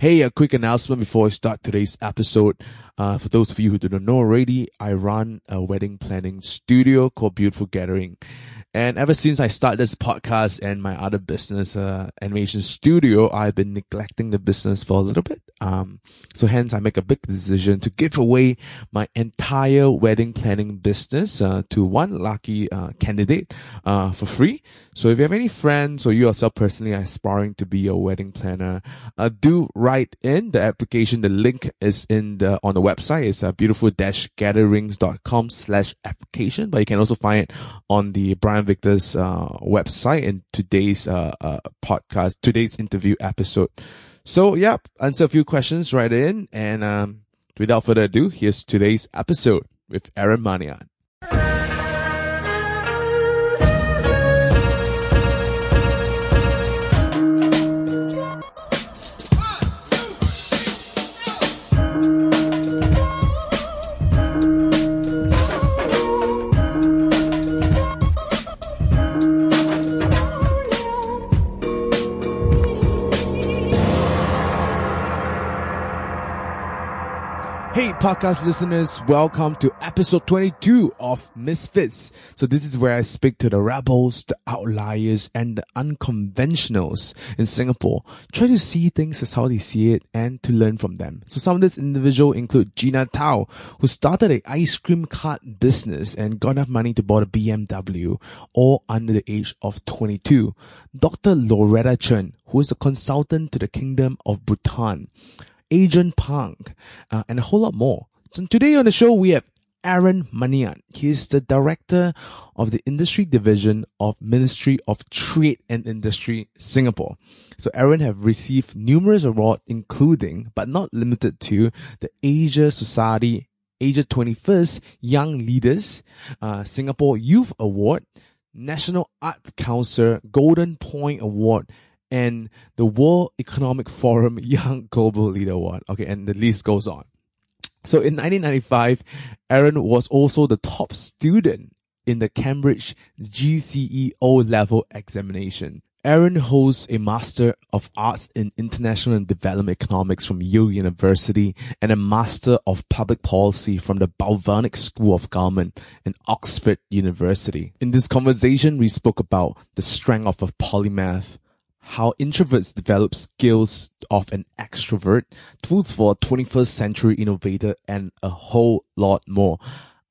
Hey, a quick announcement before I start today's episode. Uh, for those of you who do not know already, I run a wedding planning studio called Beautiful Gathering. And ever since I started this podcast and my other business, uh, animation studio, I've been neglecting the business for a little bit. Um, so hence I make a big decision to give away my entire wedding planning business, uh, to one lucky, uh, candidate, uh, for free. So if you have any friends or you yourself personally are aspiring to be a wedding planner, uh, do write in the application. The link is in the, on the website. It's uh, beautiful-gatherings.com slash application, but you can also find it on the Brian Victor's uh, website in today's uh, uh, podcast, today's interview episode. So, yep, answer a few questions right in. And um, without further ado, here's today's episode with Aaron Maniam. Podcast listeners, welcome to episode 22 of Misfits. So this is where I speak to the rebels, the outliers, and the unconventionals in Singapore. Try to see things as how they see it and to learn from them. So some of this individual include Gina Tao, who started an ice cream cart business and got enough money to buy a BMW, all under the age of 22. Dr. Loretta Chen, who is a consultant to the Kingdom of Bhutan. Agent Punk, uh, and a whole lot more. So today on the show, we have Aaron Maniam. He is the director of the industry division of Ministry of Trade and Industry Singapore. So Aaron have received numerous awards, including, but not limited to, the Asia Society Asia 21st Young Leaders uh, Singapore Youth Award, National Art Council Golden Point Award, and the World Economic Forum Young Global Leader Award. Okay, and the list goes on. So in 1995, Aaron was also the top student in the Cambridge GCE O level examination. Aaron holds a Master of Arts in International and Development Economics from Yale University and a Master of Public Policy from the Blavatnik School of Government in Oxford University. In this conversation, we spoke about the strength of a polymath, how introverts develop skills of an extrovert, tools for a 21st century innovator, and a whole lot more.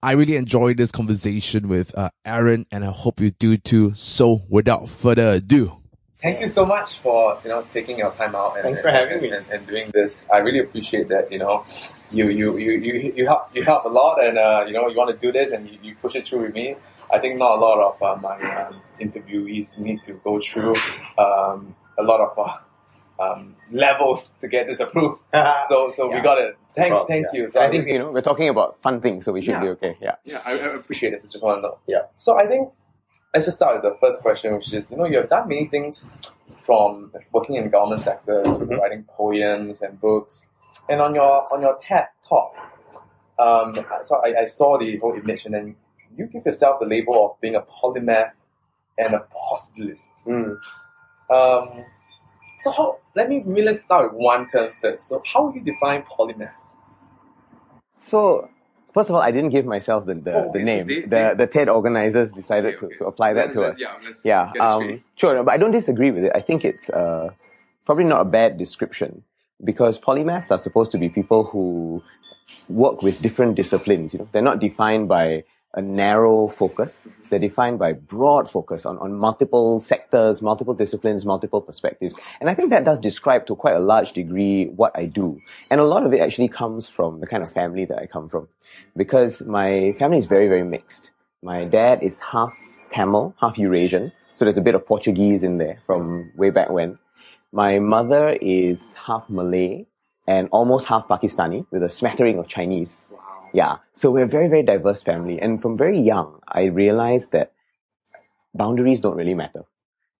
I really enjoyed this conversation with uh, Aaron, and I hope you do too. So, without further ado, thank you so much for you know taking your time out and, Thanks and, for having and, me. and, and doing this. I really appreciate that. You know, you you you you, you help you help a lot, and uh, you know you want to do this, and you, you push it through with me. I think not a lot of uh, my um, interviewees need to go through um, a lot of uh, um, levels to get this approved. So so we got it. Thank thank yeah. you. So I think you know we're talking about fun things, so we should Yeah. be okay. Yeah. yeah, I, I appreciate this. I just want to know. Yeah. So I think let's just start with the first question, which is you know you have done many things from working in the government sector to Mhm. writing poems and books, and on your on your TED talk, um, so I, I saw the whole image, and then you give yourself the label of being a polymath and a positivist. Mm. Um, so how? Let me really start with one term first. So how would you define polymath? So first of all, I didn't give myself the the, Oh, the name. they- the they- the TED organizers decided Okay, okay. to, to apply that to us. Yeah, Yeah. Um. Sure, but I don't disagree with it. I think it's uh probably not a bad description because polymaths are supposed to be people who work with different disciplines. You know, they're not defined by a narrow focus. They're defined by broad focus on, on multiple sectors, multiple disciplines, multiple perspectives. And I think that does describe to quite a large degree what I do. And a lot of it actually comes from the kind of family that I come from. Because my family is very, very mixed. My dad is half Tamil, half Eurasian. So there's a bit of Portuguese in there from way back when. My mother is half Malay and almost half Pakistani with a smattering of Chinese. Yeah. So we're a very, very diverse family. And from very young, I realized that boundaries don't really matter.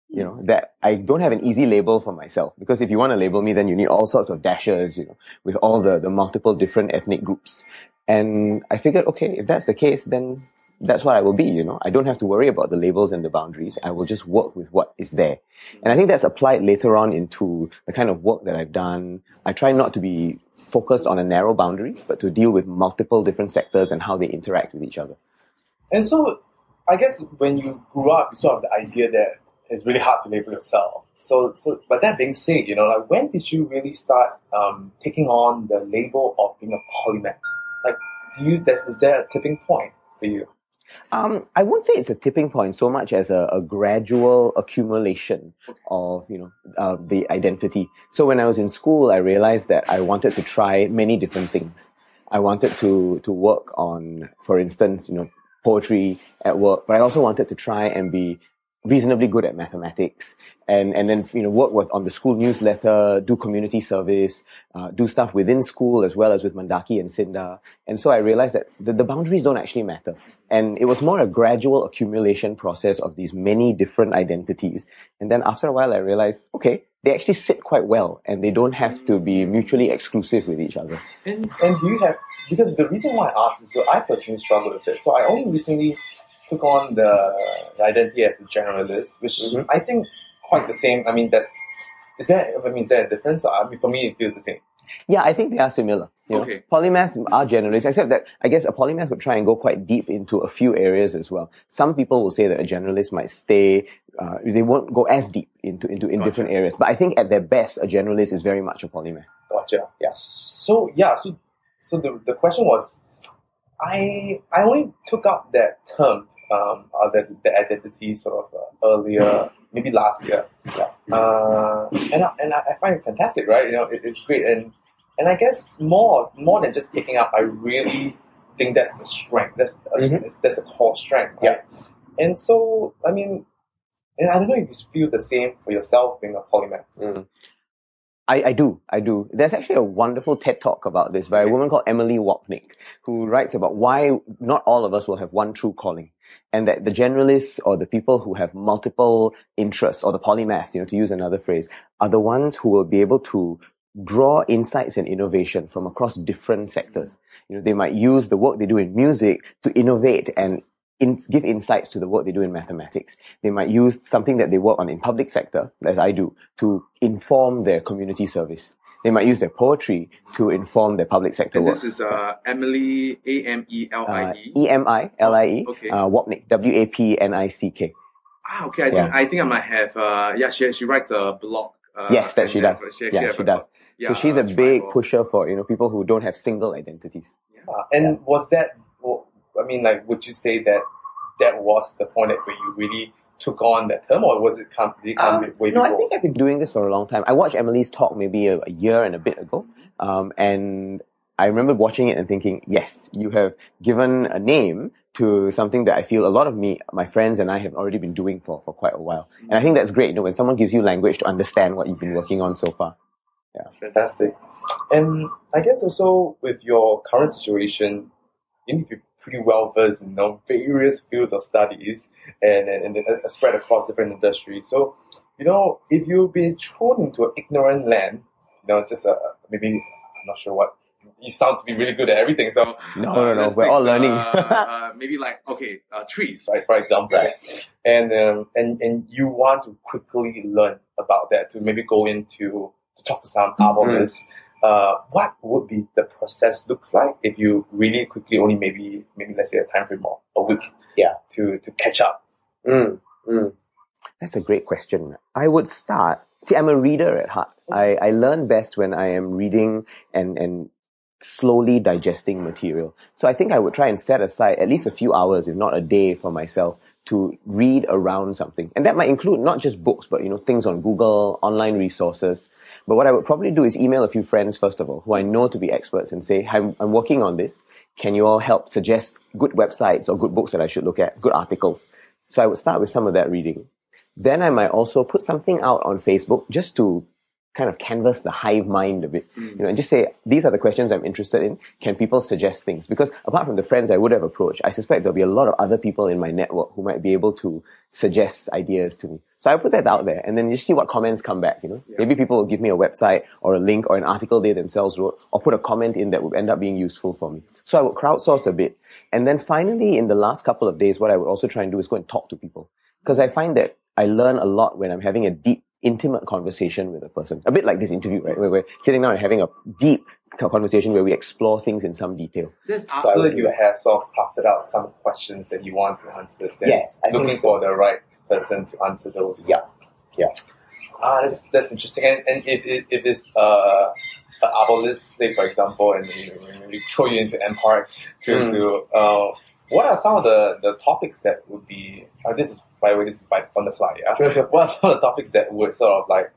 You know, that I don't have an easy label for myself because if you want to label me, then you need all sorts of dashes, you know, with all the, the multiple different ethnic groups. And I figured, okay, if that's the case, then that's what I will be, you know. I don't have to worry about the labels and the boundaries. I will just work with what is there. And I think that's applied later on into the kind of work that I've done. I try not to be focused on a narrow boundary, but to deal with multiple different sectors and how they interact with each other. And so, I guess when you grew up, you sort of the idea that it's really hard to label yourself. So, so, but that being said, you know, like when did you really start um, taking on the label of being a polymath? Like, do you? Is there a tipping point for you? Um, I won't say it's a tipping point so much as a, a gradual accumulation of, you know, uh, the identity. So when I was in school, I realized that I wanted to try many different things. I wanted to, to work on, for instance, you know, poetry at work, but I also wanted to try and be reasonably good at mathematics. And and then you know work with on the school newsletter do community service uh, do stuff within school as well as with Mendaki and SINDA. And so i realized that the, the boundaries don't actually matter. And it was more a gradual accumulation process of these many different identities. And then after a while i realized okay they actually sit quite well and they don't have to be mutually exclusive with each other. And and do you have because the reason why i asked is that i personally struggle with it. So i only recently took on the, the identity as a generalist, which mm-hmm. I think quite the same. I mean, that's is there? I mean, is there a difference? I mean, for me, it feels the same. Yeah, I think they are similar. You okay. Know? Polymaths are generalists, except that I guess a polymath would try and go quite deep into a few areas as well. Some people will say that a generalist might stay, uh, they won't go as deep into, into in gotcha. different areas. But I think at their best, a generalist is very much a polymath. Gotcha. Yeah. So, yeah, so, so the, the question was, I, I only took up that term um, the, the identity sort of uh, earlier, maybe last year. Yeah. Uh, and I, and I find it fantastic, right? You know, it, it's great, and and I guess more more than just taking up, I really think that's the strength. That's a, mm-hmm. that's a core strength. Right? Yeah. And so, I mean, and I don't know if you feel the same for yourself being a polymath. Mm. I, I do, I do. There's actually a wonderful TED talk about this by a woman called Emilie Wapnick, who writes about why not all of us will have one true calling and that the generalists or the people who have multiple interests or the polymath, you know, to use another phrase, are the ones who will be able to draw insights and innovation from across different sectors. You know, they might use the work they do in music to innovate and in, give insights to the work they do in mathematics. They might use something that they work on in public sector, as I do, to inform their community service. They might use their poetry to inform their public sector and work. This is uh, Emilie A M E L I E. Uh, e M I L I E. Okay. Uh, Wapnick W A P N I C K. Ah, okay. I yeah. think I think I might have. Uh, yeah, she she writes a blog. Uh, yes, that she does. She, yeah, she, does. Yeah, so she's a big pusher for you know people who don't have single identities. Yeah. and yeah. was that? Well, I mean, like, would you say that that was the point at where you really took on that term, or was it come, did it come um, way No, I think I've been doing this for a long time. I watched Emilie's talk maybe a, a year and a bit ago, um, and I remember watching it and thinking, yes, you have given a name to something that I feel a lot of me, my friends and I have already been doing for, for quite a while. And I think that's great, you know, when someone gives you language to understand what you've been working on so far. Yeah. That's fantastic. And I guess also with your current situation, you need to be pretty well versed in you know, various fields of studies and, and, and uh, spread across different industries. So, you know, if you've been thrown into an ignorant land, you know, just uh, maybe, I'm not sure what, you sound to be really good at everything. So no, no, no, we're all learning. uh, uh, maybe like okay, uh, trees, right? For example, right? And um, and and you want to quickly learn about that to maybe go into to talk to some arborists. Mm-hmm uh, what would be the process looks like if you really quickly only maybe maybe let's say a time frame of a week yeah. to to catch up? Mm, mm. that's a great question. I would start see i'm a reader at heart. I i learn best when i am reading and and slowly digesting material. So i think i would try and set aside at least a few hours if not a day for myself to read around something. And that might include not just books but you know things on google online resources but what I would probably do is email a few friends, first of all, who I know to be experts and say, I'm, I'm working on this. Can you all help suggest good websites or good books that I should look at, good articles? So I would start with some of that reading. Then I might also put something out on Facebook just to kind of canvas the hive mind a bit, hmm. you know, and just say, these are the questions I'm interested in. Can people suggest things? Because apart from the friends I would have approached, I suspect there'll be a lot of other people in my network who might be able to suggest ideas to me. So I put that out there and then you see what comments come back, you know. Yeah. Maybe people will give me a website or a link or an article they themselves wrote or put a comment in that would end up being useful for me. So I would crowdsource a bit. And then finally in the last couple of days, what I would also try and do is go and talk to people. Because I find that I learn a lot when I'm having a deep intimate conversation with a person. A bit like this interview, right? Where we're sitting down and having a deep conversation where we explore things in some detail. This after so you have sort of crafted out some questions that you want to answer. yes, I looking so. for the right person to answer those. Yeah, yeah. Ah, that's, that's interesting. And, and if, if, if it's uh, an arborist, say for example, and you, you throw you into MPark to, mm. to uh, what are some of the, the topics that would be, uh, this is by the way, this is by on the fly, yeah? Sure, sure. What are some of the topics that would sort of like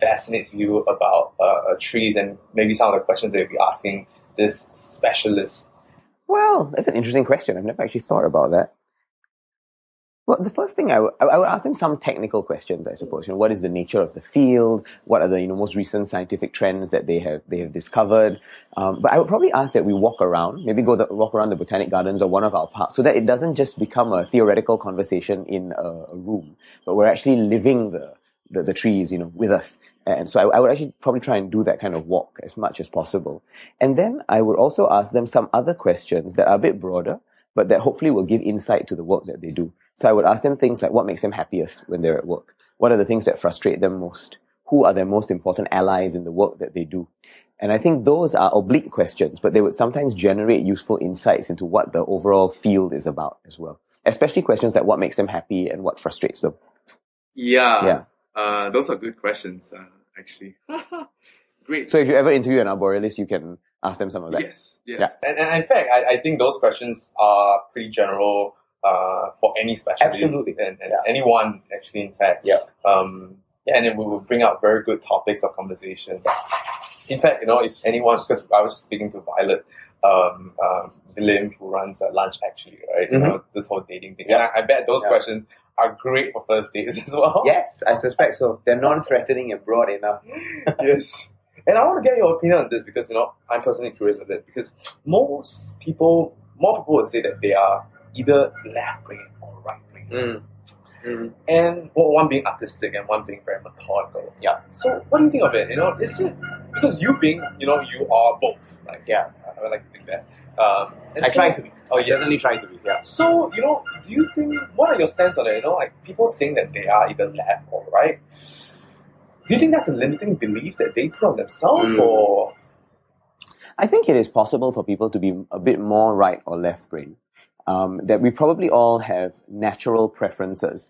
fascinates you about uh, uh, trees and maybe some of the questions that you'd be asking this specialist? Well, that's an interesting question. I've never actually thought about that. Well, the first thing I would, would ask them some technical questions, I suppose. You know, what is the nature of the field? What are the you know most recent scientific trends that they have they have discovered? Um, but I would probably ask that we walk around, maybe go the, walk around the botanic gardens or one of our parks, so that it doesn't just become a theoretical conversation in a, a room, but we're actually living the, the, the trees, you know, with us. And so I, I, would actually probably try and do that kind of walk as much as possible. And then I would also ask them some other questions that are a bit broader, but that hopefully will give insight to the work that they do. So I would ask them things like what makes them happiest when they're at work? What are the things that frustrate them most? Who are their most important allies in the work that they do? And I think those are oblique questions, but they would sometimes generate useful insights into what the overall field is about as well. Especially questions like what makes them happy and what frustrates them. Yeah. Yeah. Uh, those are good questions, uh, actually. Great. So if you ever interview an arborealist, you can ask them some of that. Yes, yes. Yeah. And, and in fact, I, I think those questions are pretty general uh, for any specialist. Absolutely. And, and yeah. anyone, actually, in fact. Yeah. Um, yeah, and it will bring out very good topics of conversation. In fact, you know, if anyone, because I was just speaking to Violet, um, um, Lim, who runs a lunch actually, right? Mm-hmm. You know, this whole dating thing. Yeah. And I, I bet those yeah. questions are great for first dates as well. Yes, I suspect so. They're non-threatening and broad enough. yes. And I want to get your opinion on this because, you know, I'm personally curious of it because most people, more people would say that they are either left brain or right brain. Mm. Mm. And well, one being artistic and one being very methodical. Yeah. So what do you think of it? You know, is it because you being, you know, you are both. Like, yeah, I, I like to think that. Um, I so, try to be. Oh, yeah. Definitely try to be, yeah. So, you know, do you think, what are your stance on it? You know, like people saying that they are either left or right. Do you think that's a limiting belief that they put on themselves mm. or? I think it is possible for people to be a bit more right or left brain. Um, that we probably all have natural preferences,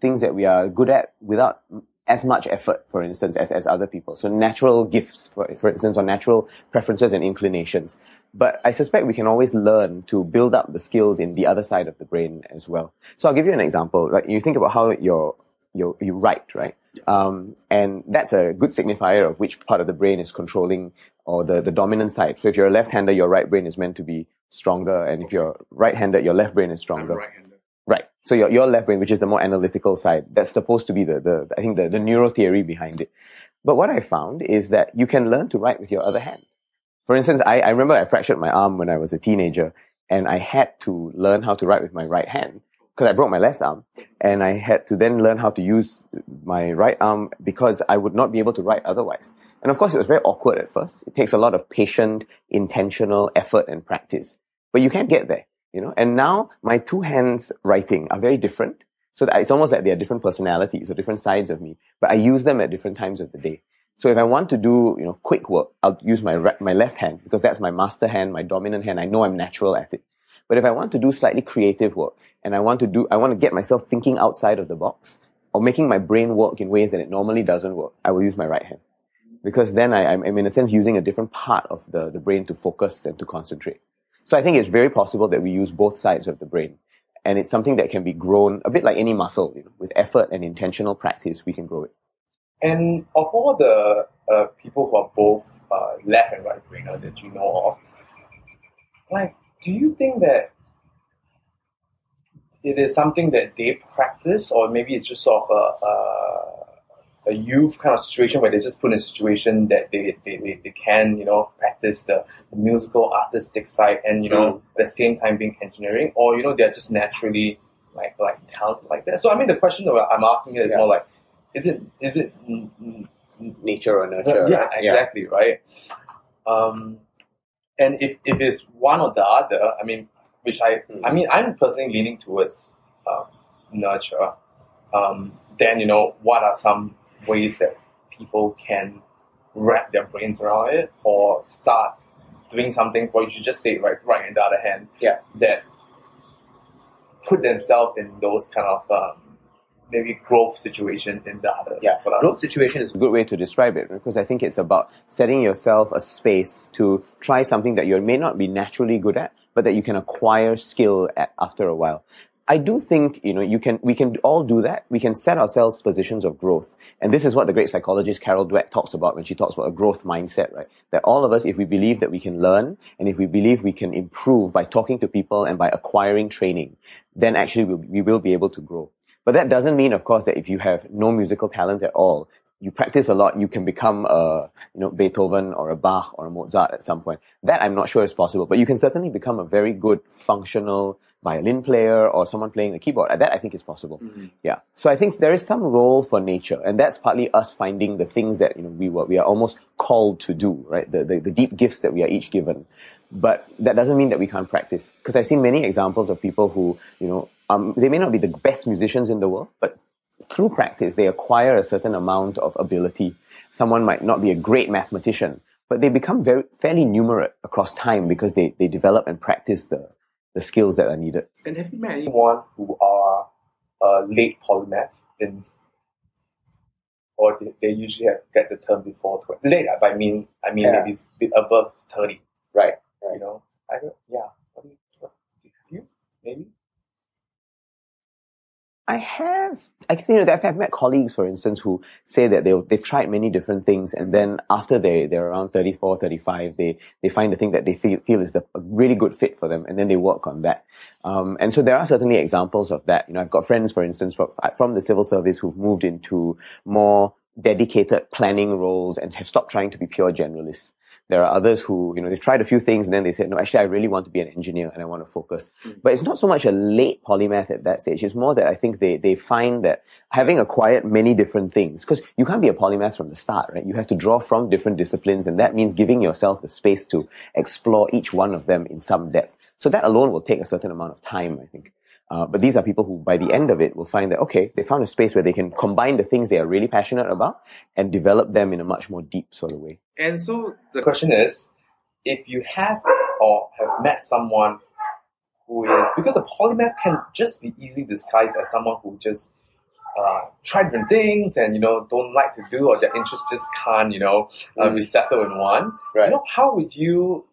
things that we are good at without as much effort, for instance, as, as other people. So natural gifts, for, for instance, or natural preferences and inclinations. But I suspect we can always learn to build up the skills in the other side of the brain as well. So I'll give you an example. Like you think about how you're, you're, you write, right? Um, and that's a good signifier of which part of the brain is controlling or the, the dominant side. So if you're a left-hander, your right brain is meant to be stronger. And if you're right-handed, your left brain is stronger. right-handed. Right. So your, your left brain, which is the more analytical side, that's supposed to be the, the I think the, the neuro theory behind it. But what I found is that you can learn to write with your other hand. For instance, I, I remember I fractured my arm when I was a teenager and I had to learn how to write with my right hand because I broke my left arm and I had to then learn how to use my right arm because I would not be able to write otherwise. And of course, it was very awkward at first. It takes a lot of patient, intentional effort and practice, but you can't get there you know, and now my two hands writing are very different. So it's almost like they are different personalities or different sides of me, but I use them at different times of the day. So if I want to do, you know, quick work, I'll use my, re- my left hand because that's my master hand, my dominant hand. I know I'm natural at it. But if I want to do slightly creative work and I want to do, I want to get myself thinking outside of the box or making my brain work in ways that it normally doesn't work, I will use my right hand. Because then I, I'm in a sense using a different part of the, the brain to focus and to concentrate. So I think it's very possible that we use both sides of the brain. And it's something that can be grown a bit like any muscle. You know, with effort and intentional practice, we can grow it. And of all the uh, people who are both uh, left and right brainer that you know of, like, do you think that it is something that they practice, or maybe it's just sort of a, a a youth kind of situation where they're just put in a situation that they, they, they, they can, you know, practice the, the musical artistic side and, you know, Mm. at the same time being engineering or, you know, they're just naturally like, like talented like that. So I mean, the question that I'm asking is Yeah. more like, is it, is it, mm, mm, Nature or nurture. yeah, right? exactly, right? Um, and if, if it's one or the other, I mean, which I, Mm. I mean, I'm personally leaning towards um, nurture. Um, then you know, what are some ways that people can wrap their brains around it, or start doing something? Or you should just say right, right. On the other hand, Yeah. that put themselves in those kind of um, maybe growth situation in the other. Yeah, for growth situation is a good way to describe it because I think it's about setting yourself a space to try something that you may not be naturally good at, but that you can acquire skill at after a while. I do think, you know, you can, we can all do that. We can set ourselves positions of growth. And this is what the great psychologist Carol Dweck talks about when she talks about a growth mindset, right? That all of us, if we believe that we can learn and if we believe we can improve by talking to people and by acquiring training, then actually we'll, we will be able to grow. But that doesn't mean, of course, that if you have no musical talent at all, you practice a lot, you can become a, you know, Beethoven or a Bach or a Mozart at some point. That I'm not sure is possible, but you can certainly become a very good functional violin player or someone playing a keyboard. That I think is possible. Yeah. So I think there is some role for nature, and that's partly us finding the things that you know we were we are almost called to do, right? The the, the deep gifts that we are each given. But that doesn't mean that we can't practice. Because I've seen many examples of people who, you know, um, they may not be the best musicians in the world, but through practice, they acquire a certain amount of ability. Someone might not be a great mathematician, but they become very fairly numerate across time because they, they develop and practice the, the skills that are needed. And have you met anyone who are uh, late polymath in, or they, they usually have, get the term before twenty? Late, I mean, I mean Yeah. maybe it's a bit above thirty. Right. You know, I don't, yeah. What do you, what, have you maybe? I have, I can, you know, I've, met colleagues, for instance, who say that they they've tried many different things, and then after they they're around 34, 35, they they find the thing that they feel feel is the, a really good fit for them, and then they work on that. Um, and so there are certainly examples of that. You know, I've got friends, for instance, from from the civil service who've moved into more dedicated planning roles and have stopped trying to be pure generalists. There are others who, you know, they've tried a few things and then they said, no, actually, I really want to be an engineer and I want to focus. Hmm. But it's not so much a late polymath at that stage. It's more that I think they, they find that having acquired many different things, because you can't be a polymath from the start, right? You have to draw from different disciplines and that means giving yourself the space to explore each one of them in some depth. So that alone will take a certain amount of time, I think. Uh, but these are people who, by the end of it, will find that, okay, they found a space where they can combine the things they are really passionate about and develop them in a much more deep sort of way. And so the question is, if you have or have met someone who is because a polymath can just be easily disguised as someone who just uh, try different things and you know don't like to do or their interests just can't you know uh, be settled in one. Right. You know how would you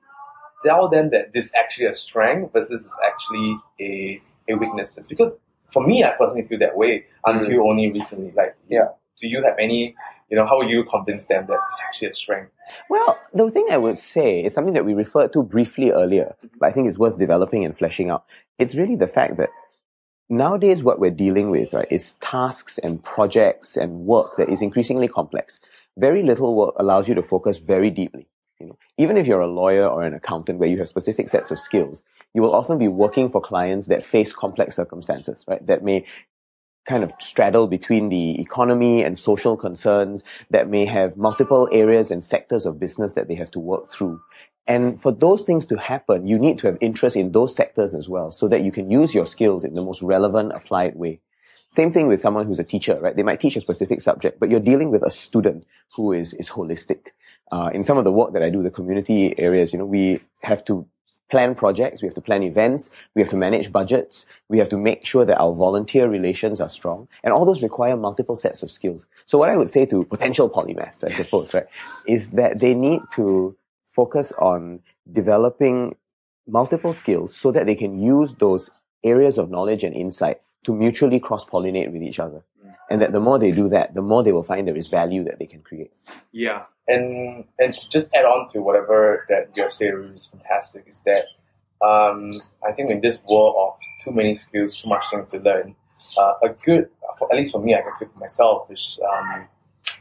tell them that this is actually a strength versus is actually a a weakness? Because for me, I personally feel that way until mm. only recently. Like, Yeah. do you have any? You know, how will you convince them that it's actually a strength? Well, the thing I would say is something that we referred to briefly earlier, but I think it's worth developing and fleshing out. It's really the fact that nowadays what we're dealing with, right, is tasks and projects and work that is increasingly complex. Very little work allows you to focus very deeply. You know, even if you're a lawyer or an accountant where you have specific sets of skills, you will often be working for clients that face complex circumstances, right? That may kind of straddle between the economy and social concerns that may have multiple areas and sectors of business that they have to work through. And for those things to happen, you need to have interest in those sectors as well so that you can use your skills in the most relevant, applied way. Same thing with someone who's a teacher, right? They might teach a specific subject, but you're dealing with a student who is, is holistic. Uh, in some of the work that I do, the community areas, you know, we have to plan projects, we have to plan events, we have to manage budgets, we have to make sure that our volunteer relations are strong, and all those require multiple sets of skills. So what I would say to potential polymaths, I suppose, right, is that they need to focus on developing multiple skills so that they can use those areas of knowledge and insight to mutually cross-pollinate with each other. Mm. And that the more they do that, the more they will find there is value that they can create. Yeah, and and to just add on to whatever that you have said, which is fantastic, is that um, I think in this world of too many skills, too much things to learn, uh, a good, for, at least for me, I can speak for myself, is um,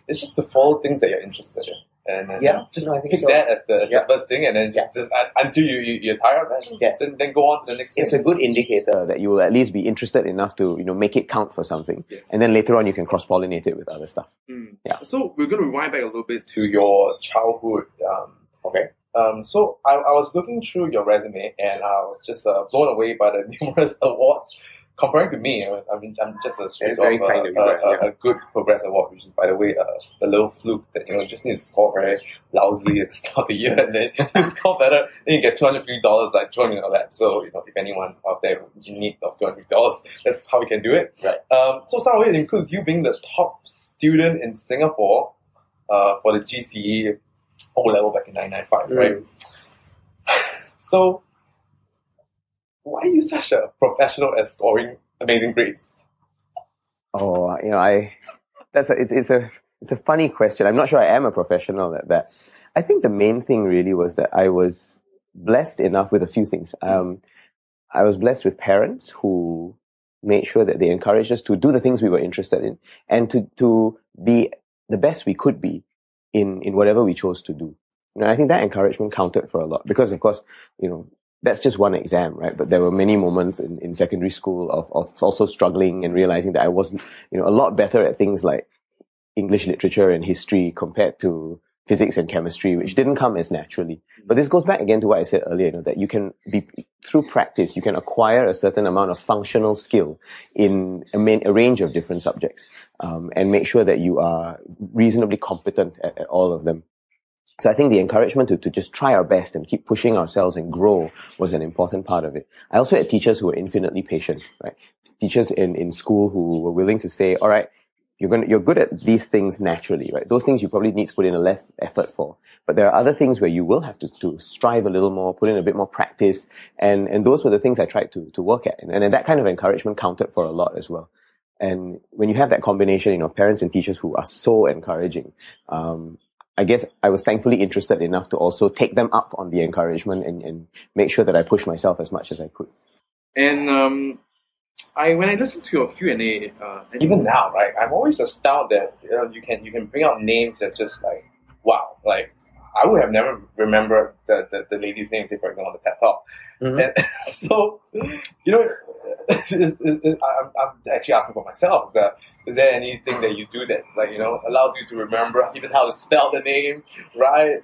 it's just to follow things that you're interested in. And, and Yeah, just no, pick so. that as the, as Yeah. the first thing, and then just, just uh, until you, you you're tired of that, Yes. then, then go on to the next It's thing. a good indicator that you will at least be interested enough to, you know, make it count for something. Yes. And then later on you can cross-pollinate it with other stuff. Mm. Yeah. So we're going to rewind back a little bit to your childhood. Um, okay. Um, so I, I was looking through your resume and I was just uh, blown away by the numerous awards. Comparing to me, I mean, I'm just a straight That's off, uh, kind of uh, Brian, uh, a good progress award, which is, by the way, uh, the little fluke that you know just need to score very lousily at the start of the year, and then you score better, then you get two hundred fifty dollars like join in your lab. So you know, if anyone out there in need of two hundred fifty dollars, that's how we can do it. Right. Um, so some it includes you being the top student in Singapore uh, for the GCE O level back in 1995, right? so, why are you such a professional at scoring amazing grades? Oh, you know, I, that's a, it's, it's a, it's a funny question. I'm not sure I am a professional at that. I think the main thing really was that I was blessed enough with a few things. Um, I was blessed with parents who made sure that they encouraged us to do the things we were interested in and to, to be the best we could be in, in whatever we chose to do. And I think that encouragement counted for a lot because of course, you know, that's just one exam, right? But there were many moments in, in secondary school of, of also struggling and realizing that I wasn't, you know, a lot better at things like English literature and history compared to physics and chemistry, which didn't come as naturally. But this goes back again to what I said earlier, you know, that you can be, through practice, you can acquire a certain amount of functional skill in a, main, a range of different subjects, um, and make sure that you are reasonably competent at, at all of them. So I think the encouragement to, to just try our best and keep pushing ourselves and grow was an important part of it. I also had teachers who were infinitely patient, right? Teachers in, in school who were willing to say, all right, you're going to, you're good at these things naturally, right? Those things you probably need to put in a less effort for. But there are other things where you will have to, to strive a little more, put in a bit more practice. And, and those were the things I tried to, to work at. And, and that kind of encouragement counted for a lot as well. And when you have that combination, you know, parents and teachers who are so encouraging, um, I guess I was thankfully interested enough to also take them up on the encouragement and, and make sure that I pushed myself as much as I could. And um, I when I listen to your Q and A, uh, Even now, right? I'm always astounded that you know you can you can bring out names that just like wow, like I would have never remembered the, the, the lady's name, say for example, on the TED Talk. Mhm. And so, you know, it's, it's, it's, I'm, I'm actually asking for myself. Is that is there anything that you do that like you know allows you to remember even how to spell the name, right?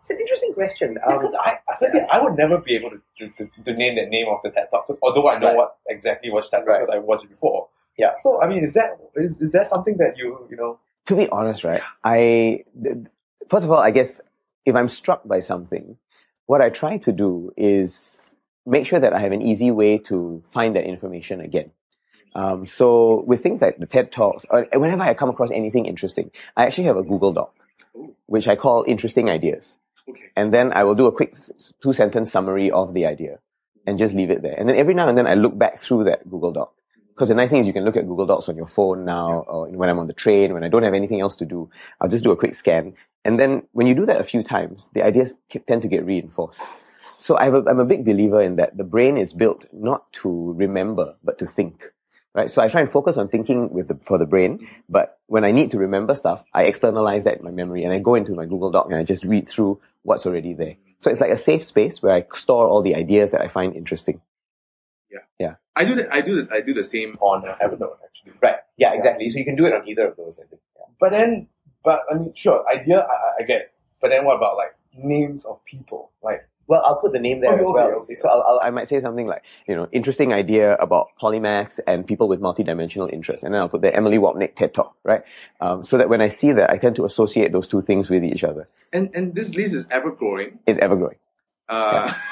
It's an interesting question. Because I, I, firstly, I would never be able to, to, to, to name the name of the TED Talk, 'cause although I know Right. what exactly what TED Talk Right. because I watched it before. Yeah. So I mean, is that is, is that something that you you know? to be honest, right, I, th- first of all, I guess if I'm struck by something, what I try to do is make sure that I have an easy way to find that information again. Um, so with things like the TED Talks, or whenever I come across anything interesting, I actually have a Google Doc, which I call interesting ideas. okay, And then I will do a quick two sentence summary of the idea and just leave it there. And then every now and then I look back through that Google Doc. Because the nice thing is you can look at Google Docs on your phone now, or when I'm on the train, when I don't have anything else to do, I'll just do a quick scan. And then when you do that a few times, the ideas tend to get reinforced. So I have a, I'm a big believer in that the brain is built not to remember, but to think. Right? So I try and focus on thinking with the, for the brain, mm-hmm. but when I need to remember stuff, I externalize that in my memory and I go into my Google Doc and I just read through what's already there. So it's like a safe space where I store all the ideas that I find interesting. I do that. I do that. I do the same. on uh, Evernote actually. Right. Yeah, exactly. So you can do it on either of those, I think. But then, but I mean, sure, idea I, I- get. it. But then what about like names of people? Like Well, I'll put the name there Okay, as okay, well. okay. So I'll, I'll, I might say something like, you know, interesting idea about polymaths and people with multidimensional interests. And then I'll put the Emilie Wapnick TED Talk, right? Um, so that when I see that, I tend to associate those two things with each other. And and this list is ever growing. It's ever growing. Uh,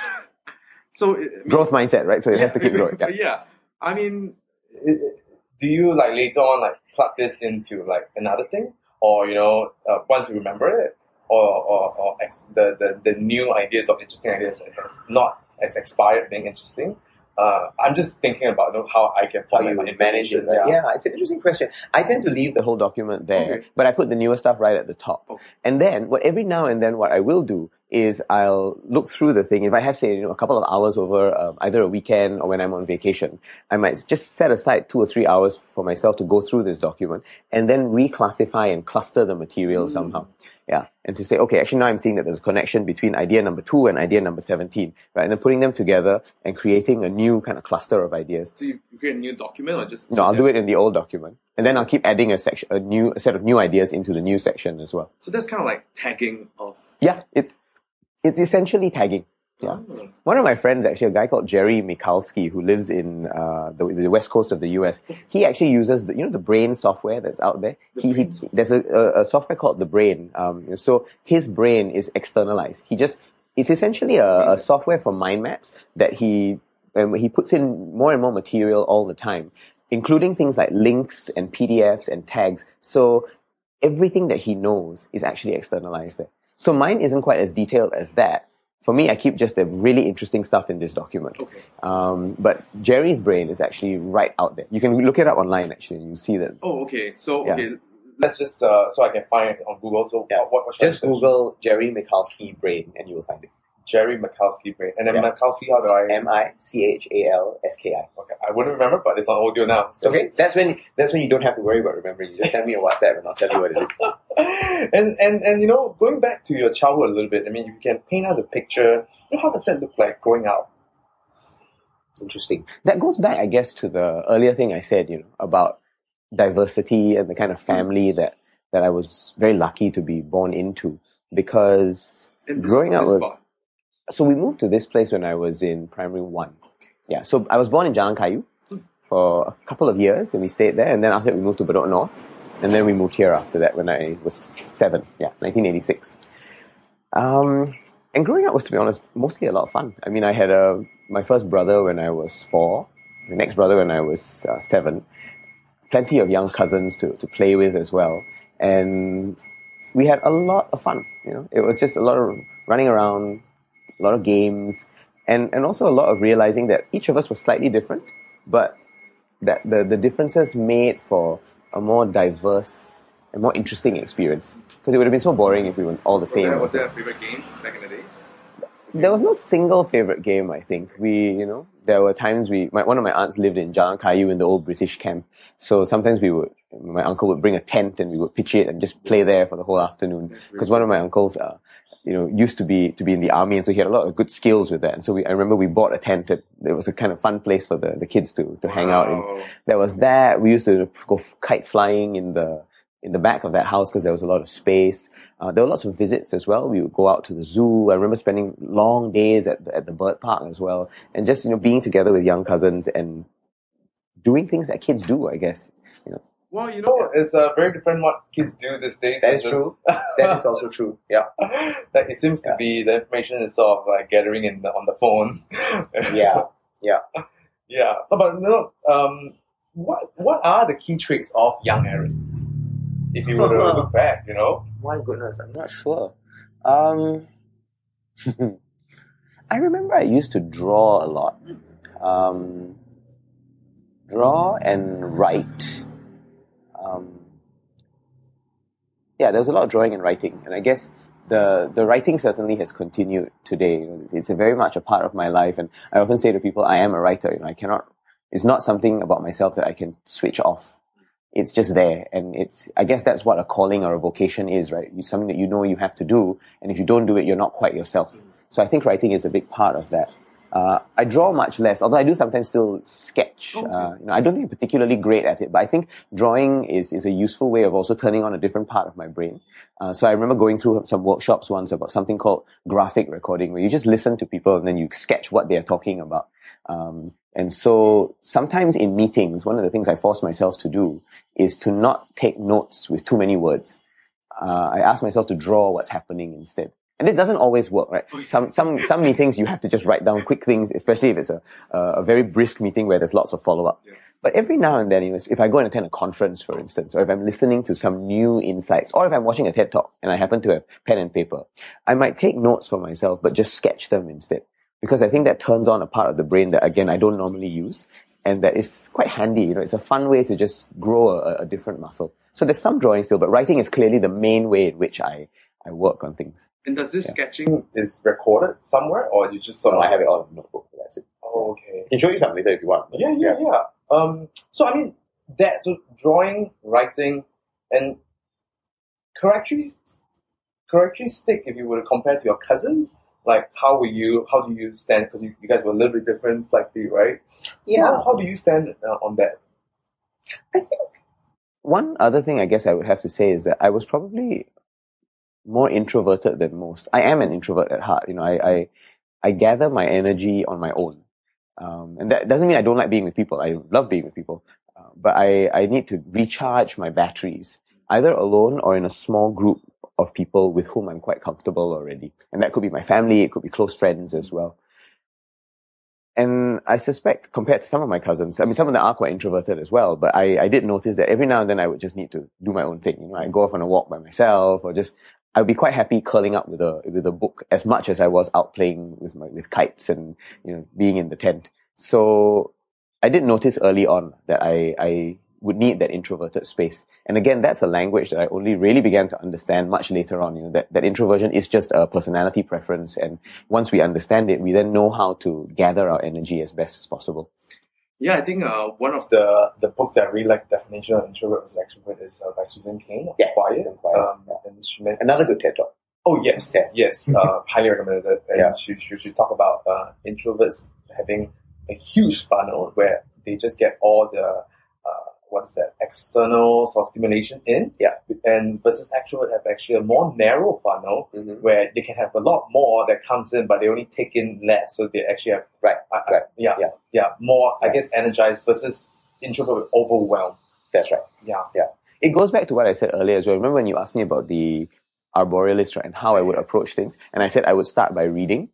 so it, I mean, Growth mindset, right? So it has to keep growing. Yeah. yeah. I mean, i- i- do you like later on like plug this into like another thing, or you know, uh, once you remember it, or or, or ex- the, the the new ideas of interesting ideas that has not as expired being interesting, uh, I'm just thinking about you know, how I can how you my manage it. Right? Yeah. it's an interesting question. I tend to leave the whole document there, Okay. but I put the newer stuff right at the top. Okay. And then, what every now and then, what I will do is I'll look through the thing. If I have, say, you know, a couple of hours over um, either a weekend or when I'm on vacation, I might just set aside two or three hours for myself to go through this document and then reclassify and cluster the material Mm. somehow. Yeah. And to say, okay, actually now I'm seeing that there's a connection between idea number two and idea number 17, right? And then putting them together and creating a new kind of cluster of ideas. So you you create a new document or just No, I'll do it in the old document. And then I'll keep adding a section, a new, a set of new ideas into the new section as well. So that's kind of like tagging of. Yeah, it's, it's essentially tagging. Yeah. Oh. One of my friends, actually, a guy called Jerry Michalski, who lives in uh, the, the west coast of the US, he actually uses the, you know the Brain software that's out there. The He, he there's a, a, software called the Brain. Um, so his brain is externalized. He just it's essentially a, a software for mind maps that he and he puts in more and more material all the time, including things like links and PDFs and tags. So everything that he knows is actually externalized there. So mine isn't quite as detailed as that. For me, I keep just the really interesting stuff in this document. Okay. Um, but Jerry's brain is actually right out there. You can look it up online actually, and you see that. Oh, okay. So Yeah. okay, let's just uh, so I can find it on Google. So Yeah. what, what should Just? Google Jerry Michalski brain, and you will find it. Jerry Mikowski brain, and then Yeah. Mikowski. How do I? M I C H A L S K I. okay, I wouldn't remember, but it's on audio now. It's okay. That's when that's when you don't have to worry about remembering. You just send me a WhatsApp, and I'll tell you what it is. and and and you know, going back to your childhood a little bit. I mean, you can paint us a picture. You know, how does that look like growing up? Interesting. That goes back, I guess, to the earlier thing I said, you know, about diversity and the kind of mm. family that, that I was very lucky to be born into. Because Growing up was-. So we moved to this place when I was in primary one. Yeah, so I was born in Jalan Kayu for a couple of years and we stayed there and then after that we moved to Bedok North and then we moved here after that when I was seven, yeah, 1986. Um, and growing up was, to be honest, mostly a lot of fun. I mean, I had a, my first brother when I was four, the next brother when I was uh, seven, plenty of young cousins to, to play with as well. And we had a lot of fun, you know, it was just a lot of running around, a lot of games, and, and also a lot of realizing that each of us was slightly different, but that the, the differences made for a more diverse and more interesting experience. Because it would have been so boring if we were all the Was same. there, was there a favorite game back in the day? There was no single favorite game. I think we, you know, there were times we. My, one of my aunts lived in Jalan Kayu in the old British camp, so sometimes we would. My uncle would bring a tent and we would pitch it and just play there for the whole afternoon. Because one of my uncles, uh, you know, used to be to be in the army, and so he had a lot of good skills with that. And so we, I remember we bought a tent. It, it was a kind of fun place for the, the kids to to hang out in. Wow. There was that. We used to go f- kite flying in the in the back of that house because there was a lot of space. Uh, there were lots of visits as well. We would go out to the zoo. I remember spending long days at the, at the bird park as well, and just you know being together with young cousins and doing things that kids do. I guess. Well, you know, it's uh, very different what kids do these days. That is true. That is also true. Yeah. Like, it seems to be the information is sort of like gathering in the, on the phone. Yeah. Yeah. yeah. No, but no, um, what what are the key traits of young Aaron? If you were to look back, you know. My goodness, I'm not sure. Um, I remember I used to draw a lot. Um, draw and write. Um, yeah, there was a lot of drawing and writing, and I guess the the writing certainly has continued today. It's very much a part of my life, and I often say to people, I am a writer. You know, I cannot. It's not something about myself that I can switch off. It's just there. And it's i guess that's what a calling or a vocation is right? It's something that you know you have to do. And if you don't do it you're not quite yourself. So i think writing is a big part of that uh, I draw much less, although I do sometimes still sketch. Okay. Uh, you know, I don't think I'm particularly great at it, but I think drawing is, is a useful way of also turning on a different part of my brain. Uh, so I remember going through some workshops once about something called graphic recording, where you just listen to people and then you sketch what they're talking about. Um, and so sometimes in meetings, one of the things I force myself to do is to not take notes with too many words. Uh, I ask myself to draw what's happening instead. And this doesn't always work, right? Some, some, some meetings you have to just write down quick things, especially if it's a, a, a very brisk meeting where there's lots of follow up. Yeah. But every now and then, you know, if I go and attend a conference, for instance, or if I'm listening to some new insights, or if I'm watching a TED talk and I happen to have pen and paper, I might take notes for myself, but just sketch them instead. because I think that turns on a part of the brain that again I don't normally use, and that is quite handy. You know, it's a fun way to just grow a, a different muscle. So there's some drawing still, but writing is clearly the main way in which I I work on things. And does this yeah. sketching is recorded somewhere, or you just sort no, of? I have it on a notebook. That's it. Oh, okay. I can show you some later if you want. Yeah, yeah, yeah. Um, so I mean, that so drawing, writing, and characteristic, if you were to compare to your cousins, like how were you? How do you stand? Because you, you guys were a little bit different, slightly, right? Yeah. How, how do you stand uh, on that? I think one other thing I guess I would have to say is that I was probably more introverted than most. I am an introvert at heart. You know, I I, I gather my energy on my own, um, and that doesn't mean I don't like being with people. I love being with people, uh, but I I need to recharge my batteries either alone or in a small group of people with whom I'm quite comfortable already. And that could be my family, it could be close friends as well. And I suspect compared to some of my cousins, I mean, some of them are quite introverted as well, but I, I did notice that every now and then I would just need to do my own thing. You know, I go off on a walk by myself or just, I'd be quite happy curling up with a, with a book as much as I was out playing with my, with kites and, you know, being in the tent. So I did notice early on that I, I would need that introverted space. And again, that's a language that I only really began to understand much later on, you know, that, that introversion is just a personality preference. And once we understand it, we then know how to gather our energy as best as possible. Yeah, I think uh, one of the, the books that I really like definition of introvert versus extrovert is uh, by Susan Cain. Yes, Quiet. Quiet. Um, yeah. and she meant, Another good TED talk. Oh yes, yes, yes. uh, highly recommended. And yeah. she, she, she talk about uh, introverts having a huge funnel where they just get all the what's that external of stimulation in. Yeah. And versus extrovert have actually a more narrow funnel mm-hmm. where they can have a lot more that comes in, but they only take in less. So they actually have right, uh, right. yeah, yeah, yeah, more I guess energized versus introvert overwhelmed. That's right. Yeah, yeah. It goes back to what I said earlier as well. Remember when you asked me about the arborealist, right, and how I would approach things, and I said I would start by reading.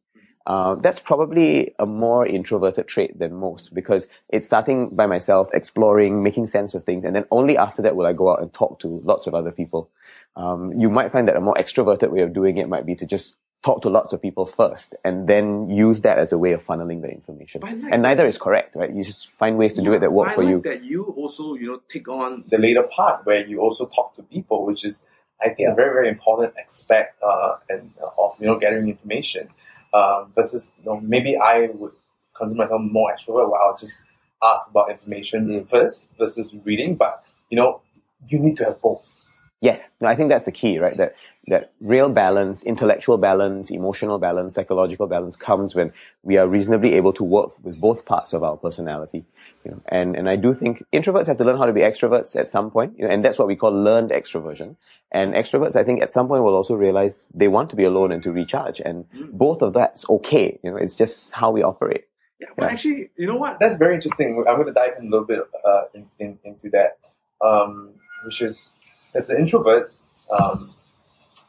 Uh, that's probably a more introverted trait than most because it's starting by myself, exploring, making sense of things, and then only after that will I go out and talk to lots of other people. Um, you might find that a more extroverted way of doing it might be to just talk to lots of people first and then use that as a way of funneling the information. Like and neither is correct, right? You just find ways to yeah, do it that work I for like you. That you also, you know, take on the later part where you also talk to people, which is, I think, yeah. a very, very important aspect uh, and, uh, of you know gathering information um, versus you know maybe I would consider myself more extrovert where I'll just ask about information mm. first versus reading. But you know, you need to have both. Yes, no, I think that's the key, right? That that real balance, intellectual balance, emotional balance, psychological balance comes when we are reasonably able to work with both parts of our personality. You know, and and I do think introverts have to learn how to be extroverts at some point, you know, and that's what we call learned extroversion. And extroverts, I think, at some point will also realize they want to be alone and to recharge, and mm. both of that's okay. You know, it's just how we operate. Yeah, but yeah. actually, you know what? That's very interesting. I'm going to dive in a little bit uh, in, in, into that, um, which is as an introvert, um,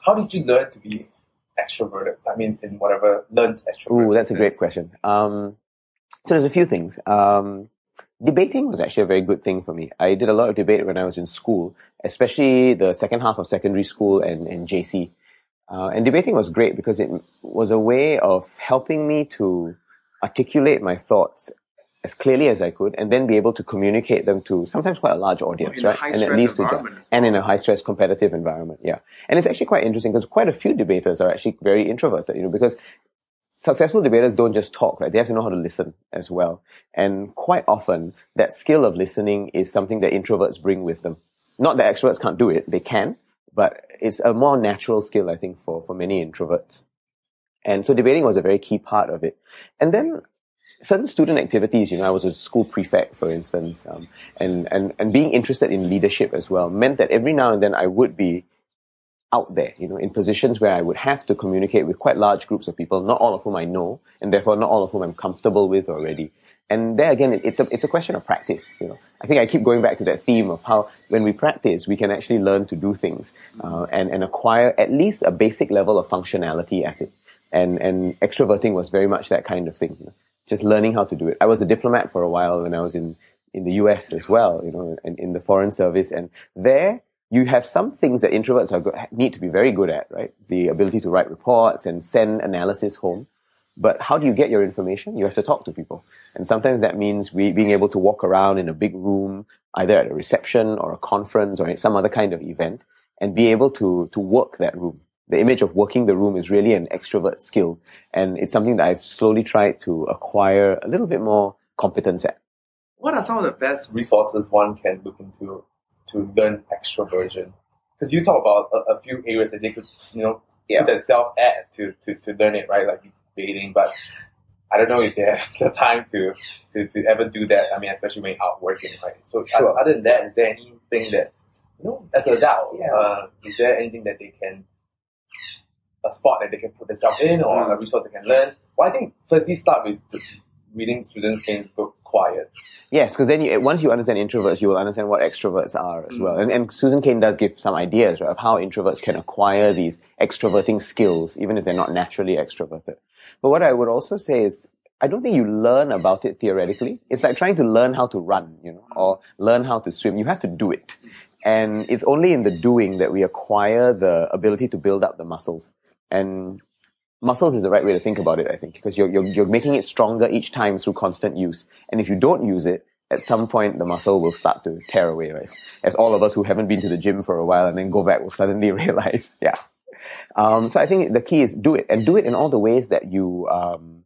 how did you learn to be extroverted? I mean, in whatever learned extroverted. Ooh, that's a great question. Um, so there's a few things. Um, debating was actually a very good thing for me. I did a lot of debate when I was in school, especially the second half of secondary school and, and JC. Uh, and debating was great because it was a way of helping me to articulate my thoughts as clearly as I could and then be able to communicate them to sometimes quite a large audience, right? And it leads to well. and in a high stress competitive environment, yeah. And it's actually quite interesting because quite a few debaters are actually very introverted, you know, because successful debaters don't just talk, right? They have to know how to listen as well. And quite often that skill of listening is something that introverts bring with them. Not that extroverts can't do it, they can, but it's a more natural skill, I think, for, for many introverts. And so debating was a very key part of it. And then certain student activities, you know, I was a school prefect, for instance, um, and, and, and being interested in leadership as well meant that every now and then I would be out there, you know, in positions where I would have to communicate with quite large groups of people, not all of whom I know, and therefore not all of whom I'm comfortable with already. And there again, it's a, it's a question of practice, you know. I think I keep going back to that theme of how when we practice, we can actually learn to do things, uh, and, and acquire at least a basic level of functionality at it. And, and extroverting was very much that kind of thing. You know? Just learning how to do it. I was a diplomat for a while when I was in, in the US as well, you know, in, in the foreign service. And there, you have some things that introverts are, need to be very good at, right? The ability to write reports and send analysis home. But how do you get your information? You have to talk to people. And sometimes that means we, being able to walk around in a big room, either at a reception or a conference or some other kind of event, and be able to, to work that room. The image of working the room is really an extrovert skill. And it's something that I've slowly tried to acquire a little bit more competence at. What are some of the best resources one can look into to learn extroversion? Because you talk about a, a, few areas that they could, you know, yeah. put themselves at to, to, to learn it, right? Like debating, but I don't know if they have the time to, to, to ever do that. I mean, especially when you're out working, right? So sure. other than that, is there anything that, you know, as an adult, yeah. uh, is there anything that they can, a spot that they can put themselves in or mm. a resource they can learn? Well, I think firstly start with reading Susan Cain's book Quiet. Yes, because then you, once you understand introverts, you will understand what extroverts are as mm. well. And, and, Susan Cain does give some ideas right, of how introverts can acquire these extroverting skills, even if they're not naturally extroverted. But what I would also say is, I don't think you learn about it theoretically. It's like trying to learn how to run, you know, or learn how to swim. You have to do it. And it's only in the doing that we acquire the ability to build up the muscles. And muscles is the right way to think about it, I think, because you're, you're, you're making it stronger each time through constant use. And if you don't use it, at some point the muscle will start to tear away, right? As all of us who haven't been to the gym for a while and then go back will suddenly realize, yeah. Um, so I think the key is do it and do it in all the ways that you, um,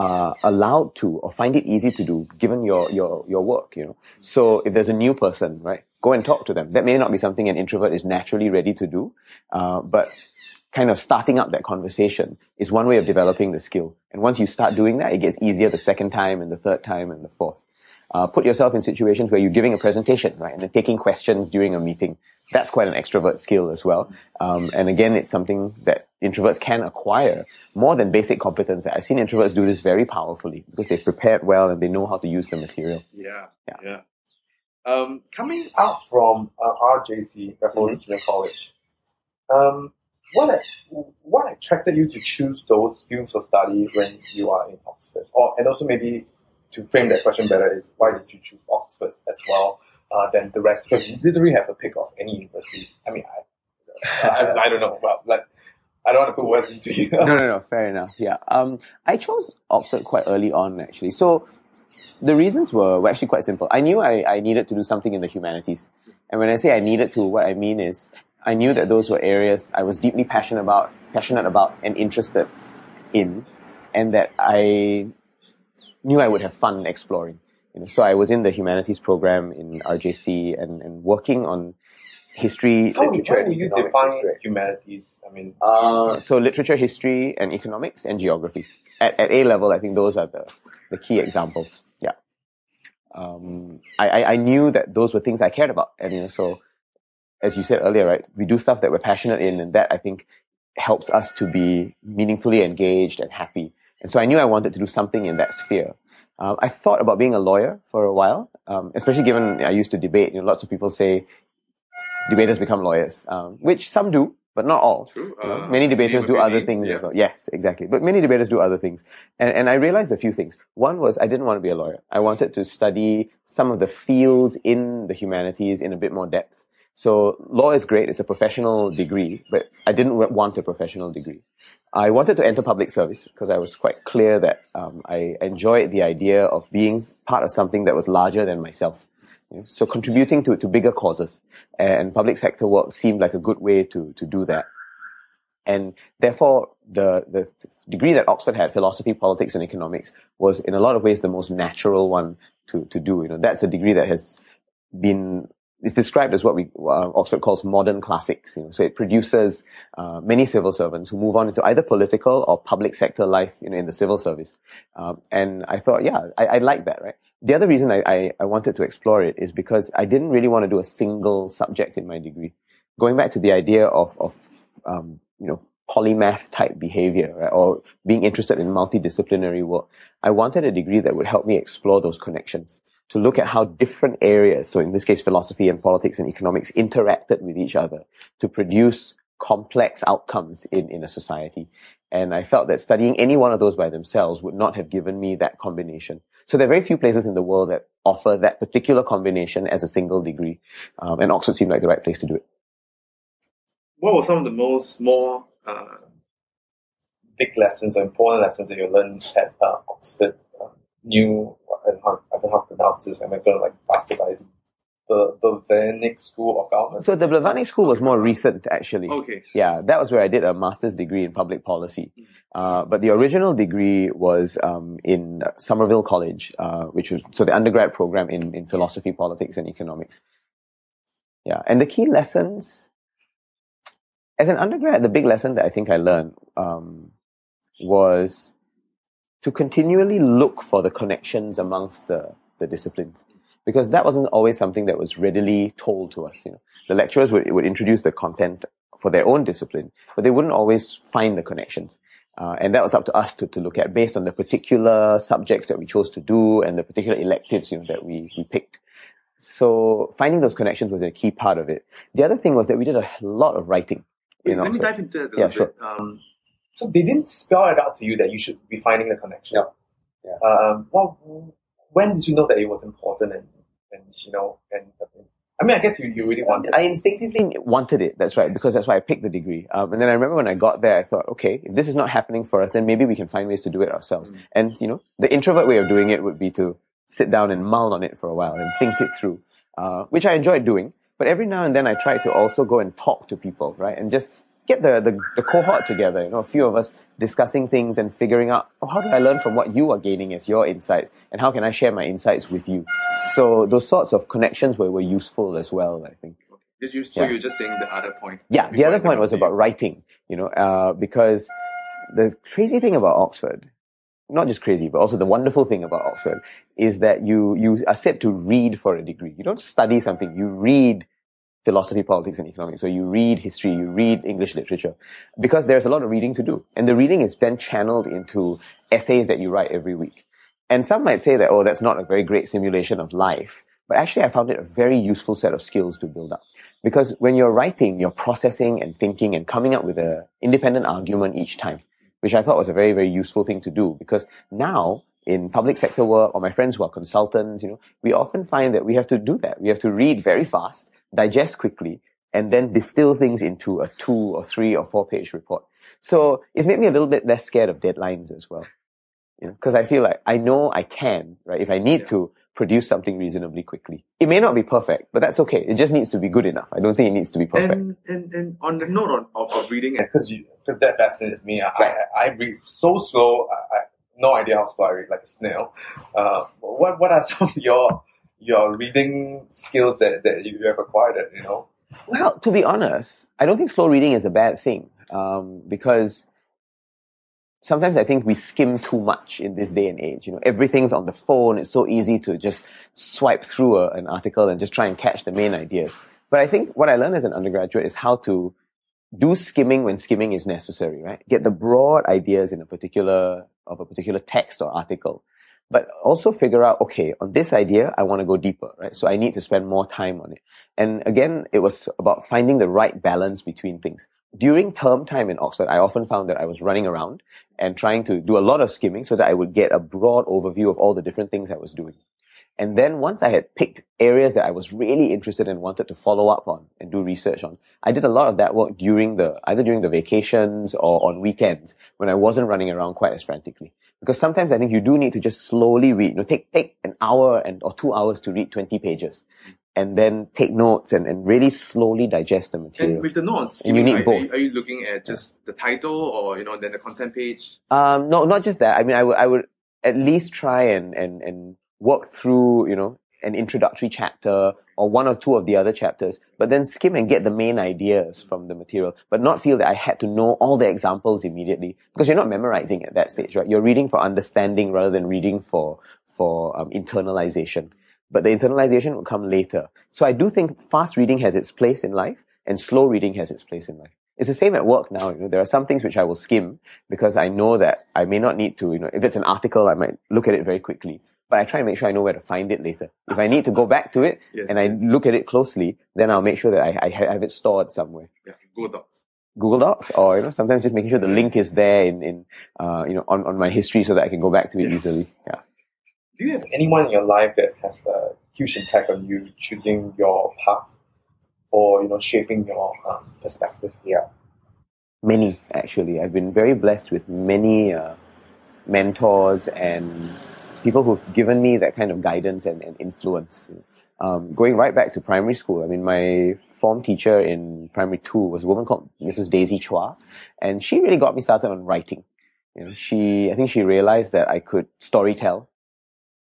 are allowed to or find it easy to do given your, your, your work, you know. So if there's a new person, right, go and talk to them. That may not be something an introvert is naturally ready to do, uh, but kind of starting up that conversation is one way of developing the skill. And once you start doing that, it gets easier the second time and the third time and the fourth. Uh, put yourself in situations where you're giving a presentation, right, and then taking questions during a meeting. That's quite an extrovert skill as well. Um, and again, it's something that introverts can acquire more than basic competence. I've seen introverts do this very powerfully because they've prepared well and they know how to use the material. Yeah, yeah. yeah. Um, coming out from uh, RJC, Raffles mm-hmm. Junior College, um, what what attracted you to choose those fields of study when you are in Oxford? Or and also maybe to frame that question better is why did you choose Oxford as well uh, than the rest? Because you literally have a pick of any university. I mean, I I, I don't know, but like. I don't want to put words into you. no, no, no. Fair enough. Yeah. Um, I chose Oxford quite early on, actually. So the reasons were, were actually quite simple. I knew I, I needed to do something in the humanities. And when I say I needed to, what I mean is I knew that those were areas I was deeply passionate about, passionate about and interested in, and that I knew I would have fun exploring. You know, so I was in the humanities program in RJC and, and working on history, how, literature, how you define history. humanities? I mean, uh, so literature, history, and economics and geography. At, at A level, I think those are the, the key examples. Yeah. Um, I, I knew that those were things I cared about, and you know, so as you said earlier, right, we do stuff that we're passionate in, and that I think helps us to be meaningfully engaged and happy. And so I knew I wanted to do something in that sphere. Um, I thought about being a lawyer for a while, um, especially given I used to debate. You know, lots of people say debaters become lawyers, um, which some do, but not all. You know, uh, many debaters do other things yes. as well. Yes, exactly. But many debaters do other things. And, and I realized a few things. One was I didn't want to be a lawyer. I wanted to study some of the fields in the humanities in a bit more depth. So law is great. It's a professional degree, but I didn't want a professional degree. I wanted to enter public service because I was quite clear that um, I enjoyed the idea of being part of something that was larger than myself. So contributing to, to bigger causes and public sector work seemed like a good way to, to do that. And therefore, the, the degree that Oxford had, philosophy, politics, and economics, was in a lot of ways the most natural one to, to do. You know, that's a degree that has been it's described as what we uh, Oxford calls modern classics. You know, so it produces uh, many civil servants who move on into either political or public sector life, you know, in the civil service. Um, and I thought, yeah, I, I like that, right? The other reason I, I, I, wanted to explore it is because I didn't really want to do a single subject in my degree. Going back to the idea of of um, you know polymath type behavior, right, or being interested in multidisciplinary work, I wanted a degree that would help me explore those connections to look at how different areas, so in this case, philosophy and politics and economics interacted with each other to produce complex outcomes in, in a society. And I felt that studying any one of those by themselves would not have given me that combination. So there are very few places in the world that offer that particular combination as a single degree. Um, and Oxford seemed like the right place to do it. What were some of the most more uh, big lessons or important lessons that you learned at uh, Oxford? Uh, new, I don't, know, I don't know how to pronounce this. I'm going to like bastardize the the Blavatnik School of Government. So the Blavatnik School was more recent, actually. Okay. Yeah, that was where I did a master's degree in public policy. Uh, but the original degree was um, in Somerville College, uh, which was so the undergrad program in, in philosophy, politics, and economics. Yeah, and the key lessons, as an undergrad, the big lesson that I think I learned um, was to continually look for the connections amongst the, the disciplines because that wasn't always something that was readily told to us. You know, the lecturers would, would introduce the content for their own discipline, but they wouldn't always find the connections. Uh, and that was up to us to, to look at based on the particular subjects that we chose to do and the particular electives you know, that we, we picked. So finding those connections was a key part of it. The other thing was that we did a lot of writing. Wait, you know, let me dive into that a yeah, little sure. bit. Um, so they didn't spell it out to you that you should be finding the connection. No. Yeah. Um, well, when did you know that it was important and, and you know, and, I mean, I guess you, you really wanted it. I instinctively wanted it. That's right, because that's why I picked the degree. Um, and then I remember when I got there, I thought, okay, if this is not happening for us, then maybe we can find ways to do it ourselves. Mm. And you know, the introvert way of doing it would be to sit down and mull on it for a while and think it through, uh, which I enjoyed doing. But every now and then, I tried to also go and talk to people, right, and just get the, the, the cohort together. You know, a few of us discussing things and figuring out oh, how do I learn from what you are gaining as your insights, and how can I share my insights with you. So those sorts of connections were, were useful as well. I think. Did you? So Yeah. you're just saying the other point. Yeah, the other point was about writing, you know, uh, because the crazy thing about Oxford, not just crazy, but also the wonderful thing about Oxford is that you, you are set to read for a degree. You don't study something, you read philosophy, politics, and economics. So you read history, you read English literature, because there's a lot of reading to do. And the reading is then channeled into essays that you write every week. And some might say that, oh, that's not a very great simulation of life. But actually, I found it a very useful set of skills to build up. Because when you're writing, you're processing and thinking and coming up with an independent argument each time, which I thought was a very, very useful thing to do. Because now, in public sector work, or my friends who are consultants, you know, we often find that we have to do that. We have to read very fast, digest quickly, and then distill things into a two or three or four page report. So it's made me a little bit less scared of deadlines as well. You know, because I feel like I know I can, right? If I need Yeah. to produce something reasonably quickly. It may not be perfect, but that's okay. It just needs to be good enough. I don't think it needs to be perfect. And, and and on the note on, of, of reading, because you because that fascinates me. I, I, I read so slow. I, I no idea how slow I read, like a snail. Uh, what what are some of your your reading skills that, that you have acquired? You know, Well, to be honest, I don't think slow reading is a bad thing um, because sometimes I think we skim too much in this day and age. You know, everything's on the phone. It's so easy to just swipe through a, an article and just try and catch the main ideas. But I think what I learned as an undergraduate is how to do skimming when skimming is necessary, right? Get the broad ideas in a particular of a particular text or article. But also figure out, okay, on this idea, I want to go deeper, right? So I need to spend more time on it. And again, it was about finding the right balance between things. During term time in Oxford, I often found that I was running around and trying to do a lot of skimming so that I would get a broad overview of all the different things I was doing. And then once I had picked areas that I was really interested in, wanted to follow up on and do research on, I did a lot of that work during the, either during the vacations or on weekends when I wasn't running around quite as frantically. Because sometimes I think you do need to just slowly read, you know, take, take an hour and, or two hours to read 20 pages and then take notes and, and really slowly digest the material. and with the notes, And you need are, both. Are you, are you looking at just the title or you know then the content page? Um, no, not just that. I mean, I would, I would at least try and, and, and work through, you know, an introductory chapter or one or two of the other chapters, but then skim and get the main ideas from the material, but not feel that I had to know all the examples immediately because you're not memorizing at that stage, right? You're reading for understanding rather than reading for, for um, internalization. But the internalization will come later. So I do think fast reading has its place in life and slow reading has its place in life. It's the same at work now. You know, there are some things which I will skim because I know that I may not need to, you know, if it's an article, I might look at it very quickly. But I try and make sure I know where to find it later. If I need to go back to it Yes. and I look at it closely, then I'll make sure that I, I have it stored somewhere. Yeah, Google Docs. Google Docs or, you know, sometimes just making sure the link is there in, in, uh, you know, on, on my history so that I can go back to it Yeah. easily. Yeah. Do you have anyone in your life that has a huge impact on you choosing your path or you know shaping your um, perspective? Yeah. many actually. I've been very blessed with many uh, mentors and people who've given me that kind of guidance and, and influence. Um, going right back to primary school, I mean, my form teacher in primary two was a woman called Mrs. Daisy Chua, and she really got me started on writing. You know, she, I think she realized that I could story tell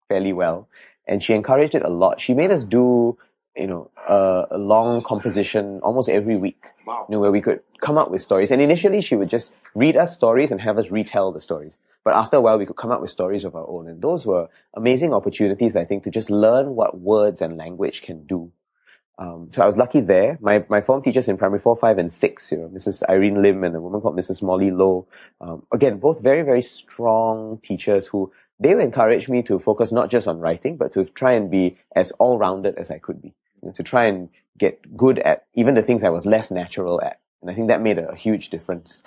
fairly well, and she encouraged it a lot. She made us do, you know, a, a long composition almost every week. Wow. You know, where we could come up with stories. And initially, she would just read us stories and have us retell the stories. But after a while, we could come up with stories of our own. And those were amazing opportunities, I think, to just learn what words and language can do. Um, so I was lucky there. My, my form teachers in primary four, five, and six, you know, Mrs. Irene Lim and a woman called Mrs. Molly Low. Um, again, both very, very strong teachers who they encouraged me to focus not just on writing, but to try and be as all-rounded as I could be. To try and get good at even the things I was less natural at. And I think that made a, huge difference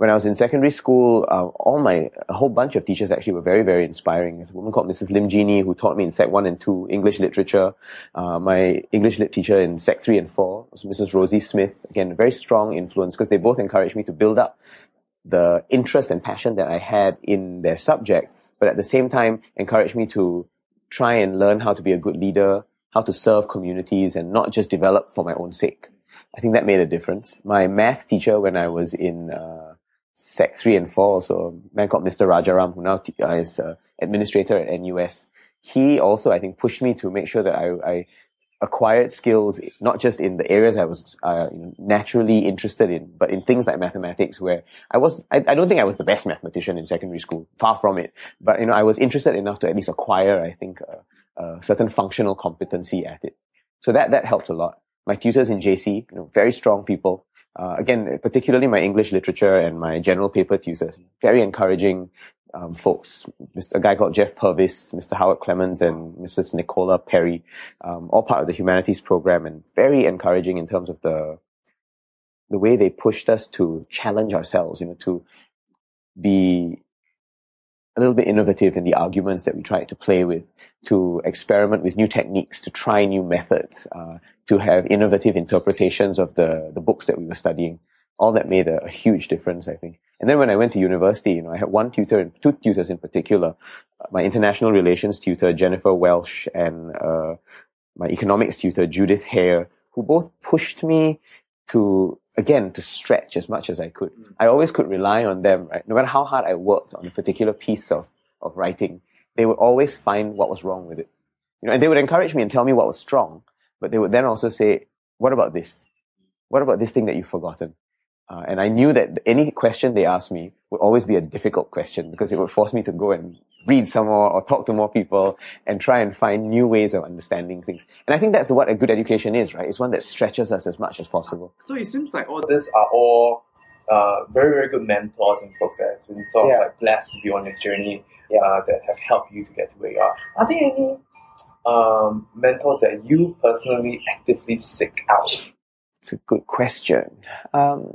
when I was in secondary school, uh, all my, a whole bunch of teachers actually were very, very inspiring. There's a woman called Mrs. Lim Jeannie who taught me in Sec 1 and 2 English literature. Uh, my English lit teacher in Sec 3 and 4 was Mrs. Rosie Smith. Again, very strong influence because they both encouraged me to build up the interest and passion that I had in their subject, but at the same time encouraged me to try and learn how to be a good leader, how to serve communities and not just develop for my own sake. I think that made a difference. My math teacher when I was in, uh, Sec 3 and 4, so a man called Mr. Rajaram, who now uh, is uh, administrator at NUS. He also, I think, pushed me to make sure that I, I acquired skills, not just in the areas I was uh, naturally interested in, but in things like mathematics, where I was, I, I, don't think I was the best mathematician in secondary school, far from it. But, you know, I was interested enough to at least acquire, I think, a, a certain functional competency at it. So that, that helped a lot. My tutors in JC, you know, very strong people, uh, again, particularly my English literature and my general paper tutors, very encouraging um, folks. A guy called Jeff Purvis, Mr. Howard Clemens, and Mrs. Nicola Perry, um, all part of the humanities program, and very encouraging in terms of the the way they pushed us to challenge ourselves. You know, to be a little bit innovative in the arguments that we tried to play with, to experiment with new techniques, to try new methods, uh, to have innovative interpretations of the, the books that we were studying. All that made a, a, huge difference, I think. And then when I went to university, you know, I had one tutor, two tutors in particular, uh, my international relations tutor, Jennifer Welsh, and, uh, my economics tutor, Judith Hare, who both pushed me to, again, to stretch as much as I could. Mm. I always could rely on them, right? No matter how hard I worked on a particular piece of, of writing, they would always find what was wrong with it. You know, and they would encourage me and tell me what was strong, but they would then also say, what about this? What about this thing that you've forgotten? Uh, and I knew that any question they asked me would always be a difficult question because it would force me to go and read some more or talk to more people and try and find new ways of understanding things. And I think that's what a good education is, right? It's one that stretches us as much as possible. So it seems like all these are all uh, very, very good mentors and folks that have been sort of like blessed to be on your journey yeah. uh, that have helped you to get to where you are. Are there any um, mentors that you personally actively seek out? It's a good question. Um,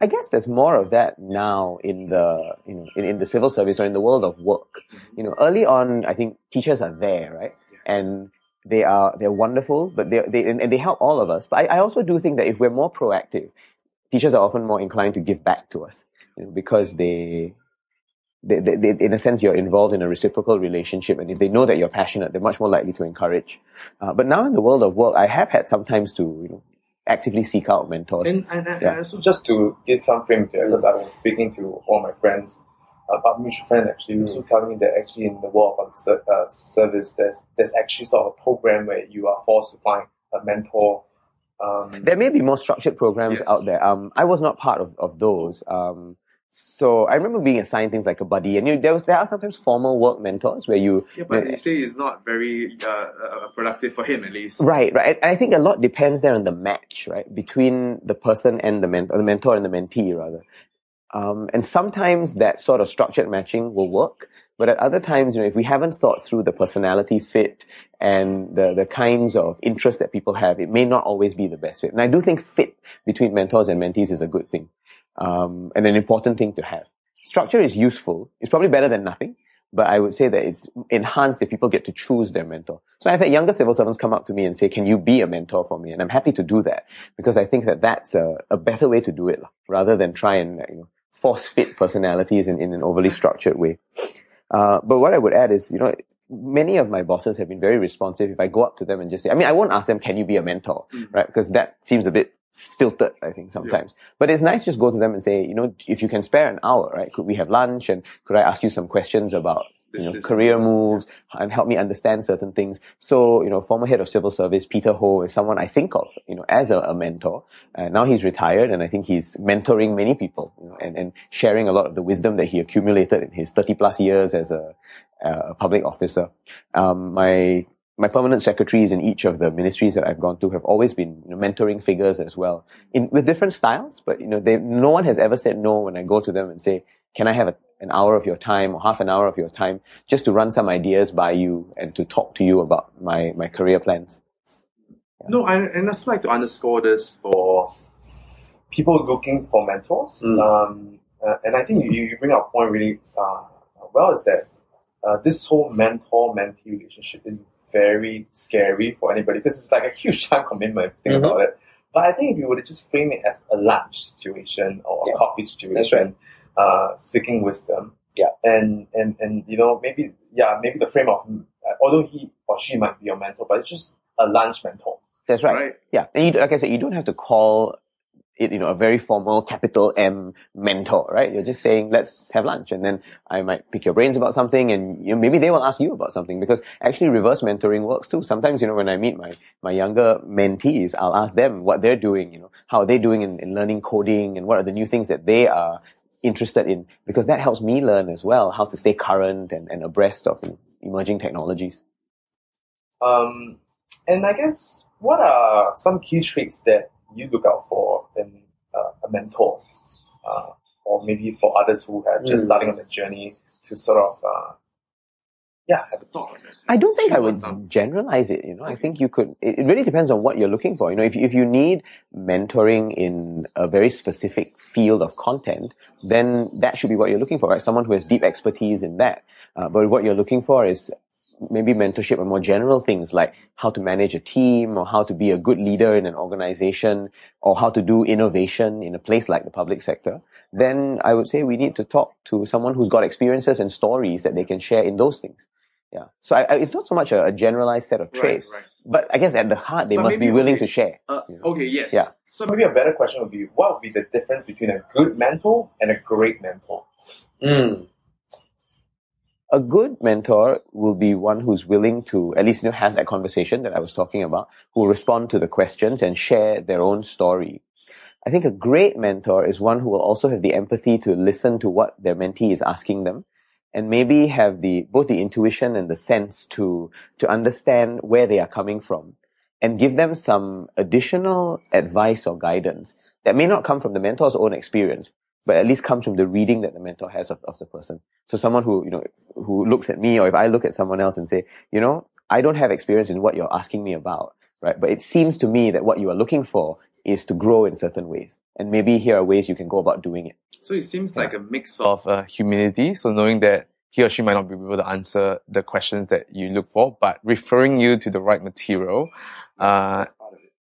I guess there's more of that now in the you know in, in the civil service or in the world of work. Mm-hmm. You know, early on, I think teachers are there, right? Yeah. And they are they're wonderful, but they they and, and, they help all of us. But I, I also do think that if we're more proactive, teachers are often more inclined to give back to us you know, because they they, they, they, in a sense, you're involved in a reciprocal relationship, and if they know that you're passionate, they're much more likely to encourage. Uh, but now in the world of work, I have had sometimes to, you know, actively seek out mentors. And, and, and yeah. so just to give some frame to it, because I was speaking to all my friends, about mutual friend actually, mm. also telling me that actually in the world of uh, service, there's there's actually sort of a program where you are forced to find a mentor. Um, there may be more structured programs yes. out there. Um, I was not part of, of those. Um, so I remember being assigned things like a buddy, and you, there was there are sometimes formal work mentors where you. Yeah, but you, know, say it's not very uh, uh, productive for him at least. Right, right. And I think a lot depends there on the match, right, between the person and the mentor, the mentor and the mentee rather. Um, and sometimes that sort of structured matching will work, but at other times, you know, if we haven't thought through the personality fit and the, the kinds of interests that people have, it may not always be the best fit. And I do think fit between mentors and mentees is a good thing um, and an important thing to have. Structure is useful. It's probably better than nothing, but I would say that it's enhanced if people get to choose their mentor. So I've had younger civil servants come up to me and say, can you be a mentor for me? And I'm happy to do that because I think that that's a, a better way to do it rather than try and you know, force fit personalities in, in an overly structured way. Uh, but what I would add is, you know, many of my bosses have been very responsive. If I go up to them and just say, I mean, I won't ask them, can you be a mentor? Mm. Right? Because that seems a bit stilted, I think, sometimes. Yeah. But it's nice just go to them and say, you know, if you can spare an hour, right? Could we have lunch? And could I ask you some questions about you know, career moves and help me understand certain things. So, you know, former head of civil service, Peter Ho is someone I think of, you know, as a, a mentor. Uh, now he's retired and I think he's mentoring many people, you know, and, and sharing a lot of the wisdom that he accumulated in his 30 plus years as a, a public officer. Um, my, my permanent secretaries in each of the ministries that I've gone to have always been you know, mentoring figures as well, in with different styles. But you know, they, no one has ever said no when I go to them and say, "Can I have a an hour of your time or half an hour of your time just to run some ideas by you and to talk to you about my, my career plans. Yeah. No, I, and I just like to underscore this for people looking for mentors. Mm. Um, uh, and I think you, you bring up a point really uh, well is that uh, this whole mentor-mentee relationship is very scary for anybody because it's like a huge time commitment if think mm-hmm. about it. But I think if you were to just frame it as a lunch situation or a yeah. coffee situation, uh, seeking wisdom. Yeah. And, and, and, you know, maybe, yeah, maybe the frame of, uh, although he or she might be your mentor, but it's just a lunch mentor. That's right. right? Yeah. And you, like I said, you don't have to call it, you know, a very formal capital M mentor, right? You're just saying, let's have lunch. And then I might pick your brains about something and you know, maybe they will ask you about something because actually reverse mentoring works too. Sometimes, you know, when I meet my, my younger mentees, I'll ask them what they're doing, you know, how are they doing in, in learning coding and what are the new things that they are interested in because that helps me learn as well how to stay current and, and abreast of emerging technologies. Um, and I guess what are some key traits that you look out for in uh, a mentor, uh, or maybe for others who are just mm. starting on the journey to sort of uh, yeah, have a thought on it. I don't think I would generalize it. You know. I think you could. It, really depends on what you're looking for. You know, if if you need mentoring in a very specific field of content, then that should be what you're looking for, right? Someone who has deep expertise in that. Uh, but what you're looking for is maybe mentorship on more general things like how to manage a team or how to be a good leader in an organization or how to do innovation in a place like the public sector, then I would say we need to talk to someone who's got experiences and stories that they can share in those things. Yeah. So I, I, it's not so much a, a, generalized set of traits, right, right. but I guess at the heart they but must be willing okay, to share. Uh, you know? Okay. Yes. Yeah. So maybe a better question would be, what would be the difference between a good mentor and a great mentor? Mm. A good mentor will be one who's willing to at least you know, have that conversation that I was talking about, who will respond to the questions and share their own story. I think a great mentor is one who will also have the empathy to listen to what their mentee is asking them and maybe have the both the intuition and the sense to to understand where they are coming from and give them some additional advice or guidance that may not come from the mentor's own experience but at least comes from the reading that the mentor has of, of the person. So someone who you know who looks at me or if i look at someone else and say you know i don't have experience in what you're asking me about right? But it seems to me that what you are looking for is to grow in certain ways and maybe here are ways you can go about doing it. So it seems yeah. like a mix of uh, humility, so knowing that he or she might not be able to answer the questions that you look for, but referring you to the right material, uh,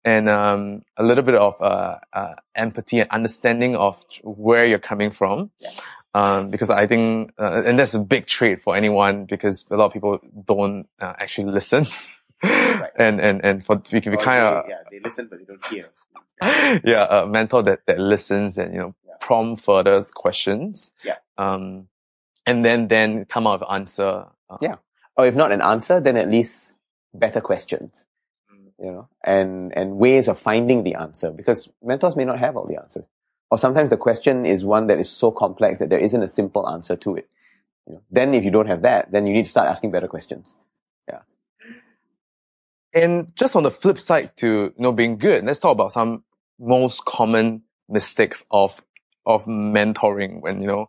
and um, a little bit of uh, uh, empathy and understanding of where you're coming from. Yeah. Um, because I think, uh, and that's a big trait for anyone because a lot of people don't uh, actually listen. right. And, and, and for, we can be kind of, yeah, they listen, but they don't hear. yeah, a mentor that, that listens and, you know, yeah. prompt further questions. Yeah. Um, and then, then come out with answer. Uh, yeah. Or if not an answer, then at least better questions, mm. you know, and, and ways of finding the answer because mentors may not have all the answers. Or sometimes the question is one that is so complex that there isn't a simple answer to it. You know, then if you don't have that, then you need to start asking better questions. Yeah. And just on the flip side to, you know, being good, let's talk about some most common mistakes of of mentoring when you know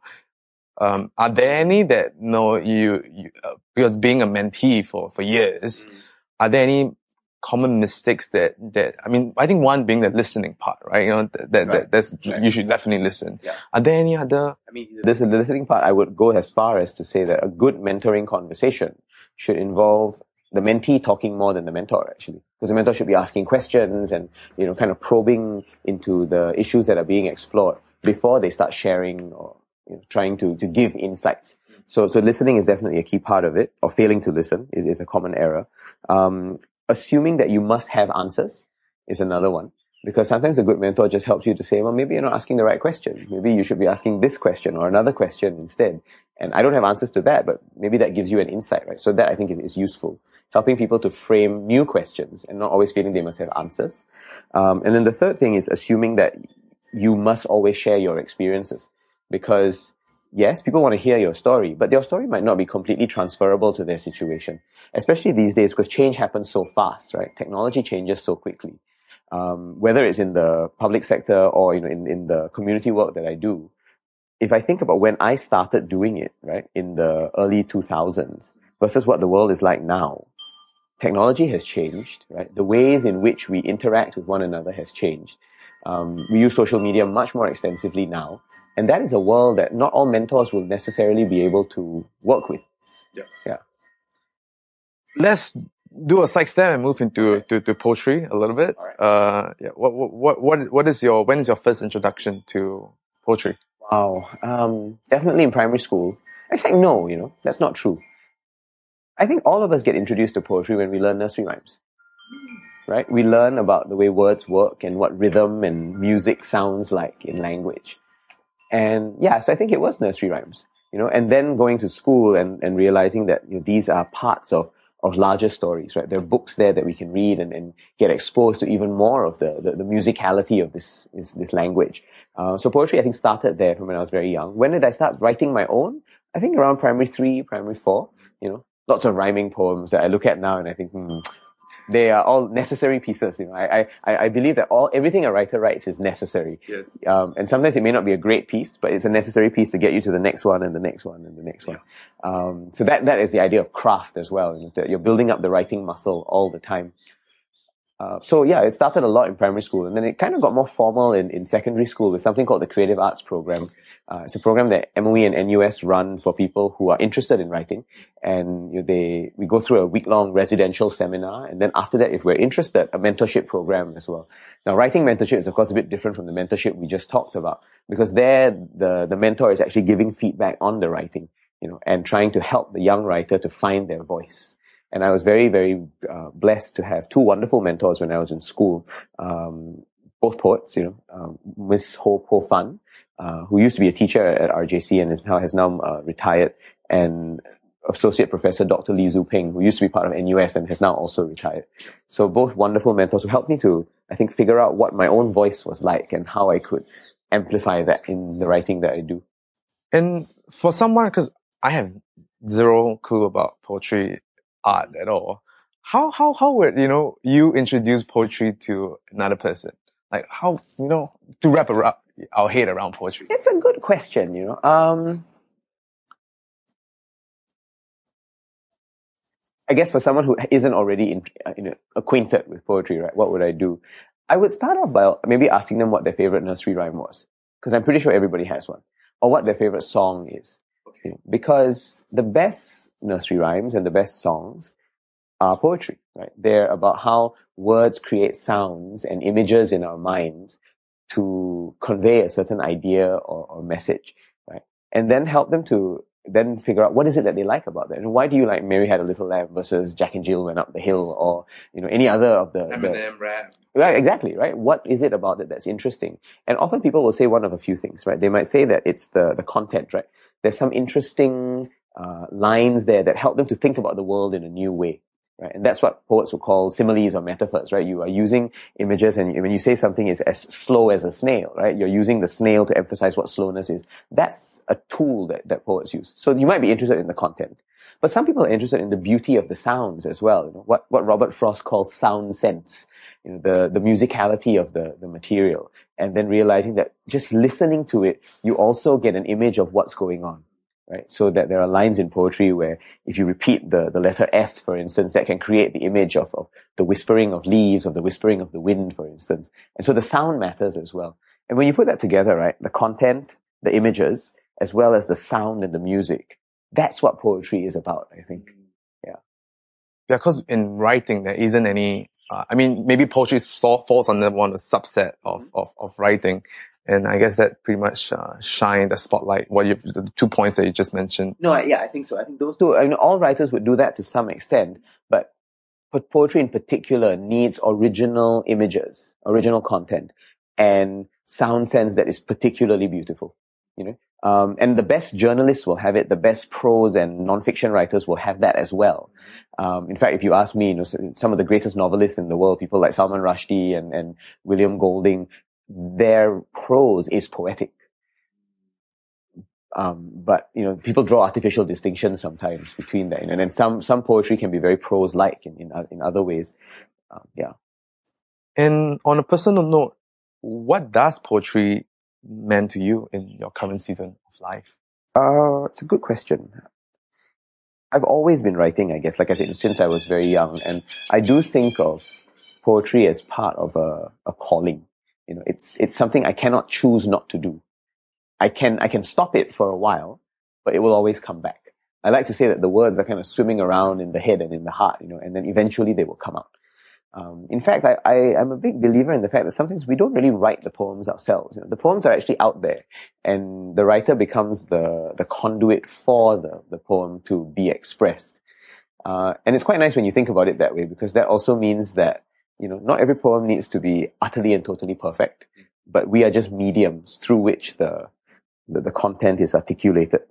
um, are there any that you know you, you uh, because being a mentee for for years mm. are there any common mistakes that that I mean I think one being the listening part, right? You know that, that, Right. that that's Right. you should definitely listen. Yeah. Are there any other? I mean, this the listening part. I would go as far as to say that a good mentoring conversation should involve the mentee talking more than the mentor, actually, because the mentor should be asking questions and you know, kind of probing into the issues that are being explored before they start sharing or you know, trying to to give insights. So, so listening is definitely a key part of it, or failing to listen is, is a common error. Um, assuming that you must have answers is another one. Because sometimes a good mentor just helps you to say, well, maybe you're not asking the right question. Maybe you should be asking this question or another question instead. And I don't have answers to that, but maybe that gives you an insight, right? So that I think is, is useful. Helping people to frame new questions and not always feeling they must have answers. Um, and then the third thing is assuming that you must always share your experiences. Because yes, people want to hear your story, but your story might not be completely transferable to their situation. Especially these days because change happens so fast, right? Technology changes so quickly um, whether it's in the public sector or you know in, in the community work that I do, if I think about when I started doing it, right, in the early 2000s versus what the world is like now, technology has changed, right? The ways in which we interact with one another has changed. Um, we use social media much more extensively now, and that is a world that not all mentors will necessarily be able to work with. Yeah. Let's do a side step and move into to, to poetry a little bit. Alright. Uh, yeah. What what what what is your when is your first introduction to poetry? Wow. Um, definitely in primary school. Actually, no, you know, that's not true. I think all of us get introduced to poetry when we learn nursery rhymes. Right? We learn about the way words work and what rhythm and music sounds like in language. And yeah, so I think it was nursery rhymes, you know, and then going to school and, and realizing that you know, these are parts of, of larger stories, right? There are books there that we can read and, and get exposed to even more of the, the, the musicality of this, this, this language. Uh, so poetry, I think, started there from when I was very young. When did I start writing my own? I think around primary three, primary four, you know, lots of rhyming poems that I look at now and I think, hmm, they are all necessary pieces. You know, I, I, I believe that all, everything a writer writes is necessary. Yes. Um, and sometimes it may not be a great piece, but it's a necessary piece to get you to the next one and the next one and the next one. Um, so that, that is the idea of craft as well. You know, that you're building up the writing muscle all the time. Uh, so yeah, it started a lot in primary school, and then it kind of got more formal in, in secondary school with something called the Creative Arts Program. Uh, it's a program that MOE and NUS run for people who are interested in writing, and you know, they we go through a week long residential seminar, and then after that, if we're interested, a mentorship program as well. Now, writing mentorship is of course a bit different from the mentorship we just talked about because there the the mentor is actually giving feedback on the writing, you know, and trying to help the young writer to find their voice. And I was very, very uh, blessed to have two wonderful mentors when I was in school. Um, both poets, you know, um, Miss Ho Poh Fun, uh, who used to be a teacher at RJC and is now has now uh, retired, and Associate Professor Dr. Lee Tzu Pheng, who used to be part of NUS and has now also retired. So both wonderful mentors who helped me to, I think, figure out what my own voice was like and how I could amplify that in the writing that I do. And for someone, because I have zero clue about poetry art at all, how how how would you know you introduce poetry to another person? Like how you know to wrap around our head around poetry? It's a good question, you know. Um, I guess for someone who isn't already in, uh, you know, acquainted with poetry, right? What would I do? I would start off by maybe asking them what their favorite nursery rhyme was, because I'm pretty sure everybody has one, or what their favorite song is. Know, because the best nursery rhymes and the best songs are poetry, right? They're about how words create sounds and images in our minds to convey a certain idea or, or message, right? And then help them to then figure out what is it that they like about that, and why do you like Mary Had a Little Lamb versus Jack and Jill Went Up the Hill, or you know any other of the, the Eminem rap. Right, exactly, right? What is it about it that's interesting? And often people will say one of a few things, right? They might say that it's the, the content, right? There's some interesting uh, lines there that help them to think about the world in a new way, right? And that's what poets would call similes or metaphors, right? You are using images and when you say something is as slow as a snail, right? You're using the snail to emphasize what slowness is. That's a tool that, that poets use. So you might be interested in the content. But some people are interested in the beauty of the sounds as well. You know, what, what Robert Frost calls sound sense, you know, the, the musicality of the, the material. And then realizing that just listening to it, you also get an image of what's going on. Right? So that there are lines in poetry where if you repeat the, the letter S, for instance, that can create the image of, of the whispering of leaves, of the whispering of the wind, for instance. And so the sound matters as well. And when you put that together, right, the content, the images, as well as the sound and the music, that's what poetry is about, I think. Yeah. Yeah, because in writing, there isn't any, uh, I mean, maybe poetry falls under one, subset of, mm-hmm. of, of writing. And I guess that pretty much uh, shine the spotlight. What you the two points that you just mentioned. No, yeah, I think so. I think those two. I mean, all writers would do that to some extent, but poetry in particular needs original images, original content, and sound sense that is particularly beautiful. You know, um, and the best journalists will have it. The best prose and nonfiction writers will have that as well. Um, in fact, if you ask me, you know, some of the greatest novelists in the world, people like Salman Rushdie and, and William Golding, their prose is poetic. Um, but you know, people draw artificial distinctions sometimes between that, and then some some poetry can be very prose-like in in, in other ways. Um, yeah. And on a personal note, what does poetry mean to you in your current season of life? Uh, it's a good question. I've always been writing, I guess, like I said, since I was very young, and I do think of poetry as part of a, a calling. You know, it's, it's something I cannot choose not to do. I can, I can stop it for a while, but it will always come back. I like to say that the words are kind of swimming around in the head and in the heart, you know, and then eventually they will come out. Um, in fact, I, I, am a big believer in the fact that sometimes we don't really write the poems ourselves. You know, the poems are actually out there, and the writer becomes the the conduit for the the poem to be expressed. Uh, and it's quite nice when you think about it that way, because that also means that you know, not every poem needs to be utterly and totally perfect, but we are just mediums through which the, the, the content is articulated.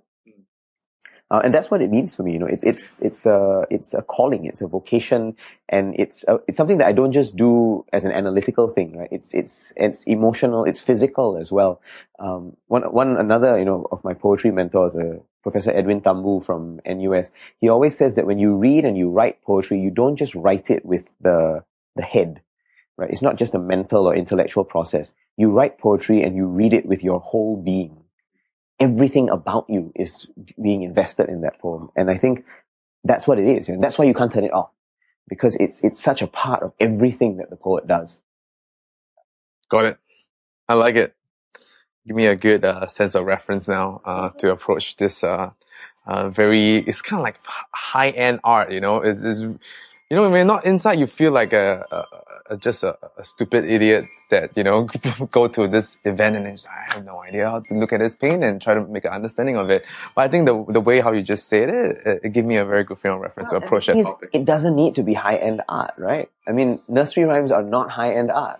Uh, and that's what it means for me. You know, it's it's it's a it's a calling, it's a vocation, and it's a, it's something that I don't just do as an analytical thing, right? It's it's it's emotional, it's physical as well. Um, one one another you know of my poetry mentors, uh, Professor Edwin Thumboo from NUS. He always says that when you read and you write poetry, you don't just write it with the the head, right? It's not just a mental or intellectual process. You write poetry and you read it with your whole being. Everything about you is being invested in that poem. And I think that's what it is. And that's why you can't turn it off because it's, it's such a part of everything that the poet does. Got it. I like it. Give me a good uh, sense of reference now uh, to approach this uh, uh very. It's kind of like high end art, you know. It's, it's you know, when you're not inside, you feel like a, a, a just a, a, stupid idiot that you know go to this event and I have no idea how to look at this paint and try to make an understanding of it. But I think the the way how you just said it, it, it gave me a very good frame of reference well, to approach that topic. It doesn't need to be high end art, right? I mean, nursery rhymes are not high end art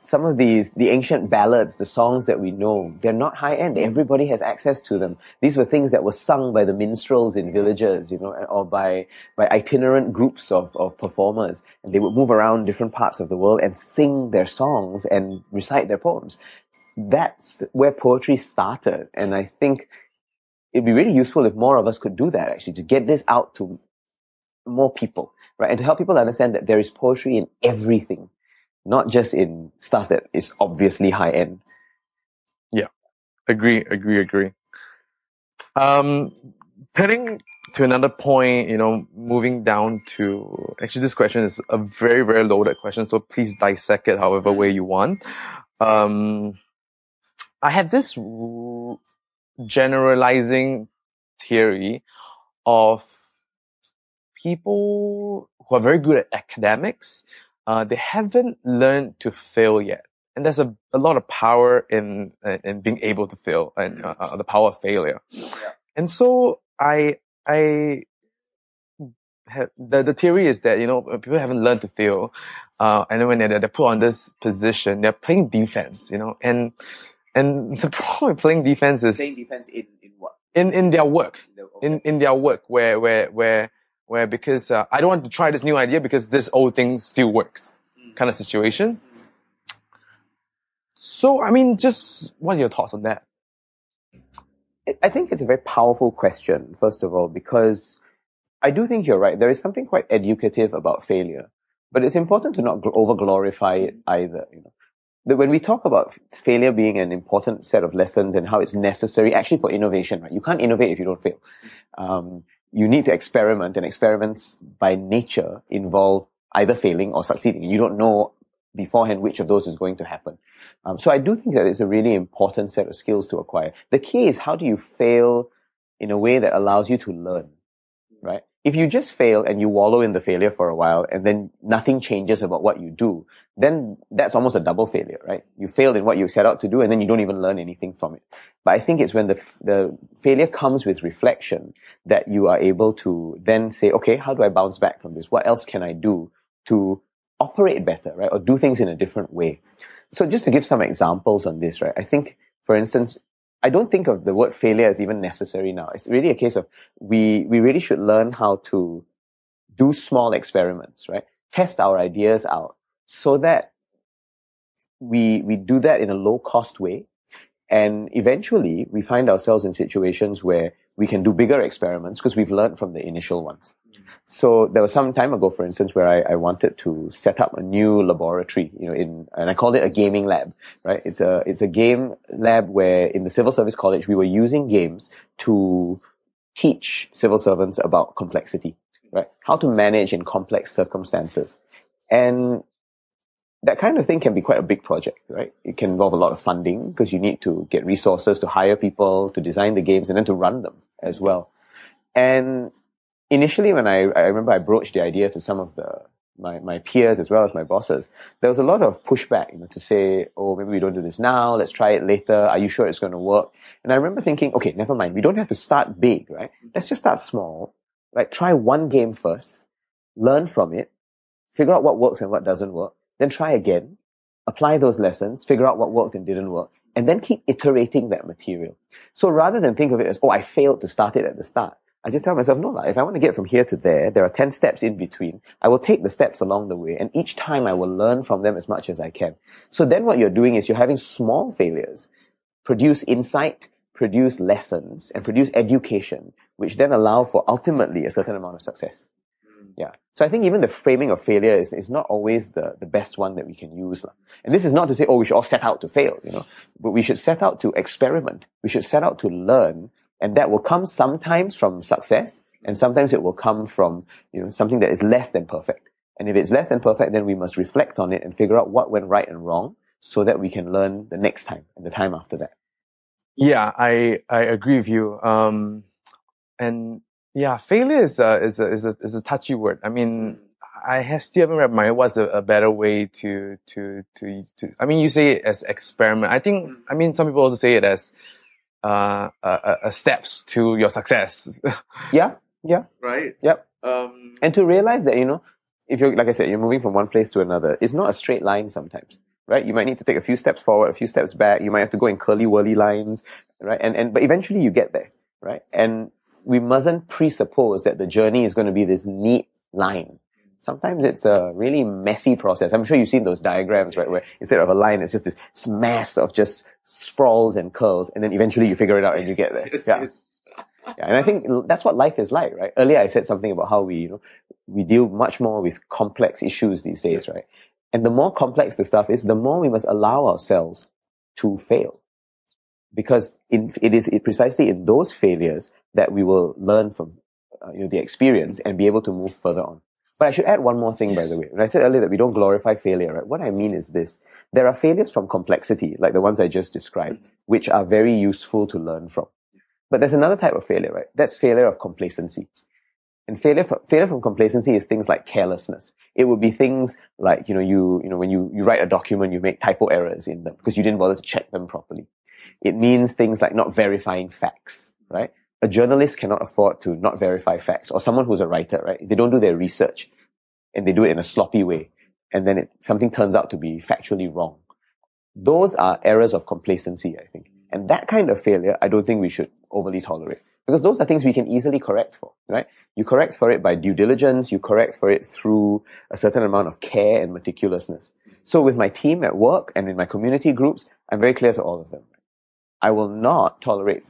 some of these, the ancient ballads, the songs that we know, they're not high end. Everybody has access to them. These were things that were sung by the minstrels in villages, you know, or by, by itinerant groups of, of performers. And they would move around different parts of the world and sing their songs and recite their poems. That's where poetry started. And I think it'd be really useful if more of us could do that actually, to get this out to more people, right? And to help people understand that there is poetry in everything not just in stuff that is obviously high end. Yeah, agree, agree, agree. Um, turning to another point, you know, moving down to actually this question is a very, very loaded question, so please dissect it however way you want. Um, I have this generalizing theory of people who are very good at academics uh, they haven't learned to fail yet. And there's a, a lot of power in, in being able to fail and uh, uh, the power of failure. Yeah. And so I, I, have, the, the theory is that, you know, people haven't learned to fail. Uh, and then when they're, they're put on this position, they're playing defense, you know, and, and the problem with playing defense is playing defense in, in what? In, in their work. In, in their work where, where, where, where because uh, I don't want to try this new idea because this old thing still works mm. kind of situation. So, I mean, just what are your thoughts on that? I think it's a very powerful question, first of all, because I do think you're right. There is something quite educative about failure, but it's important to not over glorify it either. You know, that when we talk about failure being an important set of lessons and how it's necessary actually for innovation, right? You can't innovate if you don't fail. Um, you need to experiment and experiments by nature involve either failing or succeeding. You don't know beforehand which of those is going to happen. Um, so I do think that it's a really important set of skills to acquire. The key is how do you fail in a way that allows you to learn, right? If you just fail and you wallow in the failure for a while and then nothing changes about what you do, then that's almost a double failure, right? You failed in what you set out to do and then you don't even learn anything from it. But I think it's when the, the failure comes with reflection that you are able to then say, okay, how do I bounce back from this? What else can I do to operate better, right? Or do things in a different way. So just to give some examples on this, right? I think, for instance, I don't think of the word failure as even necessary now. It's really a case of we, we really should learn how to do small experiments, right? Test our ideas out so that we, we do that in a low cost way. And eventually we find ourselves in situations where we can do bigger experiments because we've learned from the initial ones. So there was some time ago, for instance, where I, I, wanted to set up a new laboratory, you know, in, and I called it a gaming lab, right? It's a, it's a game lab where in the civil service college, we were using games to teach civil servants about complexity, right? How to manage in complex circumstances. And that kind of thing can be quite a big project, right? It can involve a lot of funding because you need to get resources to hire people to design the games and then to run them as well. And initially when I, I remember I broached the idea to some of the my, my peers as well as my bosses, there was a lot of pushback, you know, to say, oh, maybe we don't do this now, let's try it later, are you sure it's going to work? And I remember thinking, okay, never mind, we don't have to start big, right? Let's just start small, like try one game first, learn from it, figure out what works and what doesn't work, then try again, apply those lessons, figure out what worked and didn't work, and then keep iterating that material. So rather than think of it as, oh, I failed to start it at the start, I just tell myself, no, if I want to get from here to there, there are 10 steps in between. I will take the steps along the way and each time I will learn from them as much as I can. So then what you're doing is you're having small failures produce insight, produce lessons and produce education, which then allow for ultimately a certain amount of success. Mm. Yeah. So I think even the framing of failure is, is not always the, the best one that we can use. And this is not to say, oh, we should all set out to fail, you know, but we should set out to experiment. We should set out to learn and that will come sometimes from success, and sometimes it will come from, you know, something that is less than perfect. And if it's less than perfect, then we must reflect on it and figure out what went right and wrong so that we can learn the next time and the time after that. Yeah, I, I agree with you. Um, and yeah, failure is a, is a, is a, is a touchy word. I mean, I have still haven't read my what's a, a, better way to, to, to, to, I mean, you say it as experiment. I think, I mean, some people also say it as, uh, uh, uh, steps to your success. yeah, yeah, right. Yep. Um, and to realize that you know, if you're like I said, you're moving from one place to another, it's not a straight line sometimes, right? You might need to take a few steps forward, a few steps back. You might have to go in curly whirly lines, right? And and but eventually you get there, right? And we mustn't presuppose that the journey is going to be this neat line sometimes it's a really messy process. I'm sure you've seen those diagrams, right? Where instead of a line, it's just this mass of just sprawls and curls. And then eventually you figure it out and you get there. Yeah. yeah. And I think that's what life is like, right? Earlier I said something about how we, you know, we deal much more with complex issues these days, right? And the more complex the stuff is, the more we must allow ourselves to fail. Because in, it is precisely in those failures that we will learn from uh, you know, the experience and be able to move further on. But I should add one more thing, yes. by the way. When I said earlier that we don't glorify failure, right? What I mean is this. There are failures from complexity, like the ones I just described, which are very useful to learn from. But there's another type of failure, right? That's failure of complacency. And failure from, failure from complacency is things like carelessness. It would be things like, you know, you, you know, when you, you write a document, you make typo errors in them because you didn't bother to check them properly. It means things like not verifying facts, right? A journalist cannot afford to not verify facts or someone who's a writer, right? They don't do their research and they do it in a sloppy way. And then it, something turns out to be factually wrong. Those are errors of complacency, I think. And that kind of failure, I don't think we should overly tolerate because those are things we can easily correct for, right? You correct for it by due diligence. You correct for it through a certain amount of care and meticulousness. So with my team at work and in my community groups, I'm very clear to all of them. I will not tolerate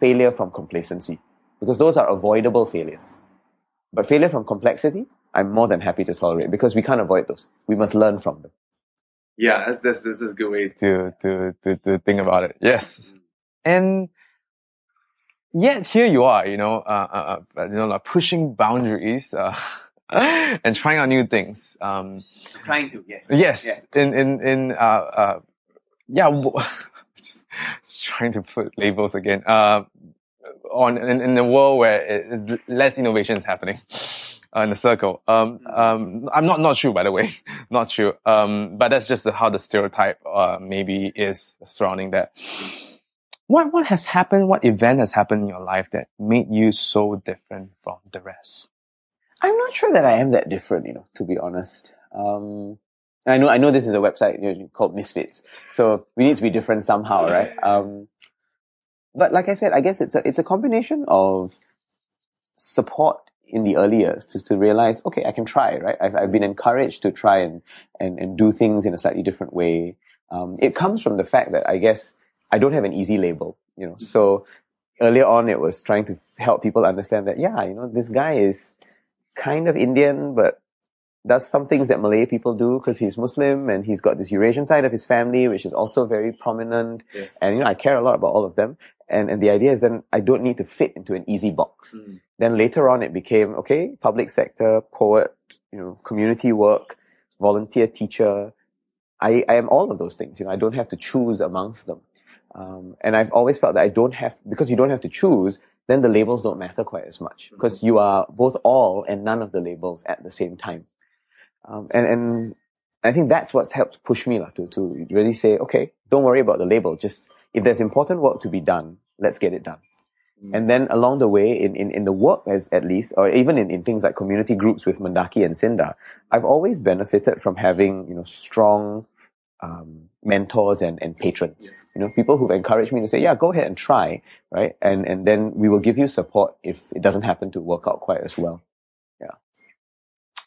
failure from complacency because those are avoidable failures. But failure from complexity, I'm more than happy to tolerate because we can't avoid those. We must learn from them. Yeah, that's that's, that's, that's a good way. to to to to think about it. Yes, and yet here you are, you know, uh, uh, uh, you know, like pushing boundaries uh, and trying out new things. Um, Trying to, yes. yes, Yeah. in in in uh, uh, yeah, just, just trying to put labels again. Uh, on in, in a world where it is less innovation is happening uh, in the circle. Um, um, I'm not not true, by the way, not true. Um, but that's just the, how the stereotype uh, maybe is surrounding that. What what has happened? What event has happened in your life that made you so different from the rest? I'm not sure that I am that different, you know, to be honest. Um, and I know, I know this is a website you know, called Misfits, so we need to be different somehow, right? Um, but like I said, I guess it's a, it's a combination of support in the early years to, to realize, okay, I can try, right? I've, I've been encouraged to try and, and, and do things in a slightly different way. Um, it comes from the fact that I guess I don't have an easy label, you know, so earlier on it was trying to help people understand that, yeah, you know, this guy is kind of Indian, but does some things that Malay people do because he's Muslim and he's got this Eurasian side of his family, which is also very prominent. Yes. And, you know, I care a lot about all of them. And, and the idea is then I don't need to fit into an easy box. Mm. Then later on it became, okay, public sector, poet, you know, community work, volunteer teacher. I, I am all of those things. You know, I don't have to choose amongst them. Um, and I've always felt that I don't have, because you don't have to choose, then the labels don't matter quite as much because you are both all and none of the labels at the same time. Um, and, and I think that's what's helped push me lah, to, to really say, okay, don't worry about the label. Just if there's important work to be done, let's get it done. And then along the way, in, in, in the work as at least, or even in, in things like community groups with Mendaki and SINDA, I've always benefited from having, you know, strong, um, mentors and, and patrons. You know, people who've encouraged me to say, yeah, go ahead and try, right? And, and then we will give you support if it doesn't happen to work out quite as well.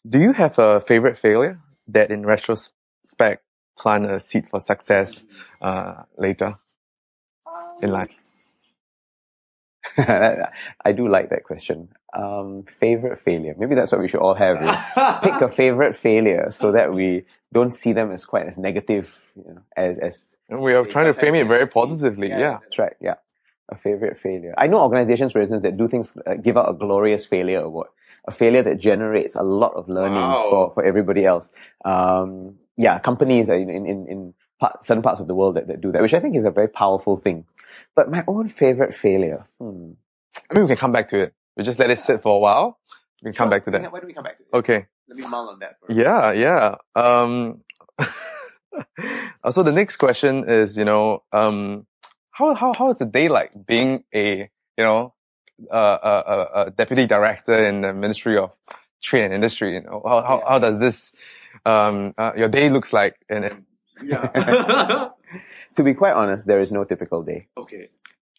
Do you have a favorite failure that, in retrospect, plant a seed for success uh, later in life? I do like that question. Um, favorite failure. Maybe that's what we should all have. you know. Pick a favorite failure so that we don't see them as quite as negative, you know, as, as And we are trying to frame it very positively. Yeah. That's right. Yeah. A favorite failure. I know organizations, for instance, that do things, uh, give out a glorious failure award, a failure that generates a lot of learning Wow. for, for everybody else. Um, yeah, companies in, in, in, in part, certain parts of the world that, that do that, which I think is a very powerful thing. But my own favorite failure. Hmm. I mean, we can come back to it. We just let it sit for a while. We can come back to that. Why don't we come back to it? Okay. Let me mull on that for Yeah, yeah. Um, so the next question is, you know, um, how how how is the day like being a you know uh, a, a, a deputy director in the Ministry of Trade and Industry? You know, how how, how does this um uh, your day looks like? And, and Yeah. To be quite honest, there is no typical day. okay.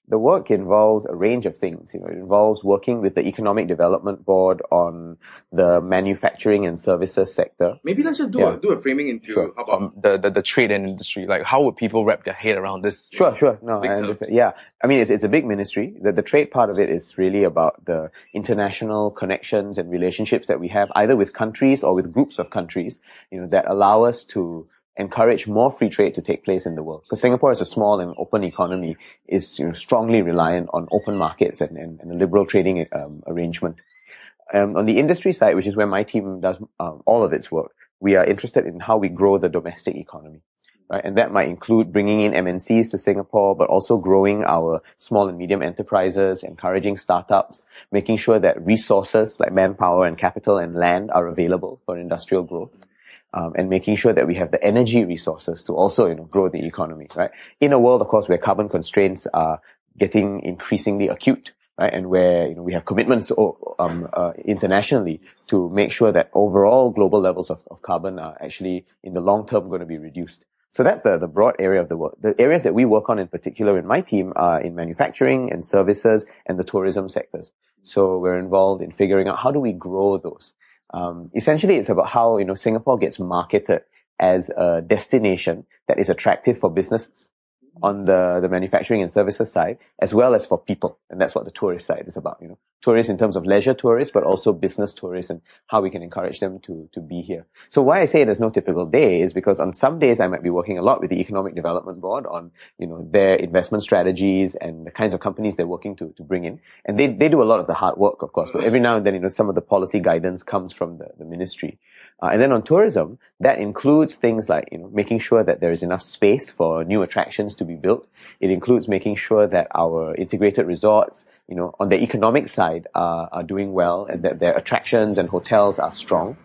The work involves a range of things. You know, it involves working with the Economic Development Board on the manufacturing and services sector. Maybe let's just do Yeah. a do a framing into Sure. how about um, the, the the trade and industry, like how would people wrap their head around this? Sure, sure. No, I understand. Yeah. I mean, it's, it's a big ministry. The, the trade part of it is really about the international connections and relationships that we have either with countries or with groups of countries, you know, that allow us to encourage more free trade to take place in the world. Because Singapore is a small and open economy, is you know, strongly reliant on open markets and, and, and a liberal trading um, arrangement. Um, on the industry side, which is where my team does um, all of its work, we are interested in how we grow the domestic economy right? And that might include bringing in MNCs to Singapore, but also growing our small and medium enterprises, encouraging startups, making sure that resources like manpower and capital and land are available for industrial growth. Um, and making sure that we have the energy resources to also, you know, grow the economy, right? In a world, of course, where carbon constraints are getting increasingly acute, right? And where, you know, we have commitments, um, uh, internationally to make sure that overall global levels of, of carbon are actually in the long term going to be reduced. So that's the, the broad area of the work. The areas that we work on in particular in my team are in manufacturing and services and the tourism sectors. So we're involved in figuring out how do we grow those. Um, essentially, it's about how you know Singapore gets marketed as a destination that is attractive for businesses on the, the manufacturing and services side, as well as for people. And that's what the tourist side is about, you know, tourists in terms of leisure tourists, but also business tourists and how we can encourage them to, to be here. So why I say there's no typical day is because on some days I might be working a lot with the Economic Development Board on, you know, their investment strategies and the kinds of companies they're working to, to bring in. And they, they do a lot of the hard work, of course, but every now and then, you know, some of the policy guidance comes from the, the ministry. Uh, and then on tourism, that includes things like, you know, making sure that there is enough space for new attractions to be built. It includes making sure that our integrated resorts, you know, on the economic side are, are doing well and that their attractions and hotels are strong.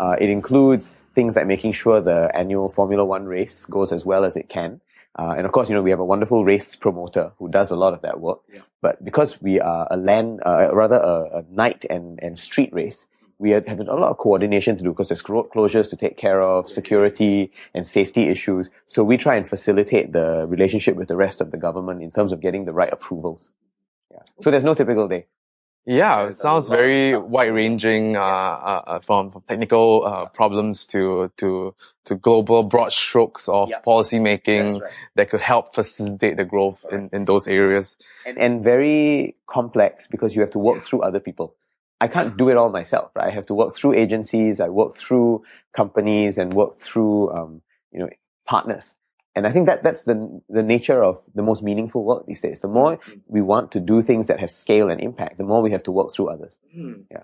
Uh, it includes things like making sure the annual Formula One race goes as well as it can. Uh, and of course, you know, we have a wonderful race promoter who does a lot of that work. Yeah. But because we are a land, uh, rather a, a night and, and street race, we have a lot of coordination to do because there's road closures to take care of, security and safety issues. So we try and facilitate the relationship with the rest of the government in terms of getting the right approvals. Yeah. So there's no typical day. Yeah, it sounds very wide-ranging, uh, uh, uh, from, from technical uh, problems to to to global broad strokes of yep. policy making right. that could help facilitate the growth right. in, in those areas. And, and very complex because you have to work yeah. through other people. I can't do it all myself, right? I have to work through agencies, I work through companies and work through, um, you know, partners. And I think that that's the, the nature of the most meaningful work these days. The more mm-hmm. we want to do things that have scale and impact, the more we have to work through others. Mm. Yeah.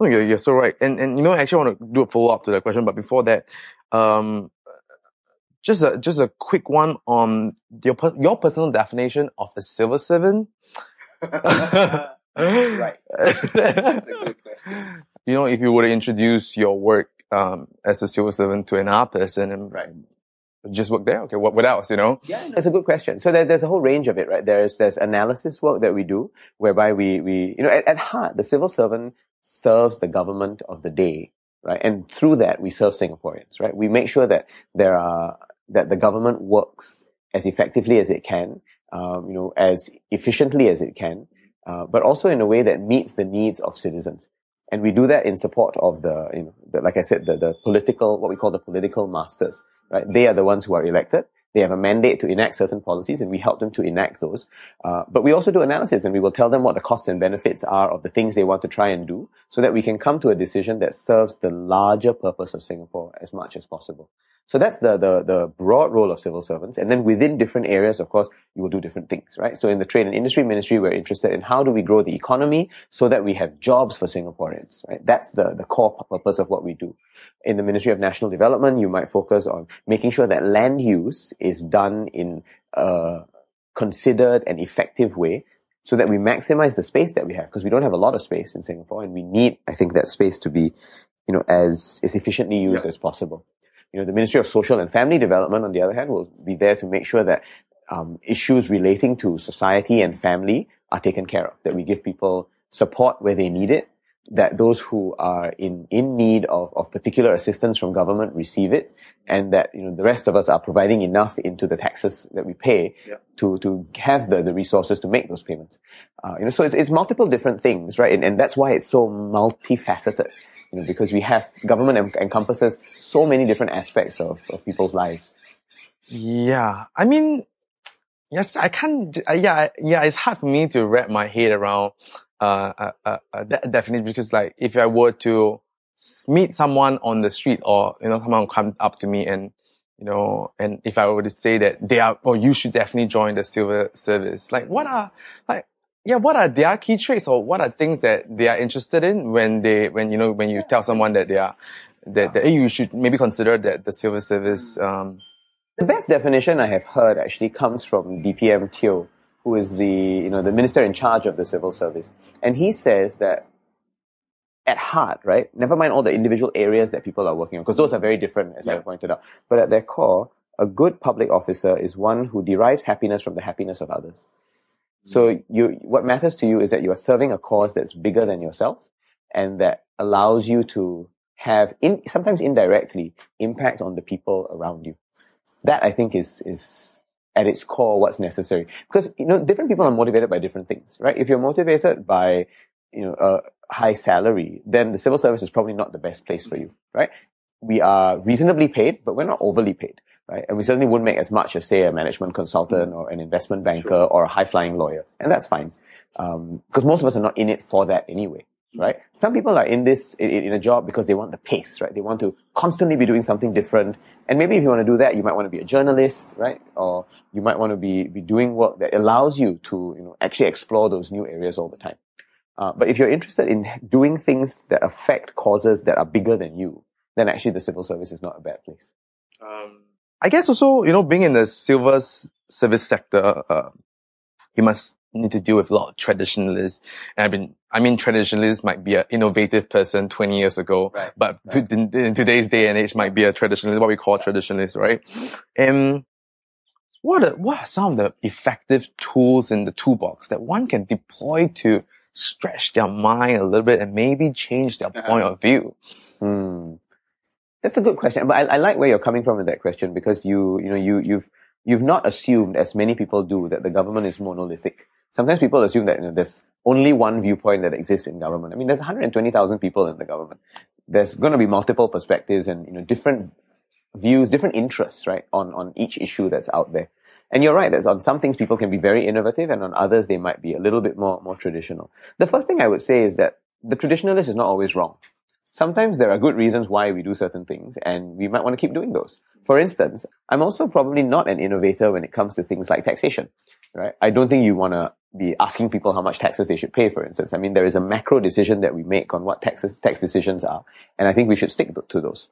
Oh, you're, you're so right. And, and, you know, I actually want to do a follow up to that question. But before that, um, just a, just a quick one on your, your personal definition of a civil servant. right. That's a good question. you know, if you were to introduce your work um, as a civil servant to an person and right. just work there, okay, what, what else, you know? Yeah, that's a good question. So there, there's a whole range of it, right? There's, there's analysis work that we do whereby we, we, you know, at, at heart, the civil servant serves the government of the day, right? And through that, we serve Singaporeans, right? We make sure that there are, that the government works as effectively as it can, um, you know, as efficiently as it can, uh, but also in a way that meets the needs of citizens. And we do that in support of the, you know, the, like I said, the, the political, what we call the political masters, right? They are the ones who are elected. They have a mandate to enact certain policies and we help them to enact those. Uh, but we also do analysis and we will tell them what the costs and benefits are of the things they want to try and do so that we can come to a decision that serves the larger purpose of Singapore as much as possible. So that's the, the, the broad role of civil servants. And then within different areas, of course, you will do different things, right? So in the trade and industry ministry, we're interested in how do we grow the economy so that we have jobs for Singaporeans, right? That's the, the core purpose of what we do. In the Ministry of National Development, you might focus on making sure that land use is done in a considered and effective way so that we maximize the space that we have because we don't have a lot of space in Singapore and we need, I think, that space to be, you know, as, as efficiently used yeah. as possible. You know, the Ministry of Social and Family Development, on the other hand, will be there to make sure that um, issues relating to society and family are taken care of, that we give people support where they need it, that those who are in, in need of, of particular assistance from government receive it, and that, you know, the rest of us are providing enough into the taxes that we pay to, to have the, the resources to make those payments. Uh, you know, so it's, it's multiple different things, right? And, and that's why it's so multifaceted you know, because we have government en- encompasses so many different aspects of, of people's lives. Yeah, I mean, yes, I can't. Yeah, yeah, it's hard for me to wrap my head around uh, uh, uh, uh that definition because, like, if I were to meet someone on the street or you know someone come up to me and you know, and if I were to say that they are, or oh, you should definitely join the civil service, like what are, like, yeah, what are their key traits or what are things that they are interested in when they, when, you know, when you tell someone that they are, that, that hey, you should maybe consider that the civil service, um, the best definition I have heard actually comes from DPM Teo, who is the, you know, the minister in charge of the civil service. And he says that at heart, right, never mind all the individual areas that people are working on, because those are very different, as yeah. I pointed out. But at their core, a good public officer is one who derives happiness from the happiness of others. So you, what matters to you is that you are serving a cause that's bigger than yourself and that allows you to have in, sometimes indirectly impact on the people around you. That I think is, is at its core what's necessary. Because, you know, different people are motivated by different things, right? If you're motivated by, you know, a high salary, then the civil service is probably not the best place for you, right? We are reasonably paid, but we're not overly paid right? And we certainly wouldn't make as much as, say, a management consultant or an investment banker sure. or a high flying lawyer. And that's fine. because most of us are not in it for that anyway right? Some people are in this, in, in, a job because they want the pace, right? They want to constantly be doing something different. And maybe if you want to do that, you might want to be a journalist, right? Or you might want to be, be doing work that allows you to, you know, actually explore those new areas all the time. Uh, but if you're interested in doing things that affect causes that are bigger than you, then actually the civil service is not a bad place. Um, I guess also, you know, being in the civil service sector, uh, you must need to deal with a lot of traditionalists. And I've been, I mean, traditionalists might be an innovative person 20 years ago, right, but right. To, in, in, today's day and age might be a traditionalist, what we call traditionalist, right? And what are, what are some of the effective tools in the toolbox that one can deploy to stretch their mind a little bit and maybe change their point of view? Hmm. That's a good question, but I, I like where you're coming from with that question because you, you know, you, you've, you've not assumed, as many people do, that the government is monolithic sometimes people assume that you know, there's only one viewpoint that exists in government. I mean, there's 120,000 people in the government. There's going to be multiple perspectives and you know different views, different interests, right, on on each issue that's out there. And you're right. There's on some things people can be very innovative, and on others they might be a little bit more more traditional. The first thing I would say is that the traditionalist is not always wrong. Sometimes there are good reasons why we do certain things, and we might want to keep doing those. For instance, I'm also probably not an innovator when it comes to things like taxation right? I don't think you want to be asking people how much taxes they should pay, for instance. I mean, there is a macro decision that we make on what taxes, tax decisions are, and I think we should stick to those.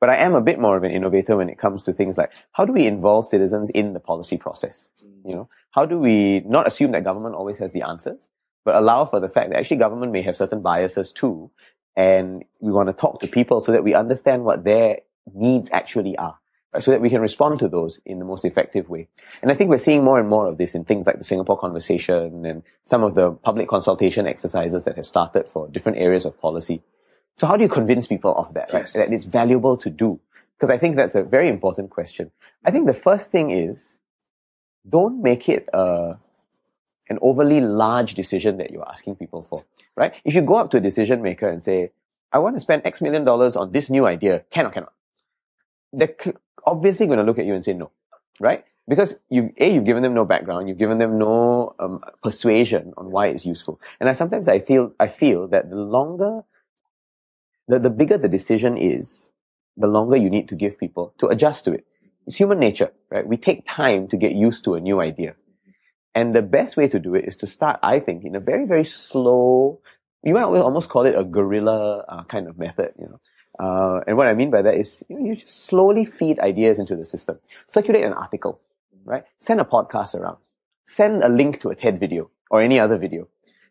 But I am a bit more of an innovator when it comes to things like how do we involve citizens in the policy process? You know, how do we not assume that government always has the answers, but allow for the fact that actually government may have certain biases too, and we want to talk to people so that we understand what their needs actually are so that we can respond to those in the most effective way. And I think we're seeing more and more of this in things like the Singapore conversation and some of the public consultation exercises that have started for different areas of policy. So how do you convince people of that, right? That it's valuable to do? Because I think that's a very important question. I think the first thing is don't make it uh, an overly large decision that you're asking people for, right? If you go up to a decision maker and say, I want to spend X million dollars on this new idea, can or cannot? they're obviously going to look at you and say no, right? Because you've, a you've given them no background, you've given them no um, persuasion on why it's useful. And I sometimes I feel I feel that the longer, the the bigger the decision is, the longer you need to give people to adjust to it. It's human nature, right? We take time to get used to a new idea. And the best way to do it is to start, I think, in a very, very slow, you might almost call it a guerrilla uh, kind of method, you know. Uh, and what I mean by that is you, know, you just slowly feed ideas into the system. Circulate an article, right? Send a podcast around. Send a link to a TED video or any other video,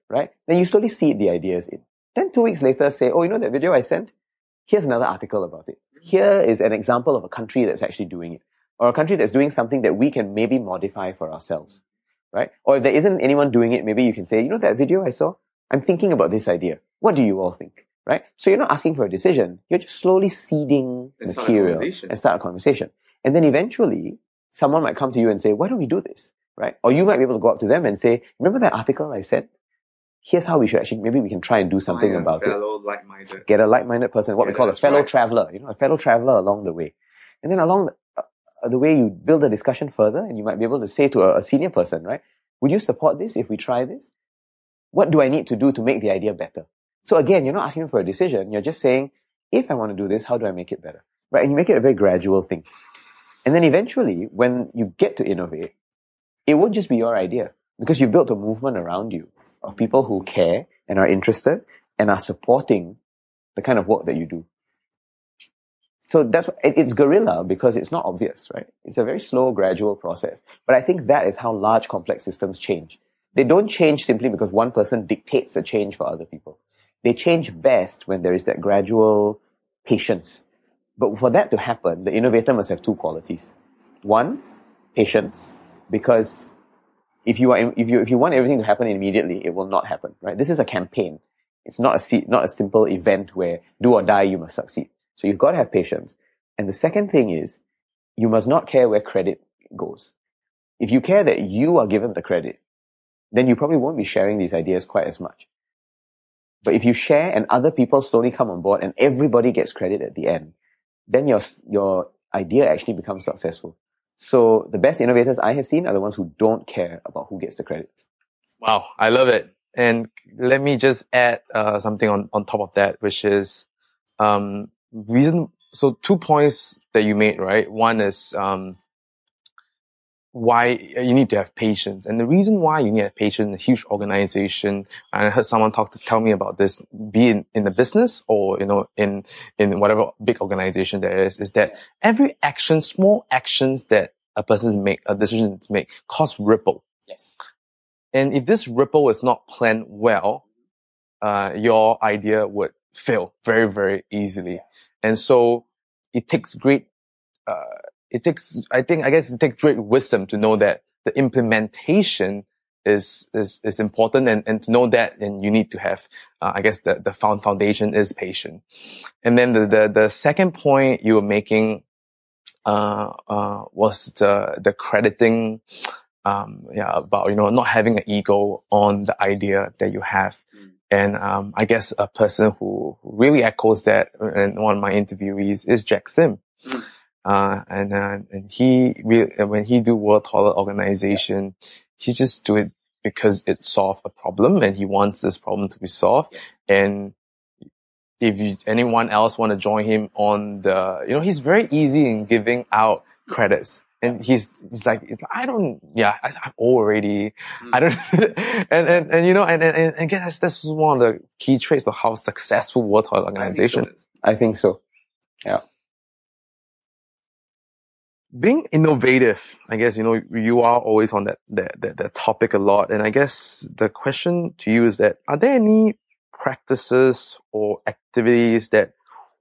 right? Then you slowly seed the ideas in. Then two weeks later say, oh, you know that video I sent? Here's another article about it. Here is an example of a country that's actually doing it. Or a country that's doing something that we can maybe modify for ourselves, right? Or if there isn't anyone doing it, maybe you can say, you know that video I saw? I'm thinking about this idea. What do you all think? right? So you're not asking for a decision. You're just slowly seeding and material start and start a conversation. And then eventually someone might come to you and say, why don't we do this? Right? Or you might be able to go up to them and say, remember that article I said? Here's how we should actually, maybe we can try and do something about fellow, it. Get a like-minded person, what we call a fellow right. traveler, you know, a fellow traveler along the way. And then along the, the way you build the discussion further and you might be able to say to a, a senior person, right? Would you support this if we try this? What do I need to do to make the idea better? So again, you're not asking for a decision. You're just saying, if I want to do this, how do I make it better? Right? And you make it a very gradual thing. And then eventually, when you get to innovate, it won't just be your idea because you've built a movement around you of people who care and are interested and are supporting the kind of work that you do. So that's, it's guerrilla because it's not obvious, right? It's a very slow, gradual process. But I think that is how large complex systems change. They don't change simply because one person dictates a change for other people. They change best when there is that gradual patience. But for that to happen, the innovator must have two qualities. One, patience, because if you are, if you, if you want everything to happen immediately, it will not happen, right? This is a campaign. It's not a, not a simple event where do or die, you must succeed. So you've got to have patience. And the second thing is, you must not care where credit goes. If you care that you are given the credit, then you probably won't be sharing these ideas quite as much. But if you share and other people slowly come on board and everybody gets credit at the end, then your, your idea actually becomes successful. So the best innovators I have seen are the ones who don't care about who gets the credit. Wow, I love it. And let me just add uh, something on, on top of that, which is um, reason. So two points that you made, right? One is um, why you need to have patience. And the reason why you need to have patience in a huge organization, and I heard someone talk to tell me about this, be in, in the business or, you know, in, in whatever big organization there is, is that every action, small actions that a person make, a decision to make cause ripple. Yes. And if this ripple is not planned well, uh, your idea would fail very, very easily. And so it takes great, uh, it takes, I think, I guess it takes great wisdom to know that the implementation is, is, is important and, and to know that and you need to have, uh, I guess the, the foundation is patient. And then the, the, the second point you were making, uh, uh, was the, the crediting, um, yeah, about, you know, not having an ego on the idea that you have. Mm. And, um, I guess a person who really echoes that in one of my interviewees is Jack Sim. Mm. Uh, and, uh, and he really, when he do World Toilet Organization, he just do it because it solved a problem and he wants this problem to be solved. And if you, anyone else want to join him on the, you know, he's very easy in giving out credits. And he's, he's like, I don't, yeah, I, am already, mm. I don't, and, and, and, you know, and, and, and again, that's, that's one of the key traits of how successful World Toilet Organization. I think so. Yeah being innovative, I guess, you know, you are always on that, that, that, that topic a lot. And I guess the question to you is that, are there any practices or activities that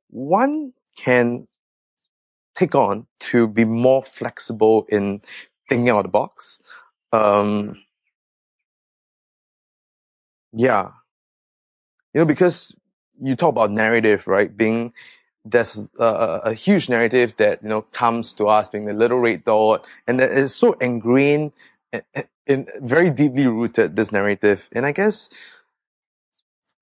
one can take on to be more flexible in thinking out of the box? Um, yeah. You know, because you talk about narrative, right? Being there's a, a, huge narrative that you know comes to us being the little red dot, and that is so ingrained in, in very deeply rooted this narrative. And I guess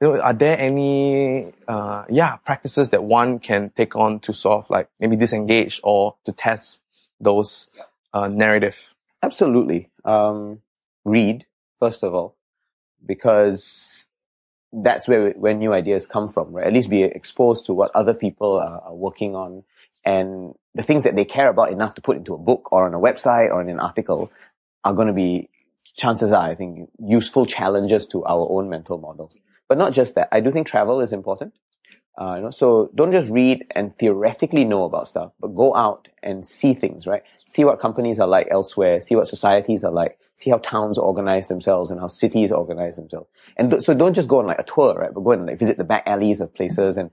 are there any uh, yeah practices that one can take on to sort of like maybe disengage or to test those uh, narrative? Absolutely. Um, read first of all, because that's where where new ideas come from, right? At least be exposed to what other people are, are, working on and the things that they care about enough to put into a book or on a website or in an article are going to be chances are, I think, useful challenges to our own mental models. But not just that. I do think travel is important. Uh, you know, so don't just read and theoretically know about stuff, but go out and see things, right? See what companies are like elsewhere. See what societies are like see how towns organize themselves and how cities organize themselves. And th- so don't just go on like a tour, right? But go and like visit the back alleys of places and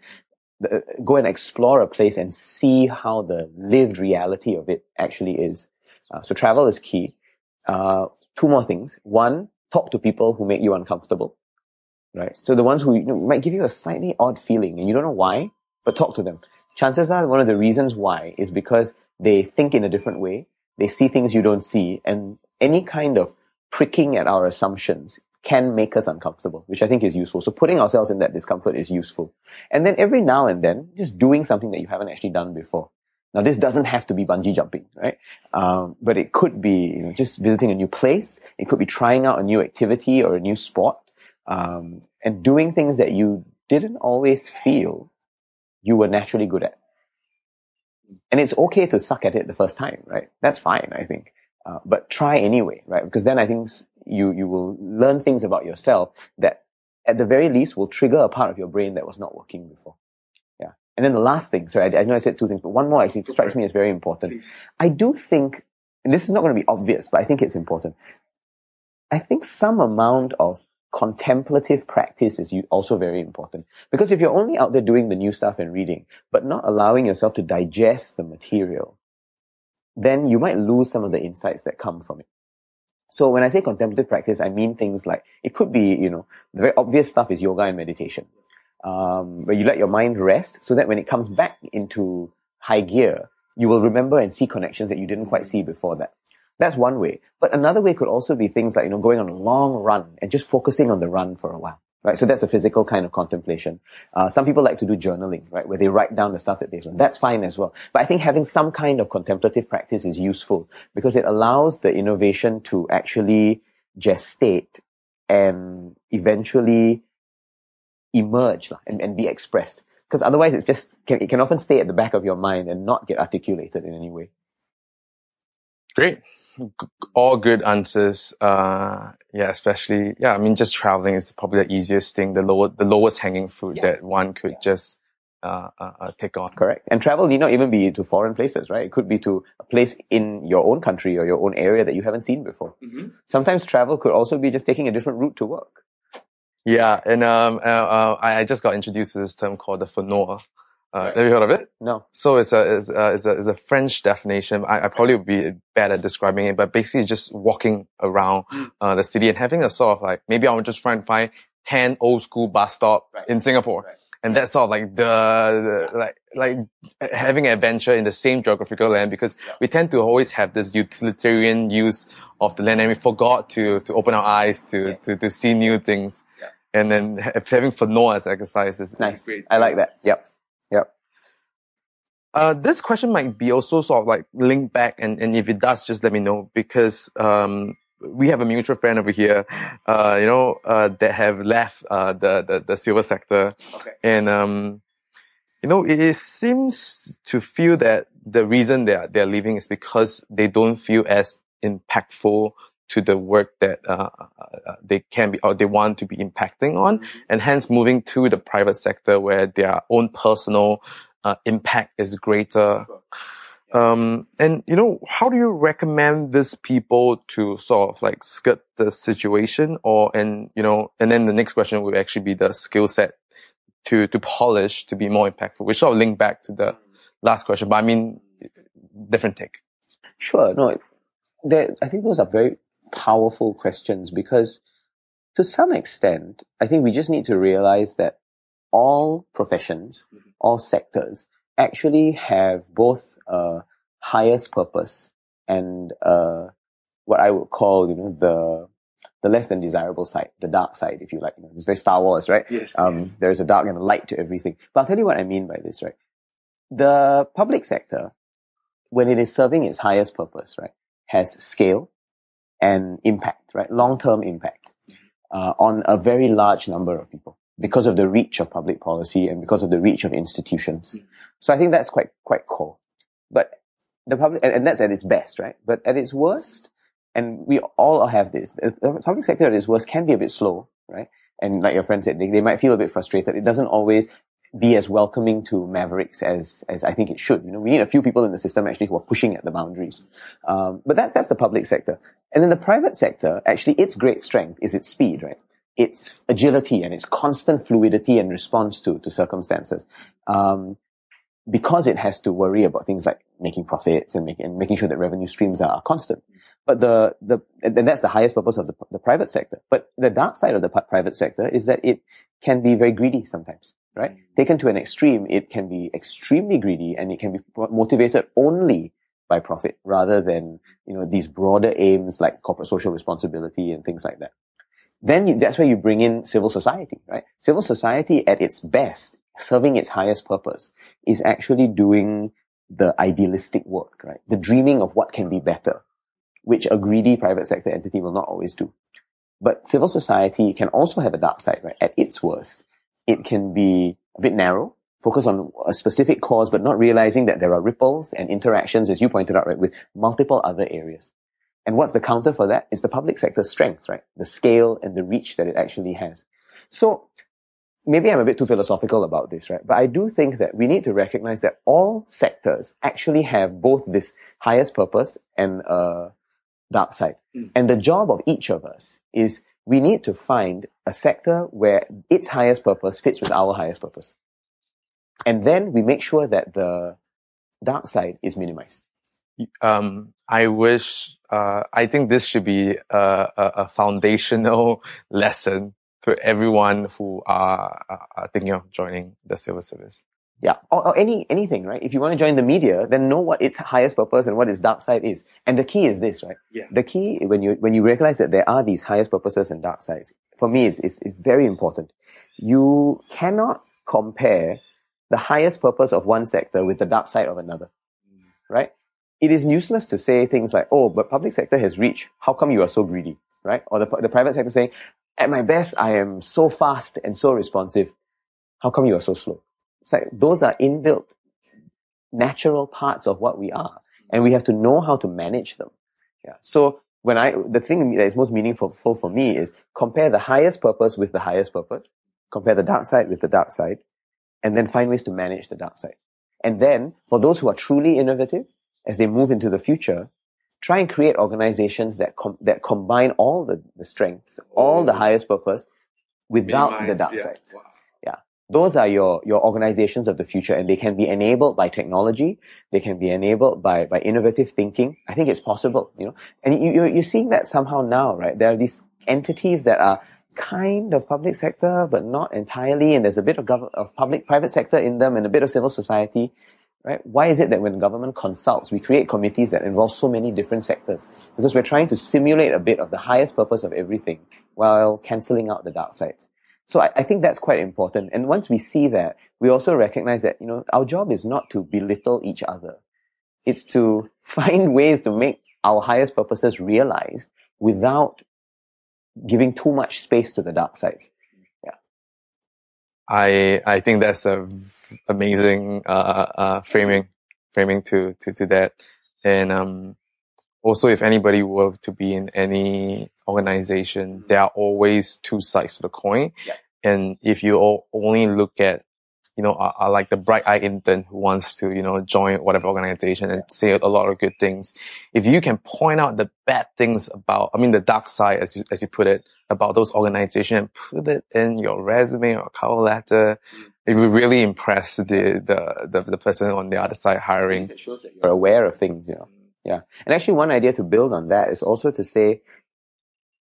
the, go and explore a place and see how the lived reality of it actually is. Uh, so travel is key. Uh, two more things. One, talk to people who make you uncomfortable, right? So the ones who you know, might give you a slightly odd feeling and you don't know why, but talk to them. Chances are one of the reasons why is because they think in a different way. They see things you don't see and any kind of pricking at our assumptions can make us uncomfortable, which I think is useful. So putting ourselves in that discomfort is useful. And then every now and then, just doing something that you haven't actually done before. Now, this doesn't have to be bungee jumping, right? Um, but it could be you know, just visiting a new place. It could be trying out a new activity or a new sport, um, and doing things that you didn't always feel you were naturally good at. And it's okay to suck at it the first time, right? That's fine, I think. Uh, but try anyway, right? Because then I think you, you will learn things about yourself that at the very least will trigger a part of your brain that was not working before. Yeah. And then the last thing, sorry, I, I know I said two things, but one more actually strikes me as very important. Please. I do think, and this is not going to be obvious, but I think it's important. I think some amount of contemplative practice is also very important. Because if you're only out there doing the new stuff and reading, but not allowing yourself to digest the material, then you might lose some of the insights that come from it. So when I say contemplative practice, I mean things like, it could be, you know, the very obvious stuff is yoga and meditation. Um, where you let your mind rest so that when it comes back into high gear, you will remember and see connections that you didn't quite see before that. That's one way. But another way could also be things like, you know, going on a long run and just focusing on the run for a while right? So that's a physical kind of contemplation. Uh, some people like to do journaling, right, where they write down the stuff that they've learned. That's fine as well. But I think having some kind of contemplative practice is useful because it allows the innovation to actually gestate and eventually emerge and, and be expressed. Because otherwise, it's just can, it can often stay at the back of your mind and not get articulated in any way. Great, all good answers. Uh, yeah, especially yeah. I mean, just traveling is probably the easiest thing, the lower, the lowest hanging fruit Yeah. that one could Yeah. just uh, uh, uh, take on. Correct. And travel need not even be to foreign places, right? It could be to a place in your own country or your own area that you haven't seen before. Sometimes travel could also be just taking a different route to work. Yeah, and um, uh, uh, I just got introduced to this term called the flâneur. Uh, Have you heard of it? No. So it's a it's a, it's a, it's a French definition. I, I probably would be bad at describing it, but basically just walking around uh, the city and having a sort of like maybe I would just try and find ten old school bus stop Right. in Singapore, Right. and that's all like the, the like like having an adventure in the same geographical land because Yeah. we tend to always have this utilitarian use of the land and we forgot to to open our eyes to Yeah. to to see new things, Yeah. and then having flâneur as exercise is Nice. great. I like that. Yep. Yep. Uh, this question might be also sort of like linked back, and, and if it does, just let me know because um, we have a mutual friend over here, uh, you know, uh, that have left uh, the, the the silver sector, Okay. and um, you know, it, it seems to feel that the reason they are they're leaving is because they don't feel as impactful to the work that uh, uh, they can be or they want to be impacting on, and hence moving to the private sector where their own personal uh, impact is greater. Um, and you know, how do you recommend these people to sort of like skirt the situation, or and you know, and then the next question would actually be the skill set to to polish to be more impactful, which sort of link back to the last question, but I mean, different take. Sure. No, there, I think those are very powerful questions because to some extent, I think we just need to realize that all professions, all sectors actually have both a highest purpose and uh, what I would call, you know, the the less than desirable side, the dark side, if you like. You know, it's very Star Wars, right? Yes. Um, there's a dark and a light to everything. But I'll tell you what I mean by this, right? The public sector, when it is serving its highest purpose, right, has scale and impact, right? Long-term impact, uh, on a very large number of people because of the reach of public policy and because of the reach of institutions. So I think that's quite, quite core. But the public, and, and that's at its best, right? But at its worst, and we all have this, the the public sector at its worst can be a bit slow, right? And like your friend said, they, they might feel a bit frustrated. It doesn't always be as welcoming to mavericks as, as I think it should. You know, we need a few people in the system actually who are pushing at the boundaries. Um, but that's, that's the public sector. And then the private sector, actually, its great strength is its speed, right? Its agility and its constant fluidity and response to, to circumstances. Um, because it has to worry about things like making profits and, make, and making sure that revenue streams are constant. But the, the, and that's the highest purpose of the, the private sector. But the dark side of the private sector is that it can be very greedy sometimes, right? Mm. Taken to an extreme, it can be extremely greedy and it can be motivated only by profit rather than, you know, these broader aims like corporate social responsibility and things like that. Then you, that's where you bring in civil society, right? Civil society at its best, serving its highest purpose, is actually doing the idealistic work, right? The dreaming of what can be better, which a greedy private sector entity will not always do. But civil society can also have a dark side, right? At its worst, it can be a bit narrow, focus on a specific cause, but not realizing that there are ripples and interactions, as you pointed out, right, with multiple other areas. And what's the counter for that? It's the public sector's strength, right? The scale and the reach that it actually has. So maybe I'm a bit too philosophical about this, right? But I do think that we need to recognize that all sectors actually have both this highest purpose and a dark side. And the job of each of us is we need to find a sector where its highest purpose fits with our highest purpose. And then we make sure that the dark side is minimized. um, I wish, uh, I think this should be a, a, a foundational lesson to everyone who are, are- are thinking of joining the civil service. Yeah. Or, or any, anything, right? If you want to join the media, then know what its highest purpose and what its dark side is. And the key is this, right? Yeah. The key, when you, when you realize that there are these highest purposes and dark sides, for me, is, is, very important. You cannot compare the highest purpose of one sector with the dark side of another, mm. right? It is useless to say things like, oh, but public sector has reached, how come you are so greedy, right? Or the, the private sector saying, at my best, I am so fast and so responsive. How come you are so slow? It's like those are inbuilt natural parts of what we are. And we have to know how to manage them. Yeah. So when I, the thing that is most meaningful for me is compare the highest purpose with the highest purpose, compare the dark side with the dark side, and then find ways to manage the dark side. And then for those who are truly innovative, as they move into the future, try and create organizations that com- that combine all the, the strengths, all the highest purpose without the dark yeah. side. Wow. Those are your, your organizations of the future and they can be enabled by technology. They can be enabled by, by innovative thinking. I think it's possible, you know, and you, you're, you're seeing that somehow now, right? There are these entities that are kind of public sector, but not entirely. And there's a bit of, gov- of public, private sector in them and a bit of civil society right? Why is it that when government consults, we create committees that involve so many different sectors? Because we're trying to simulate a bit of the highest purpose of everything while cancelling out the dark sides. So I, I, think that's quite important. And once we see that, we also recognize that, you know, our job is not to belittle each other. It's to find ways to make our highest purposes realized without giving too much space to the dark sides. Yeah. I I think that's a amazing uh, uh, framing framing to, to to that, and um, also if anybody were to be in any organization, there are always two sides to the coin, yeah. and if you only look at you know, like the bright eyed intern who wants to, you know, join whatever organization and say a lot of good things. If you can point out the bad things about, I mean, the dark side, as you, as you put it, about those organizations and put it in your resume or cover letter, mm. it will really impress the, the, the, the person on the other side hiring. It shows that you're aware of things, you know. Mm. Yeah. And actually one idea to build on that is also to say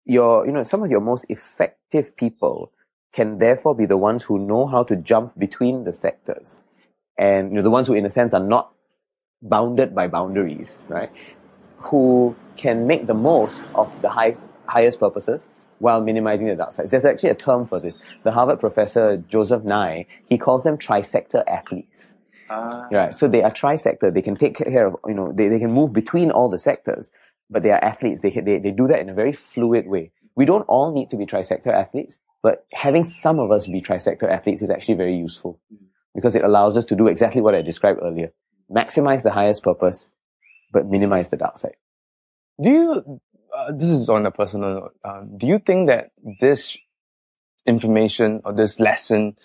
your, you know, some of your most effective people can therefore be the ones who know how to jump between the sectors. And, you know, the ones who in a sense are not bounded by boundaries, right? Who can make the most of the highest, highest purposes while minimizing the dark sides. There's actually a term for this. The Harvard professor Joseph Nye, he calls them trisector athletes. Uh, right. So they are trisector. They can take care of, you know, they, they can move between all the sectors, but they are athletes. They, they, they do that in a very fluid way. We don't all need to be trisector athletes, but having some of us be trisector athletes is actually very useful because it allows us to do exactly what I described earlier. Maximize the highest purpose, but minimize the dark side. Do you, uh, this is on a personal note, uh, do you think that this information or this lesson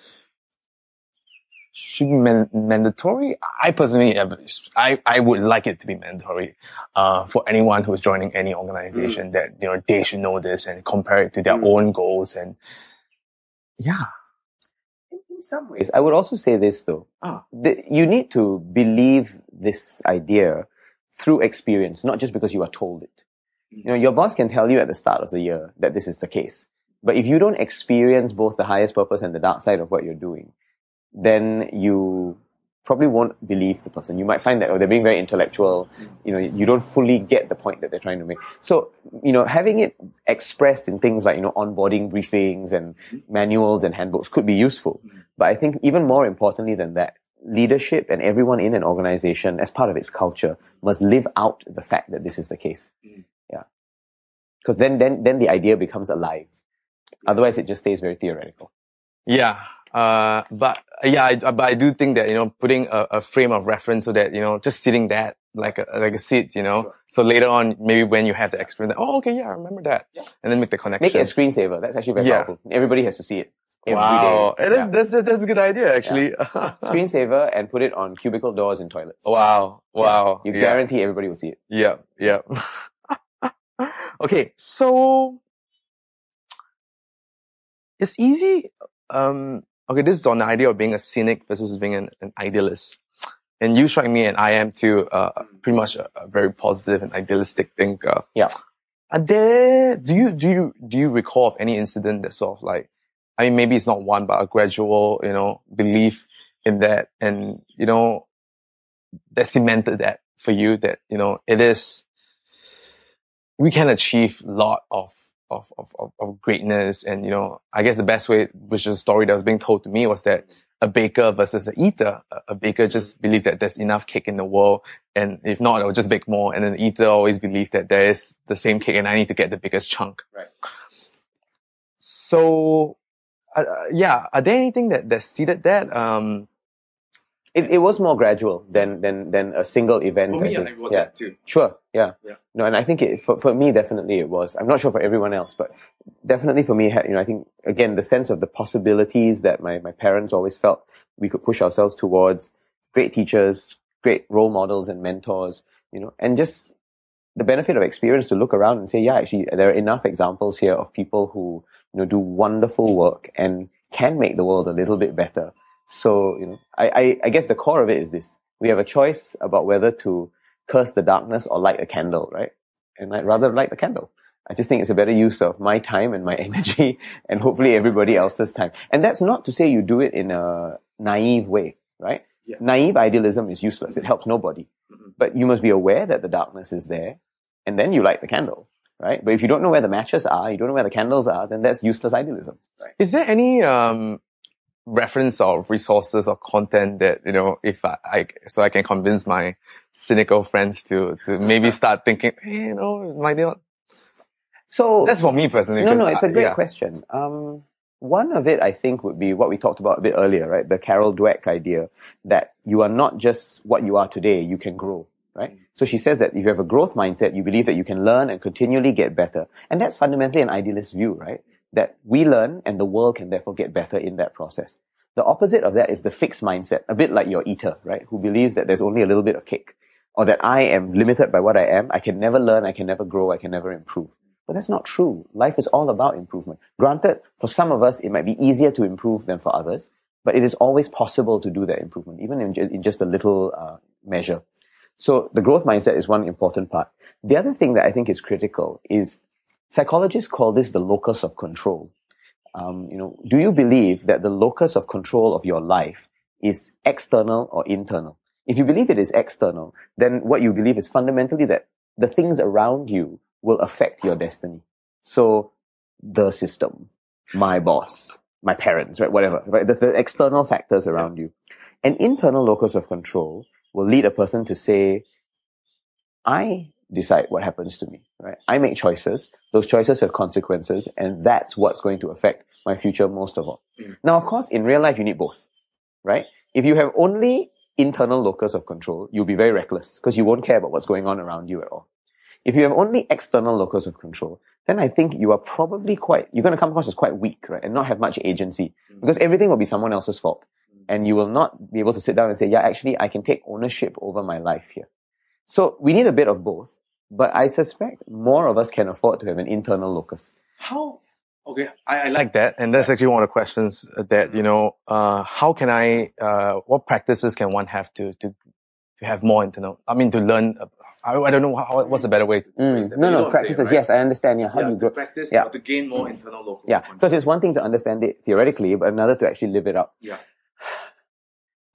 should be man- mandatory. I personally, I, I would like it to be mandatory, uh, for anyone who's joining any organization mm. that, you know, they should know this and compare it to their mm. own goals and yeah. In, in, some ways, I would also say this though. Ah. The, you need to believe this idea through experience, not just because you are told it. Mm. You know, your boss can tell you at the start of the year that this is the case. But if you don't experience both the highest purpose and the dark side of what you're doing, then you probably won't believe the person. You might find that oh, they're being very intellectual. You know, you don't fully get the point that they're trying to make. So, you know, having it expressed in things like, you know, onboarding briefings and manuals and handbooks could be useful. But I think even more importantly than that, leadership and everyone in an organization as part of its culture must live out the fact that this is the case. Yeah. Because then, then, then the idea becomes alive. Otherwise it just stays very theoretical. Yeah. Uh, but yeah, I, but I do think that, you know, putting a, a, frame of reference so that, you know, just sitting that like a, like a seat, you know, sure. so later on, maybe when you have the experience, oh, okay, yeah, I remember that. Yeah. And then make the connection. Make it a screensaver. That's actually very yeah. powerful. Everybody has to see it. Wow. Day. Yeah. that's, that's a good idea, actually. Yeah. screensaver and put it on cubicle doors and toilets. Wow. Wow. You guarantee everybody will see it. Yeah. Yeah. okay. So it's easy. Um, okay, this is on the idea of being a cynic versus being an, an idealist. And you strike me, and I am too, uh, pretty much a, a, very positive and idealistic thinker. Yeah. Are there, do you, do you, do you recall of any incident that sort of like, I mean, maybe it's not one, but a gradual, you know, belief in that and, you know, that cemented that for you that, you know, it is, we can achieve a lot of of, of, of, greatness. And, you know, I guess the best way, which is a story that was being told to me was that a baker versus an eater. A baker just believed that there's enough cake in the world. And if not, I'll just bake more. And an eater always believed that there is the same cake and I need to get the biggest chunk. Right. so, uh, yeah, are there anything that, that seeded that? Um, it, it was more gradual than than than a single event. For me, I think. yeah. too. Sure. Yeah. Yeah. No, and I think it, for, for me, definitely it was. I'm not sure for everyone else, but definitely for me, you know, I think again, the sense of the possibilities that my, my parents always felt we could push ourselves towards great teachers, great role models and mentors, you know, and just the benefit of experience to look around and say, yeah, actually, there are enough examples here of people who, you know, do wonderful work and can make the world a little bit better. So, you know, I, I, I guess the core of it is this. We have a choice about whether to curse the darkness or light a candle, right? And I'd rather light the candle. I just think it's a better use of my time and my energy and hopefully everybody else's time. And that's not to say you do it in a naive way, right? Yeah. Naive idealism is useless. It helps nobody. Mhm. But you must be aware that the darkness is there and then you light the candle, right? But if you don't know where the matches are, you don't know where the candles are, then that's useless idealism, right? is there any, um, reference or resources or content that, you know, if I, I, so I can convince my cynical friends to, to maybe start thinking, hey, you know, might not. So That's for me personally. No, no, it's a I- great yeah. question. Um, one of it, I think, would be what we talked about a bit earlier, right? The Carol Dweck idea that you are not just what you are today, you can grow, right? So she says that if you have a growth mindset, you believe that you can learn and continually get better. And that's fundamentally an idealist view, right? That we learn and the world can therefore get better in that process. The opposite of that is the fixed mindset, a bit like your eater, right? Who believes that there's only a little bit of cake or that I am limited by what I am. I can never learn. I can never grow. I can never improve. But that's not true. Life is all about improvement. Granted, for some of us, it might be easier to improve than for others, but it is always possible to do that improvement, even in, in just a little uh, measure. So the growth mindset is one important part. The other thing that I think is critical is psychologists call this the locus of control. Um, you know, do you believe that the locus of control of your life is external or internal? If you believe it is external, then what you believe is fundamentally that the things around you will affect your destiny. So the system, my boss, my parents, right? Whatever, right? The, the external factors around you. An internal locus of control will lead a person to say, I decide what happens to me, right? I make choices. Those choices have consequences and that's what's going to affect my future most of all. Mm. Now, of course, in real life, you need both, right? If you have only internal locus of control, you'll be very reckless because you won't care about what's going on around you at all. If you have only external locus of control, then I think you are probably quite, you're going to come across as quite weak, right? And not have much agency Mm. because everything will be someone else's fault. And you will not be able to sit down and say, yeah, actually, I can take ownership over my life here. So we need a bit of both, but I suspect more of us can afford to have an internal locus. How? Okay, I, I I like like that, and that's actually one of the questions that you know. Uh, how can I? Uh, what practices can one have to to to have more internal? I mean, to learn. uh, I, I don't know how, what's a better way. To, Phrase No, that, you know no, practices. saying, right? Yes, I understand. Yeah, how yeah, do you grow? practice Yeah. to gain more internal locus. Yeah, because it's one thing to understand it theoretically, but another to actually live it out. Yeah.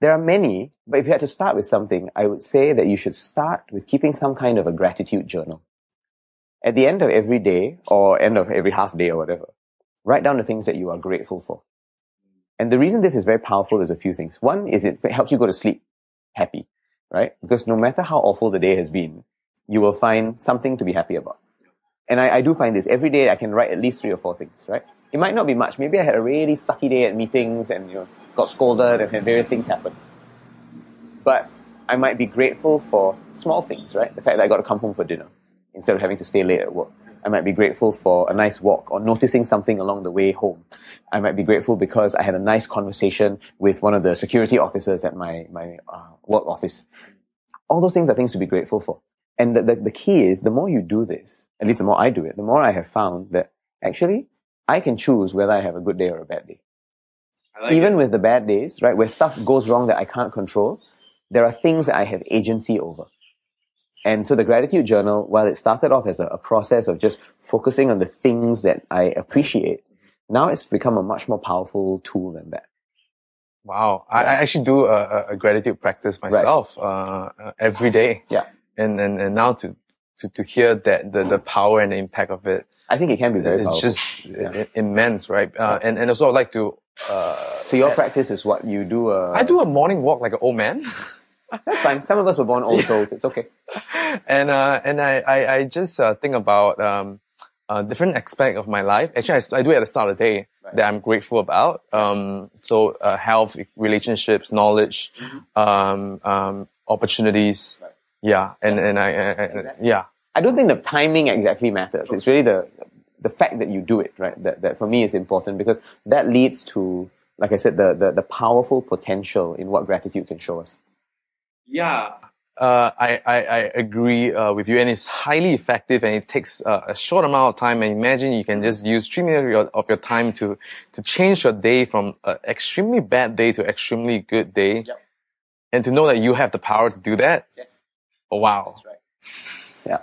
There are many, but if you had to start with something, I would say that you should start with keeping some kind of a gratitude journal. At the end of every day, or end of every half day or whatever, write down the things that you are grateful for. And the reason this is very powerful is a few things. One is it helps you go to sleep happy, right? Because no matter how awful the day has been, you will find something to be happy about. And I, I do find this every day I can write at least three or four things, right? It might not be much. Maybe I had a really sucky day at meetings and, you know, got scolded and had various things happen. But I might be grateful for small things, right? The fact that I got to come home for dinner instead of having to stay late at work. I might be grateful for a nice walk or noticing something along the way home. I might be grateful because I had a nice conversation with one of the security officers at my, my uh, work office. All those things are things to be grateful for. And the, the, the key is the more you do this, at least the more I do it, the more I have found that actually I can choose whether I have a good day or a bad day. Like Even it. with the bad days, right, where stuff goes wrong that I can't control, there are things that I have agency over. And so the gratitude journal, while it started off as a, a process of just focusing on the things that I appreciate, now it's become a much more powerful tool than that. Wow, I, I actually do a, a- gratitude practice myself uh, uh, every day. Yeah. and and and now to to to hear that the the power and the impact of it, I think it can be very it's powerful. just Yeah. immense, right? Uh, and and also I'd like to. Uh, so your practice is what you do. Uh, I do a morning walk like an old man. That's fine. Some of us were born old souls. It's okay. and uh, and I I, I just uh, think about um, uh, different aspect of my life. Actually, I, I do it at the start of the day Right. that I'm grateful about. Um, so uh, health, relationships, knowledge, um, um, opportunities. Right. Yeah, and and I, I, I Exactly. yeah. I don't think the timing exactly matters. It's really the the fact that you do it, right? That that for me is important because that leads to, like I said, the the, the powerful potential in what gratitude can show us. Yeah. Uh, I, I, I agree uh, with you, and it's highly effective, and it takes uh, a short amount of time. And imagine you can just use three minutes of your, of your time to to change your day from an extremely bad day to extremely good day, Yep. and to know that you have the power to do that. Yes. Oh, wow! right. Yeah.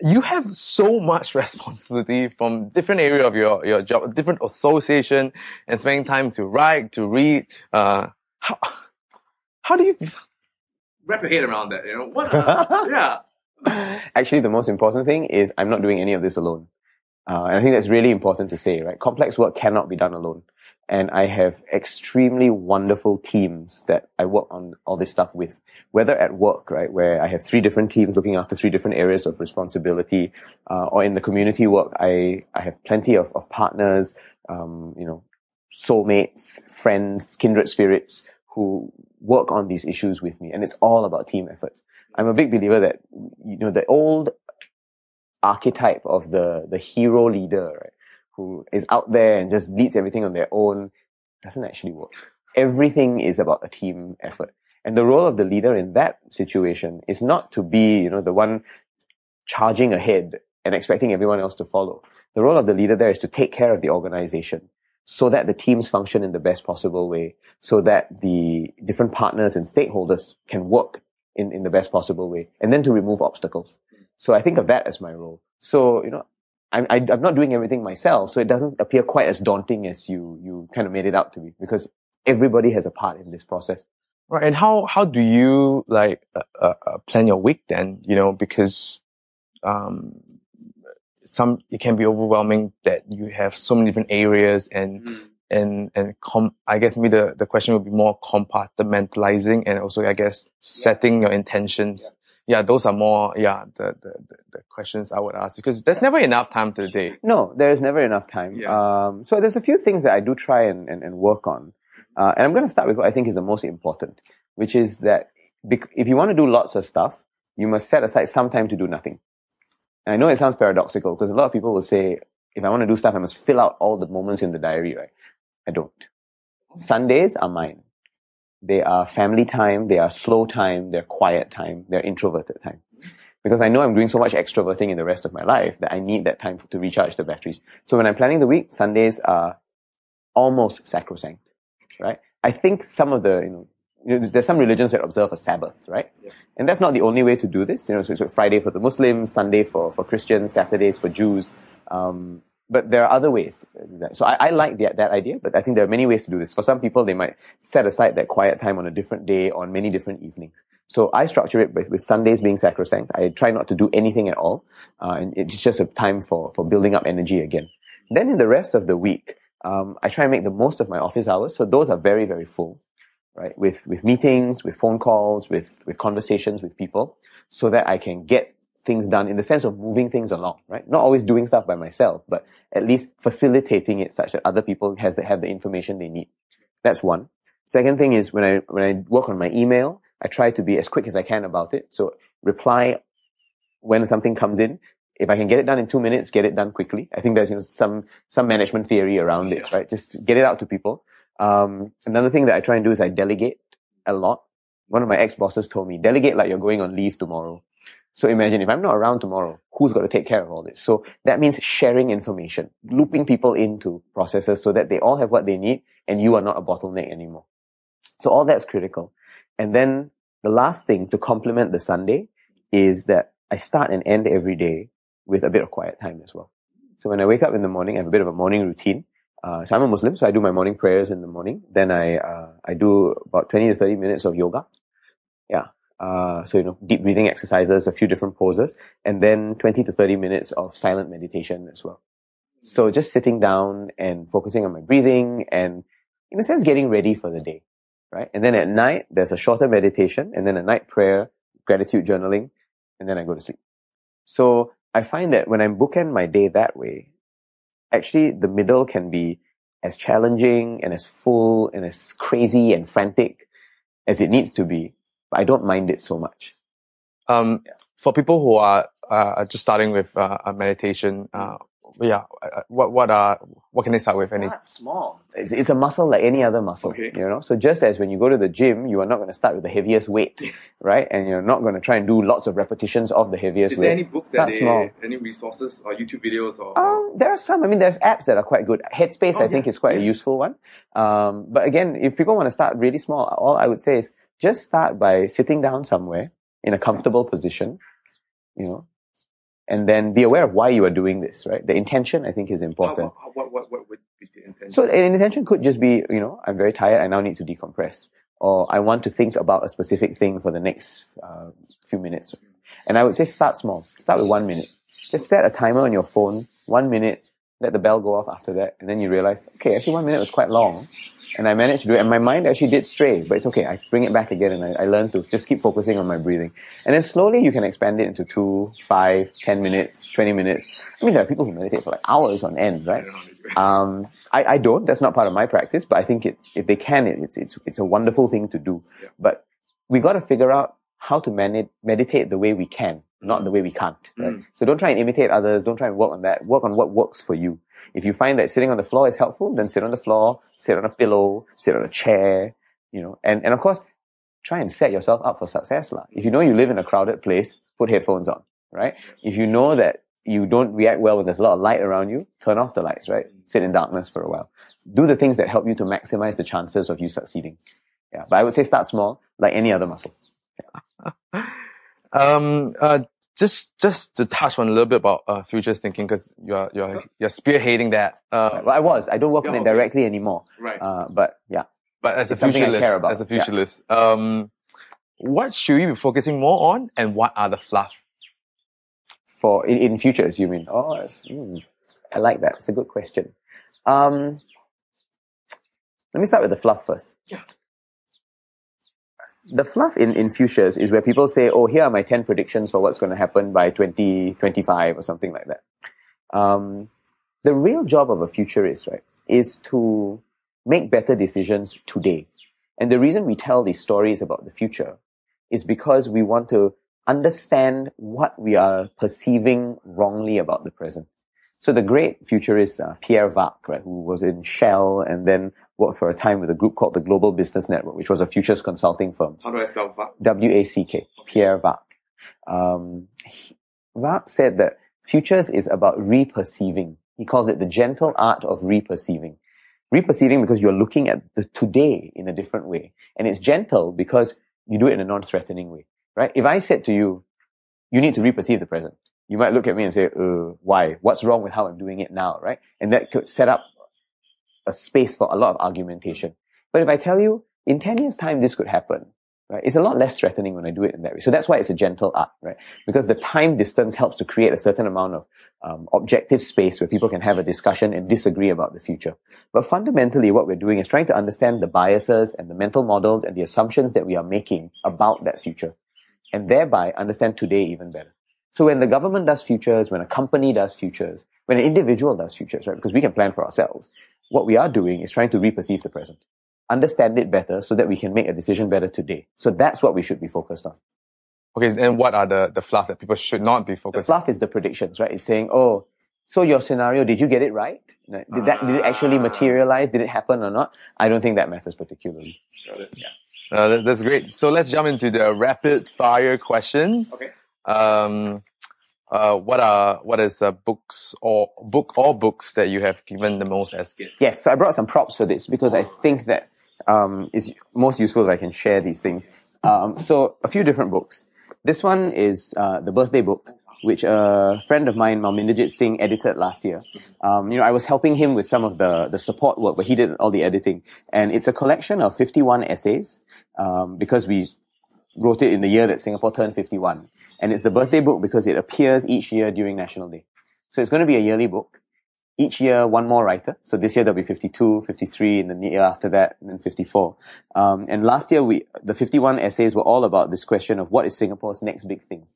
You have so much responsibility from different area of your your job, different association, and spending time to write, to read. Uh, how how do you wrap your head around that? You know what? uh, yeah. Actually, the most important thing is I'm not doing any of this alone. Uh, and I think that's really important to say, right? Complex work cannot be done alone. And I have extremely wonderful teams that I work on all this stuff with, whether at work, right, where I have three different teams looking after three different areas of responsibility, uh, or in the community work, I, I have plenty of, of partners, um, you know, soulmates, friends, kindred spirits who work on these issues with me. And it's all about team efforts. I'm a big believer that, you know, the old archetype of the, the hero leader, right? Who is out there and just leads everything on their own doesn't actually work. Everything is about a team effort. And the role of the leader in that situation is not to be, you know, the one charging ahead and expecting everyone else to follow. The role of the leader there is to take care of the organization so that the teams function in the best possible way, so that the different partners and stakeholders can work in, in the best possible way, and then to remove obstacles. So I think of that as my role. So, you know, I'm, I, I'm not doing everything myself, so it doesn't appear quite as daunting as you, you kind of made it out to be, because everybody has a part in this process. Right. And how, how do you like, uh, uh, uh, plan your week then? You know, because, um, some, it can be overwhelming that you have so many different areas and, and, and com, I guess maybe the, the question would be more compartmentalizing and also, I guess, setting your intentions. Yeah. Those are more, yeah, the, the, the, the questions I would ask because there's never enough time to the day. No, there is never enough time. Yeah. Um, so there's a few things that I do try and, and, and work on. Uh, and I'm going to start with what I think is the most important, which is that bec- if you want to do lots of stuff, you must set aside some time to do nothing. And I know it sounds paradoxical because a lot of people will say, if I want to do stuff, I must fill out all the moments in the diary, right? I don't. Sundays are mine. They are family time, they are slow time, they're quiet time, they're introverted time. Because I know I'm doing so much extroverting in the rest of my life that I need that time to recharge the batteries. So when I'm planning the week, Sundays are almost sacrosanct, right? I think some of the, you know, you know, there's some religions that observe a Sabbath, right? Yeah. And that's not the only way to do this. You know, so it's Friday for the Muslims, Sunday for, for Christians, Saturdays for Jews. Um, but there are other ways. So I, I like that, that idea, but I think there are many ways to do this. For some people, they might set aside that quiet time on a different day on many different evenings. So I structure it with, with Sundays being sacrosanct. I try not to do anything at all. Uh, and it's just a time for, for building up energy again. Then in the rest of the week, um, I try and make the most of my office hours. So those are very, very full, right? With, with meetings, with phone calls, with, with conversations with people so that I can get things done in the sense of moving things along, right? Not always doing stuff by myself, but at least facilitating it such that other people has the, have the information they need. That's one. Second thing is when I, when I work on my email, I try to be as quick as I can about it. So reply when something comes in. If I can get it done in two minutes, get it done quickly. I think there's, you know, some, some management theory around it, right? Just get it out to people. Um, another thing that I try and do is I delegate a lot. One of my ex-bosses told me, delegate like you're going on leave tomorrow. So imagine if I'm not around tomorrow, who's got to take care of all this? So that means sharing information, looping people into processes so that they all have what they need and you are not a bottleneck anymore. So all that's critical. And then the last thing to complement the Sunday is that I start and end every day with a bit of quiet time as well. So when I wake up in the morning, I have a bit of a morning routine. Uh, so I'm a Muslim, so I do my morning prayers in the morning. Then I, uh, I do about 20 to 30 minutes of yoga. Yeah. Uh, so, you know, deep breathing exercises, a few different poses, and then 20 to 30 minutes of silent meditation as well. So just sitting down and focusing on my breathing and in a sense getting ready for the day, right? And then at night, there's a shorter meditation and then a night prayer, gratitude journaling, and then I go to sleep. So I find that when I bookend my day that way, actually the middle can be as challenging and as full and as crazy and frantic as it needs to be. But I don't mind it so much. Um, for people who are uh, just starting with uh, a meditation, uh, yeah, uh, what what are what can they start with? Any Start small. It's, it's a muscle like any other muscle. Okay. You know, so just as when you go to the gym, you are not going to start with the heaviest weight, right? And you're not going to try and do lots of repetitions of the heaviest Is weight. there any books that Start they, small. any resources or YouTube videos or? Um, there are some. I mean, there's apps that are quite good. Headspace, Oh, I think, is quite a useful one. Um, but again, if people want to start really small, all I would say is just start by sitting down somewhere in a comfortable position, you know, and then be aware of why you are doing this, right? The intention, I think, is How- important. how- what, what, what would be the intention? So an intention could just be, you know, I'm very tired. I now need to decompress, or I want to think about a specific thing for the next uh, few minutes. And I would say start small. Start with one minute. Just set a timer on your phone. One minute. Let the bell go off after that, and then you realize, okay, actually one minute was quite long, and I managed to do it. And my mind actually did stray, but it's okay. I bring it back again, and I, I learn to just keep focusing on my breathing. And then slowly you can expand it into two, five, ten minutes, twenty minutes. I mean, there are people who meditate for like hours on end, right? I don't know how to do it. Um, I, I don't. That's not part of my practice, but I think it, if they can, it, it's it's it's a wonderful thing to do. Yeah. But we got to figure out how to manage meditate the way we can, not the way we can't. Right? Mm. So don't try and imitate others. Don't try and work on that. Work on what works for you. If you find that sitting on the floor is helpful, then sit on the floor, sit on a pillow, sit on a chair. You know, and and of course, try and set yourself up for success, lah. If you know you live in a crowded place, put headphones on. Right? If you know that you don't react well when there's a lot of light around you, turn off the lights, right? Sit in darkness for a while. Do the things that help you to maximize the chances of you succeeding. Yeah. But I would say start small, like any other muscle. Um, uh, just just to touch on a little bit about uh, futures thinking because you're you're you're spearheading that. Uh, Well, I was. I don't work on Yeah, it okay. directly anymore. right. Uh, but yeah. but as a it's I futurist, as a Yeah. futurist, um, what should we be focusing more on, and what are the fluff? For in, in futures, you mean? Oh, mm, I like that. It's a good question. Um, let me start with the fluff first. Yeah. The fluff in, in futures is where people say, oh, here are my 10 predictions for what's going to happen by 2025 or something like that. Um, the real job of a futurist, right, is to make better decisions today. And the reason we tell these stories about the future is because we want to understand what we are perceiving wrongly about the present. So the great futurist uh, Pierre Wack, right, who was in Shell and then worked for a time with a group called the Global Business Network, which was a futures consulting firm. How do I spell fluff? W-A-C-K, Pierre Wack. Um, he- Wack said that futures is about reperceiving. He calls it the gentle art of reperceiving. Reperceiving because you're looking at the today in a different way. And it's gentle because you do it in a non-threatening way, right? If I said to you, you need to reperceive the present, you might look at me and say, uh, why? What's wrong with how I'm doing it now, right? And that could set up a space for a lot of argumentation. But if I tell you, in 10 years time, this could happen, right? It's a lot less threatening when I do it in that way. So that's why it's a gentle art, right? Because the time distance helps to create a certain amount of um, objective space where people can have a discussion and disagree about the future. But fundamentally, what we're doing is trying to understand the biases and the mental models and the assumptions that we are making about that future, and thereby understand today even better. So when the government does futures, when a company does futures, when an individual does futures, right? Because we can plan for ourselves. What we are doing is trying to reperceive the present, understand it better so that we can make a decision better today. So that's what we should be focused on. Okay, and what are the the fluff that people should not be The focused? fluff is the predictions, right? It's saying, oh, so your scenario, did you get it right? Did that, did it actually materialize? Did it happen or not? I don't think that matters particularly. Got Uh, that- that's great. So let's jump into the rapid fire question. Okay. Um, uh, what are what is uh, books or book or books that you have given the most as gift? Yes, so I brought some props for this because I think that um, it's most useful if I can share these things. Um, so a few different books. This one is uh, the birthday book, which a friend of mine, Malminderjit Singh, edited last year. Um, you know, I was helping him with some of the the support work, but he did all the editing, and it's a collection of 51 essays um, because we wrote it in the year that Singapore turned 51, and it's the birthday book because it appears each year during National Day. So it's going to be a yearly book each year one more writer. So this year there'll be 52, 53, and the year after that, and then 54. Um, and last year we, the 51 essays were all about this question of what is Singapore's next big thing.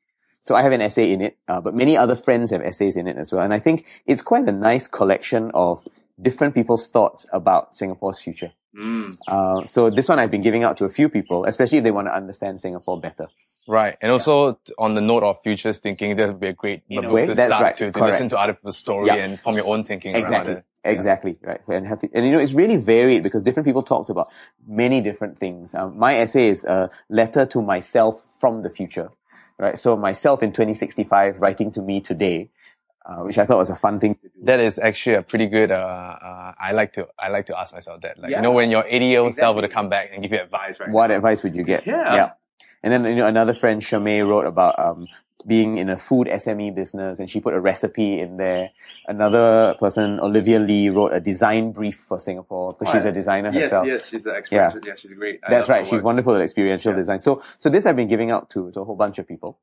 So I have an essay in it, uh, but many other friends have essays in it as well. And I think it's quite a nice collection of different people's thoughts about Singapore's future. Mm. Uh, so this one I've been giving out to a few people, especially if they want to understand Singapore better. Right. And also on the note of futures thinking, that would be a great you know, Way, to that's start right, to, to listen to other people's story Yeah. and form your own thinking around Exactly. it. Exactly. Right. And have, and you know, it's really varied because different people talked about many different things. Um, my essay is a letter to myself from the future. Right. So myself in 2065 writing to me today, uh, which I thought was a fun thing to do. That is actually a pretty good. Uh, uh, I like to. I like to ask myself that. Like Yeah. you know, when your 80 year old self Exactly. were to come back and give you advice, right? What advice would you get? Yeah. yeah. And then, you know, another friend, Shamay, wrote about, um, being in a food SME business and she put a recipe in there. Another person, Olivia Lee, wrote a design brief for Singapore because she's a designer herself. yes, yes, she's an expert. Yeah. yeah, she's great. That's right. She's wonderful at experiential Yeah. design. So, so this I've been giving out to, to a whole bunch of people.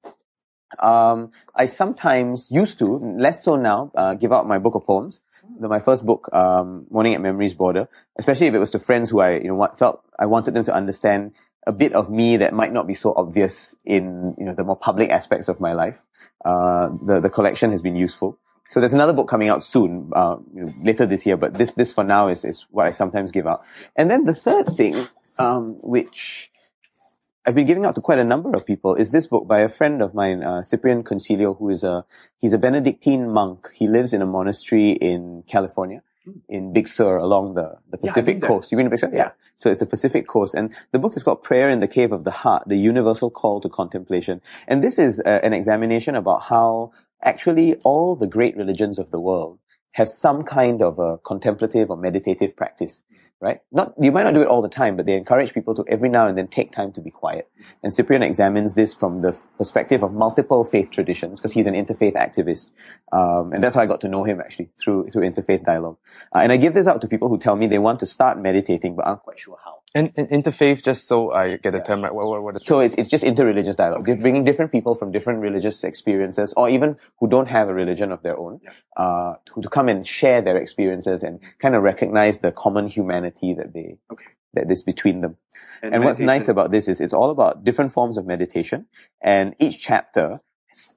Um, I sometimes used to, less so now, uh, give out my book of poems. The, my first book, um, Morning at Memory's Border, especially if it was to friends who I, you know, what felt I wanted them to understand a bit of me that might not be so obvious in, you know, the more public aspects of my life. Uh, the, the collection has been useful. So there's another book coming out soon, uh, you know, later this year, but this, this for now is, is what I sometimes give out. And then the third thing, um, which I've been giving out to quite a number of people is this book by a friend of mine, uh, Cyprian Consiglio, who is a, he's a Benedictine monk. He lives in a monastery in California, in Big Sur along the, the Pacific there. coast. You've been to Big Sur? Yeah. So it's the Pacific coast. And the book is called Prayer in the Cave of the Heart, the universal call to contemplation. And this is uh, an examination about how actually all the great religions of the world have some kind of a contemplative or meditative practice, right? Not, you might not do it all the time, but they encourage people to every now and then take time to be quiet. And Cyprian examines this from the perspective of multiple faith traditions, because he's an interfaith activist. Um, and that's how I got to know him actually, through, through interfaith dialogue. Uh, and I give this out to people who tell me they want to start meditating, but aren't quite sure how. And, and interfaith, just so I get the Yeah. term right. What, what, what is So it's, it's just interreligious dialogue. They're bringing different people from different religious experiences, or even who don't have a religion of their own, uh, who to come and share their experiences and kind of recognize the common humanity that they, Okay. that is between them. And, what's nice about this is it's all about different forms of meditation, and each chapter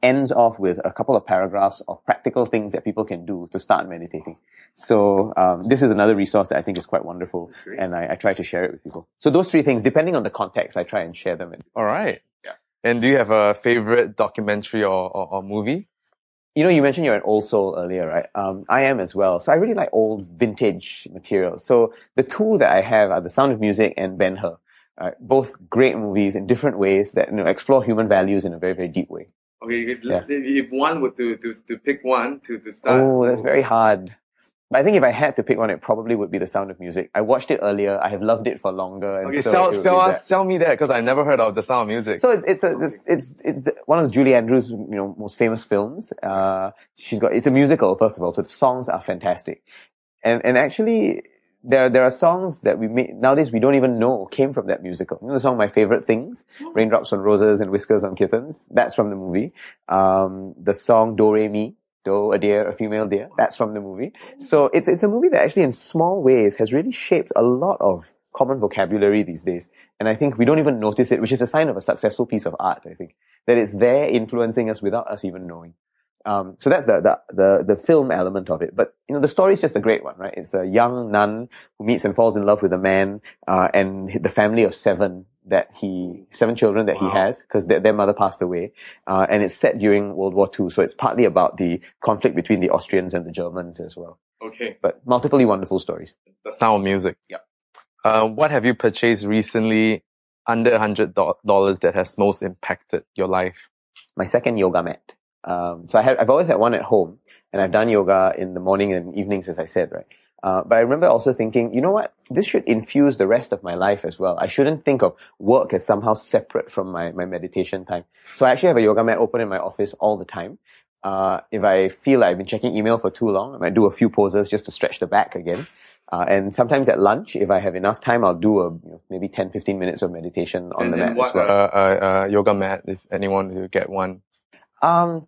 ends off with a couple of paragraphs of practical things that people can do to start meditating. So um, this is another resource that I think is quite wonderful, and I, I try to share it with people. So those three things, depending on the context, I try and share them. All right. Yeah. And do you have a favorite documentary or, or, or movie? You know, you mentioned you're an old soul earlier, right? Um, I am as well. So I really like old vintage materials. So the two that I have are The Sound of Music and Ben Hur. Uh, both great movies in different ways that you know explore human values in a very very deep way. Okay, if, Yeah. if one were to, to, to pick one to, to start. Oh, that's very hard. But I think if I had to pick one, it probably would be The Sound of Music. I watched it earlier. I have loved it for longer. And Okay, so sell, sell us, that. sell me that because I never heard of the sound of music. So it's it's a it's it's, it's the, one of Julie Andrews you know most famous films. Uh, she's got it's a musical first of all, so the songs are fantastic, and and actually there there are songs that we made nowadays we don't even know came from that musical. You know the song My Favorite Things, Raindrops on Roses and Whiskers on Kittens. That's from the movie. Um, the song Do Re Mi. Do a deer, a female deer. That's from the movie. So it's it's a movie that actually in small ways has really shaped a lot of common vocabulary these days. And I think we don't even notice it, which is a sign of a successful piece of art, I think. That it's there influencing us without us even knowing. Um, so that's the, the, the, the film element of it. But, you know, the story is just a great one, right? It's a young nun who meets and falls in love with a man, uh, and the family of seven that he, seven children that he has, because their, their mother passed away. Uh, and it's set during World War II. So it's partly about the conflict between the Austrians and the Germans as well. Okay. But multiply wonderful stories. The sound of music. Yep. Uh, what have you purchased recently under a hundred dollars that has most impacted your life? my second yoga mat. Um, so I have, I've always had one at home and I've done yoga in the morning and evenings, as I said, right? Uh, but I remember also thinking, you know what? This should infuse the rest of my life as well. I shouldn't think of work as somehow separate from my, my meditation time. So I actually have a yoga mat open in my office all the time. Uh, if I feel like I've been checking email for too long, I might do a few poses just to stretch the back again. Uh, and sometimes at lunch, if I have enough time, I'll do a, you know, maybe 10, 15 minutes of meditation on and, the mat what as well. uh, uh, uh, yoga mat if anyone to get one? Um,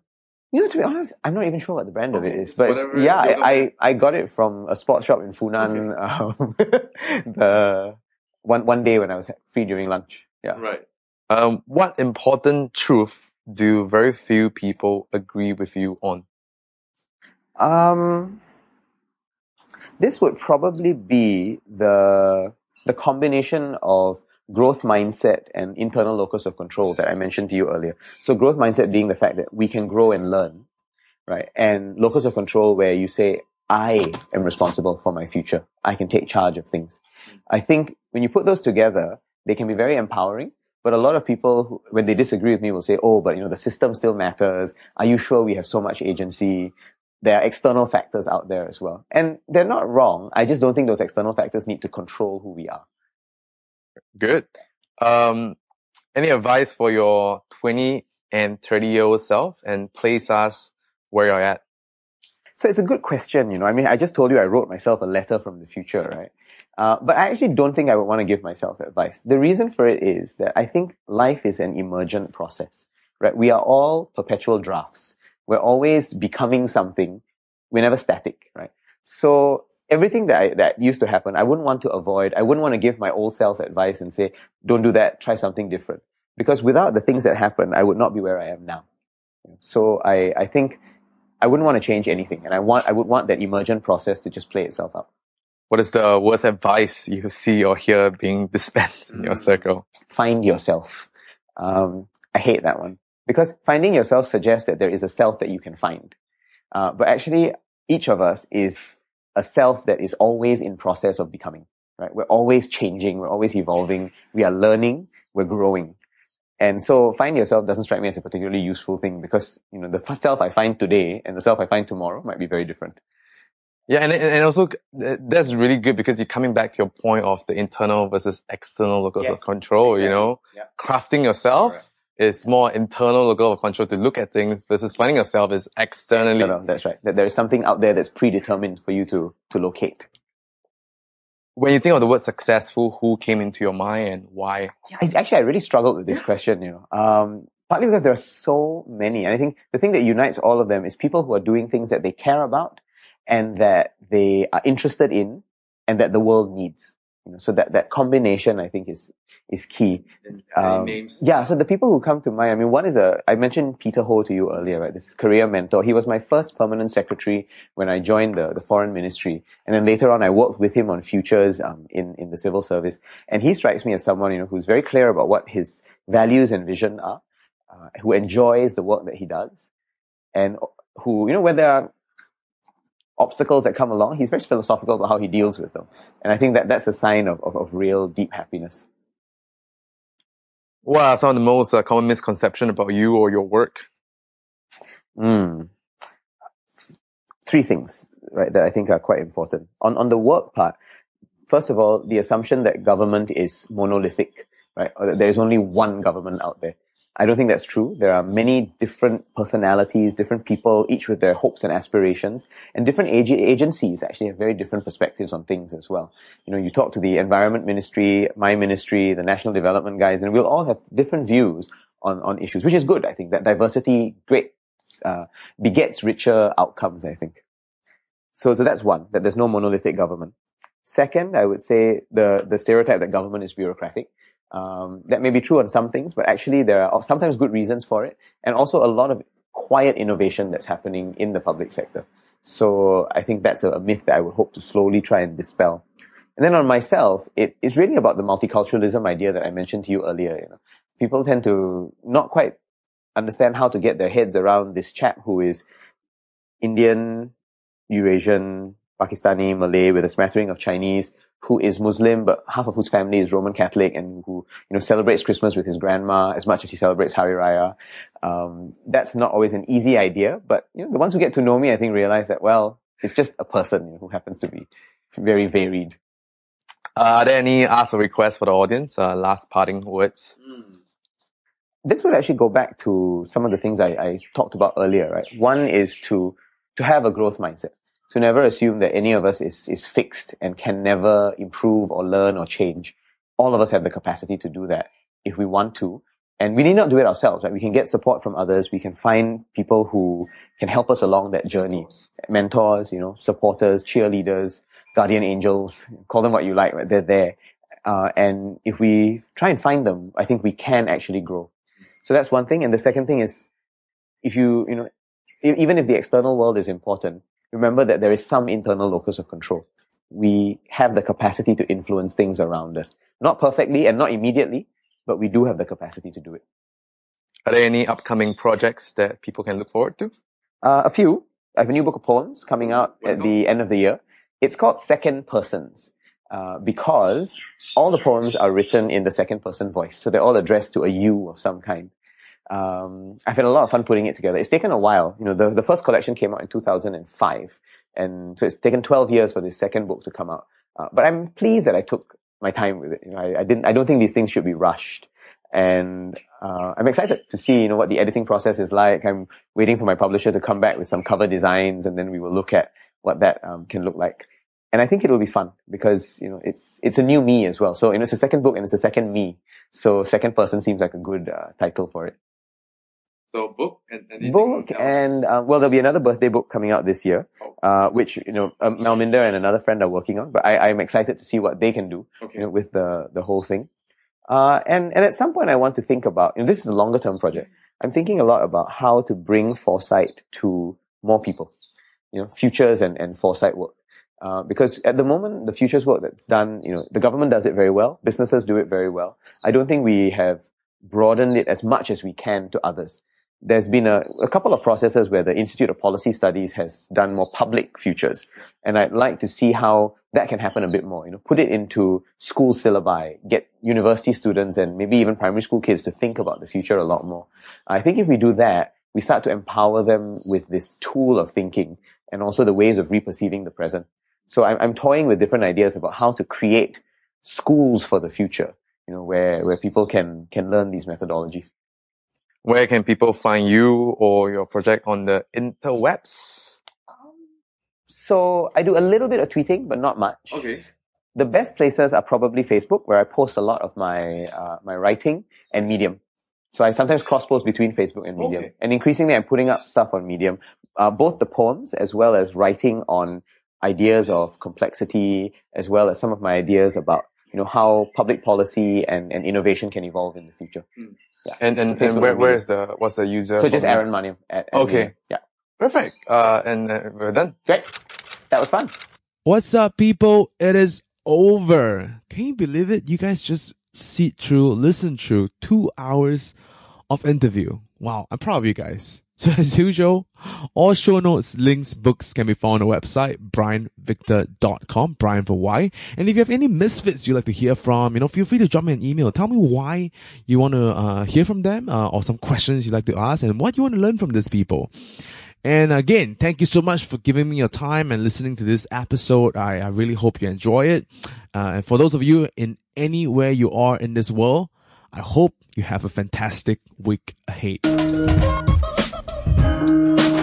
you know, to be honest, I'm not even sure what the brand of it is, but whatever yeah, I, I, I got it from a sports shop in Funan, um, the one, one day when I was free during lunch. Yeah. Right. Um, what important truth do very few people agree with you on? Um, this would probably be the the combination of growth mindset and internal locus of control that I mentioned to you earlier. So growth mindset being the fact that we can grow and learn, right? And locus of control where you say, I am responsible for my future. I can take charge of things. I think when you put those together, they can be very empowering. But a lot of people, who, when they disagree with me, will say, "Oh, but you know, the system still matters. Are you sure we have so much agency?" There are external factors out there as well, and they're not wrong. I just don't think those external factors need to control who we are. Good. Um, any advice for your 20 and 30 year old self and place us where you're at? So it's a good question, you know. I mean, I just told you I wrote myself a letter from the future, right? Uh, but I actually don't think I would want to give myself advice. The reason for it is that I think life is an emergent process, right? We are all perpetual drafts. We're always becoming something. We're never static, right? So everything that I, that used to happen, I wouldn't want to avoid. I wouldn't want to give my old self advice and say, don't do that. Try something different. Because without the things that happened, I would not be where I am now. So I, I think I wouldn't want to change anything. And I want, I would want that emergent process to just play itself out. What is the worst advice you see or hear being dispensed in your mm. circle? Find yourself. Um, I hate that one because finding yourself suggests that there is a self that you can find. Uh, but actually, each of us is a self that is always in process of becoming, right? We're always changing. We're always evolving. We are learning. We're growing. And so find yourself doesn't strike me as a particularly useful thing because, you know, the self I find today and the self I find tomorrow might be very different. Yeah, and and also uh, that's really good because you're coming back to your point of the internal versus external locus yeah. of control. Exactly. You know, crafting yourself Correct. Is more internal locus of control to look at things versus finding yourself is externally. External, that's right. That there is something out there that's predetermined for you to to locate. When you think of the word successful, who came into your mind and why? Yeah, actually, I really struggled with this question. You know, um, partly because there are so many, and I think the thing that unites all of them is people who are doing things that they care about and that they are interested in and that the world needs. You know, so that, that combination, I think, is is key. Um, names? Yeah, so the people who come to mind, I mean, one is a, I mentioned Peter Ho to you earlier, right? This career mentor. He was my first permanent secretary when I joined the, the foreign ministry. And then later on, I worked with him on futures, um, in, in the civil service. And he strikes me as someone, you know, who's very clear about what his values and vision are, uh, who enjoys the work that he does, and who, you know, when there are obstacles that come along, he's very philosophical about how he deals with them. And I think that that's a sign of, of, of real deep happiness. What are some of the most uh, common misconceptions about you or your work? Mm. Three things, right, that I think are quite important. On, on the work part, first of all, the assumption that government is monolithic, right? Or that there is only one government out there. I don't think that's true. There are many different personalities, different people, each with their hopes and aspirations, and different ag- agencies actually have very different perspectives on things as well. You know, you talk to the environment ministry, my ministry, the national development guys, and we'll all have different views on, on issues, which is good. I think that diversity great, uh, begets richer outcomes, I think. So, so that's one, that there's no monolithic government. Second, I would say the, the stereotype that government is bureaucratic. Um, that may be true on some things, but actually there are sometimes good reasons for it, and also a lot of quiet innovation that's happening in the public sector. So I think that's a, myth that I would hope to slowly try and dispel. And then on myself, it is really about the multiculturalism idea that I mentioned to you earlier. You know, people tend to not quite understand how to get their heads around this chap who is Indian, Eurasian, Pakistani, Malay with a smattering of Chinese, who is Muslim, but half of whose family is Roman Catholic and who, you know, celebrates Christmas with his grandma as much as he celebrates Hari Raya. Um, that's not always an easy idea, but, you know, the ones who get to know me, I think realize that, well, it's just a person you know, who happens to be very varied. Uh, are there any ask or requests for the audience? Uh, last parting words? Mm. This would actually go back to some of the things I, I talked about earlier, right? One is to, to have a growth mindset to never assume that any of us is, is fixed and can never improve or learn or change. All of us have the capacity to do that if we want to. And we need not do it ourselves, right? We can get support from others. We can find people who can help us along that journey. Mentors, you know, supporters, cheerleaders, guardian angels, call them what you like, right? They're there. Uh, and if we try and find them, I think we can actually grow. So that's one thing. And the second thing is, if you, you know, even if the external world is important, remember that there is some internal locus of control. We have the capacity to influence things around us. Not perfectly and not immediately, but we do have the capacity to do it. Are there any upcoming projects that people can look forward to? Uh, a few. I have a new book of poems coming out at the end of the year. It's called Second Persons. Uh, because all the poems are written in the second person voice. So they're all addressed to a you of some kind. Um, I've had a lot of fun putting it together. It's taken a while. You know, the, the first collection came out in 2005. And so it's taken 12 years for the second book to come out. Uh, but I'm pleased that I took my time with it. You know, I, I, didn't, I don't think these things should be rushed. And, uh, I'm excited to see, you know, what the editing process is like. I'm waiting for my publisher to come back with some cover designs and then we will look at what that, um, can look like and I think it will be fun because you know it's it's a new me as well. So you know it's a second book and it's a second me. So second person seems like a good uh, title for it. So book and book else? and uh, well, there'll be another birthday book coming out this year, oh. uh, which you know um, Malminder and another friend are working on. But I, I'm excited to see what they can do okay. you know, with the the whole thing. Uh, and and at some point, I want to think about. You know, this is a longer term project. I'm thinking a lot about how to bring foresight to more people. You know, futures and and foresight work. Uh, because at the moment, the futures work that's done, you know, the government does it very well. Businesses do it very well. I don't think we have broadened it as much as we can to others. There's been a, a couple of processes where the Institute of Policy Studies has done more public futures. And I'd like to see how that can happen a bit more, you know, put it into school syllabi, get university students and maybe even primary school kids to think about the future a lot more. I think if we do that, we start to empower them with this tool of thinking and also the ways of reperceiving the present. So I'm, I'm toying with different ideas about how to create schools for the future, you know, where, where people can, can learn these methodologies. Where can people find you or your project on the interwebs? Um, so I do a little bit of tweeting, but not much. Okay. The best places are probably Facebook, where I post a lot of my uh, my writing, and Medium. So I sometimes cross post between Facebook and Medium, okay. and increasingly I'm putting up stuff on Medium, uh, both the poems as well as writing on ideas of complexity as well as some of my ideas about you know how public policy and, and innovation can evolve in the future. Mm. Yeah. And and, and where, where is the what's the user? So just Aaron Maniam. At, at okay. Yeah. Perfect. Uh, and uh, we're done. Great. That was fun. What's up, people? It is over. Can you believe it? You guys just sit through, listen through two hours of interview. Wow, I'm proud of you guys. So as usual, all show notes, links, books can be found on the website, brianvictor.com, Brian for why. And if you have any misfits you'd like to hear from, you know, feel free to drop me an email. Tell me why you want to uh, hear from them uh, or some questions you'd like to ask and what you want to learn from these people. And again, thank you so much for giving me your time and listening to this episode. I, I really hope you enjoy it. Uh, and for those of you in anywhere you are in this world, I hope you have a fantastic week ahead. Thank you.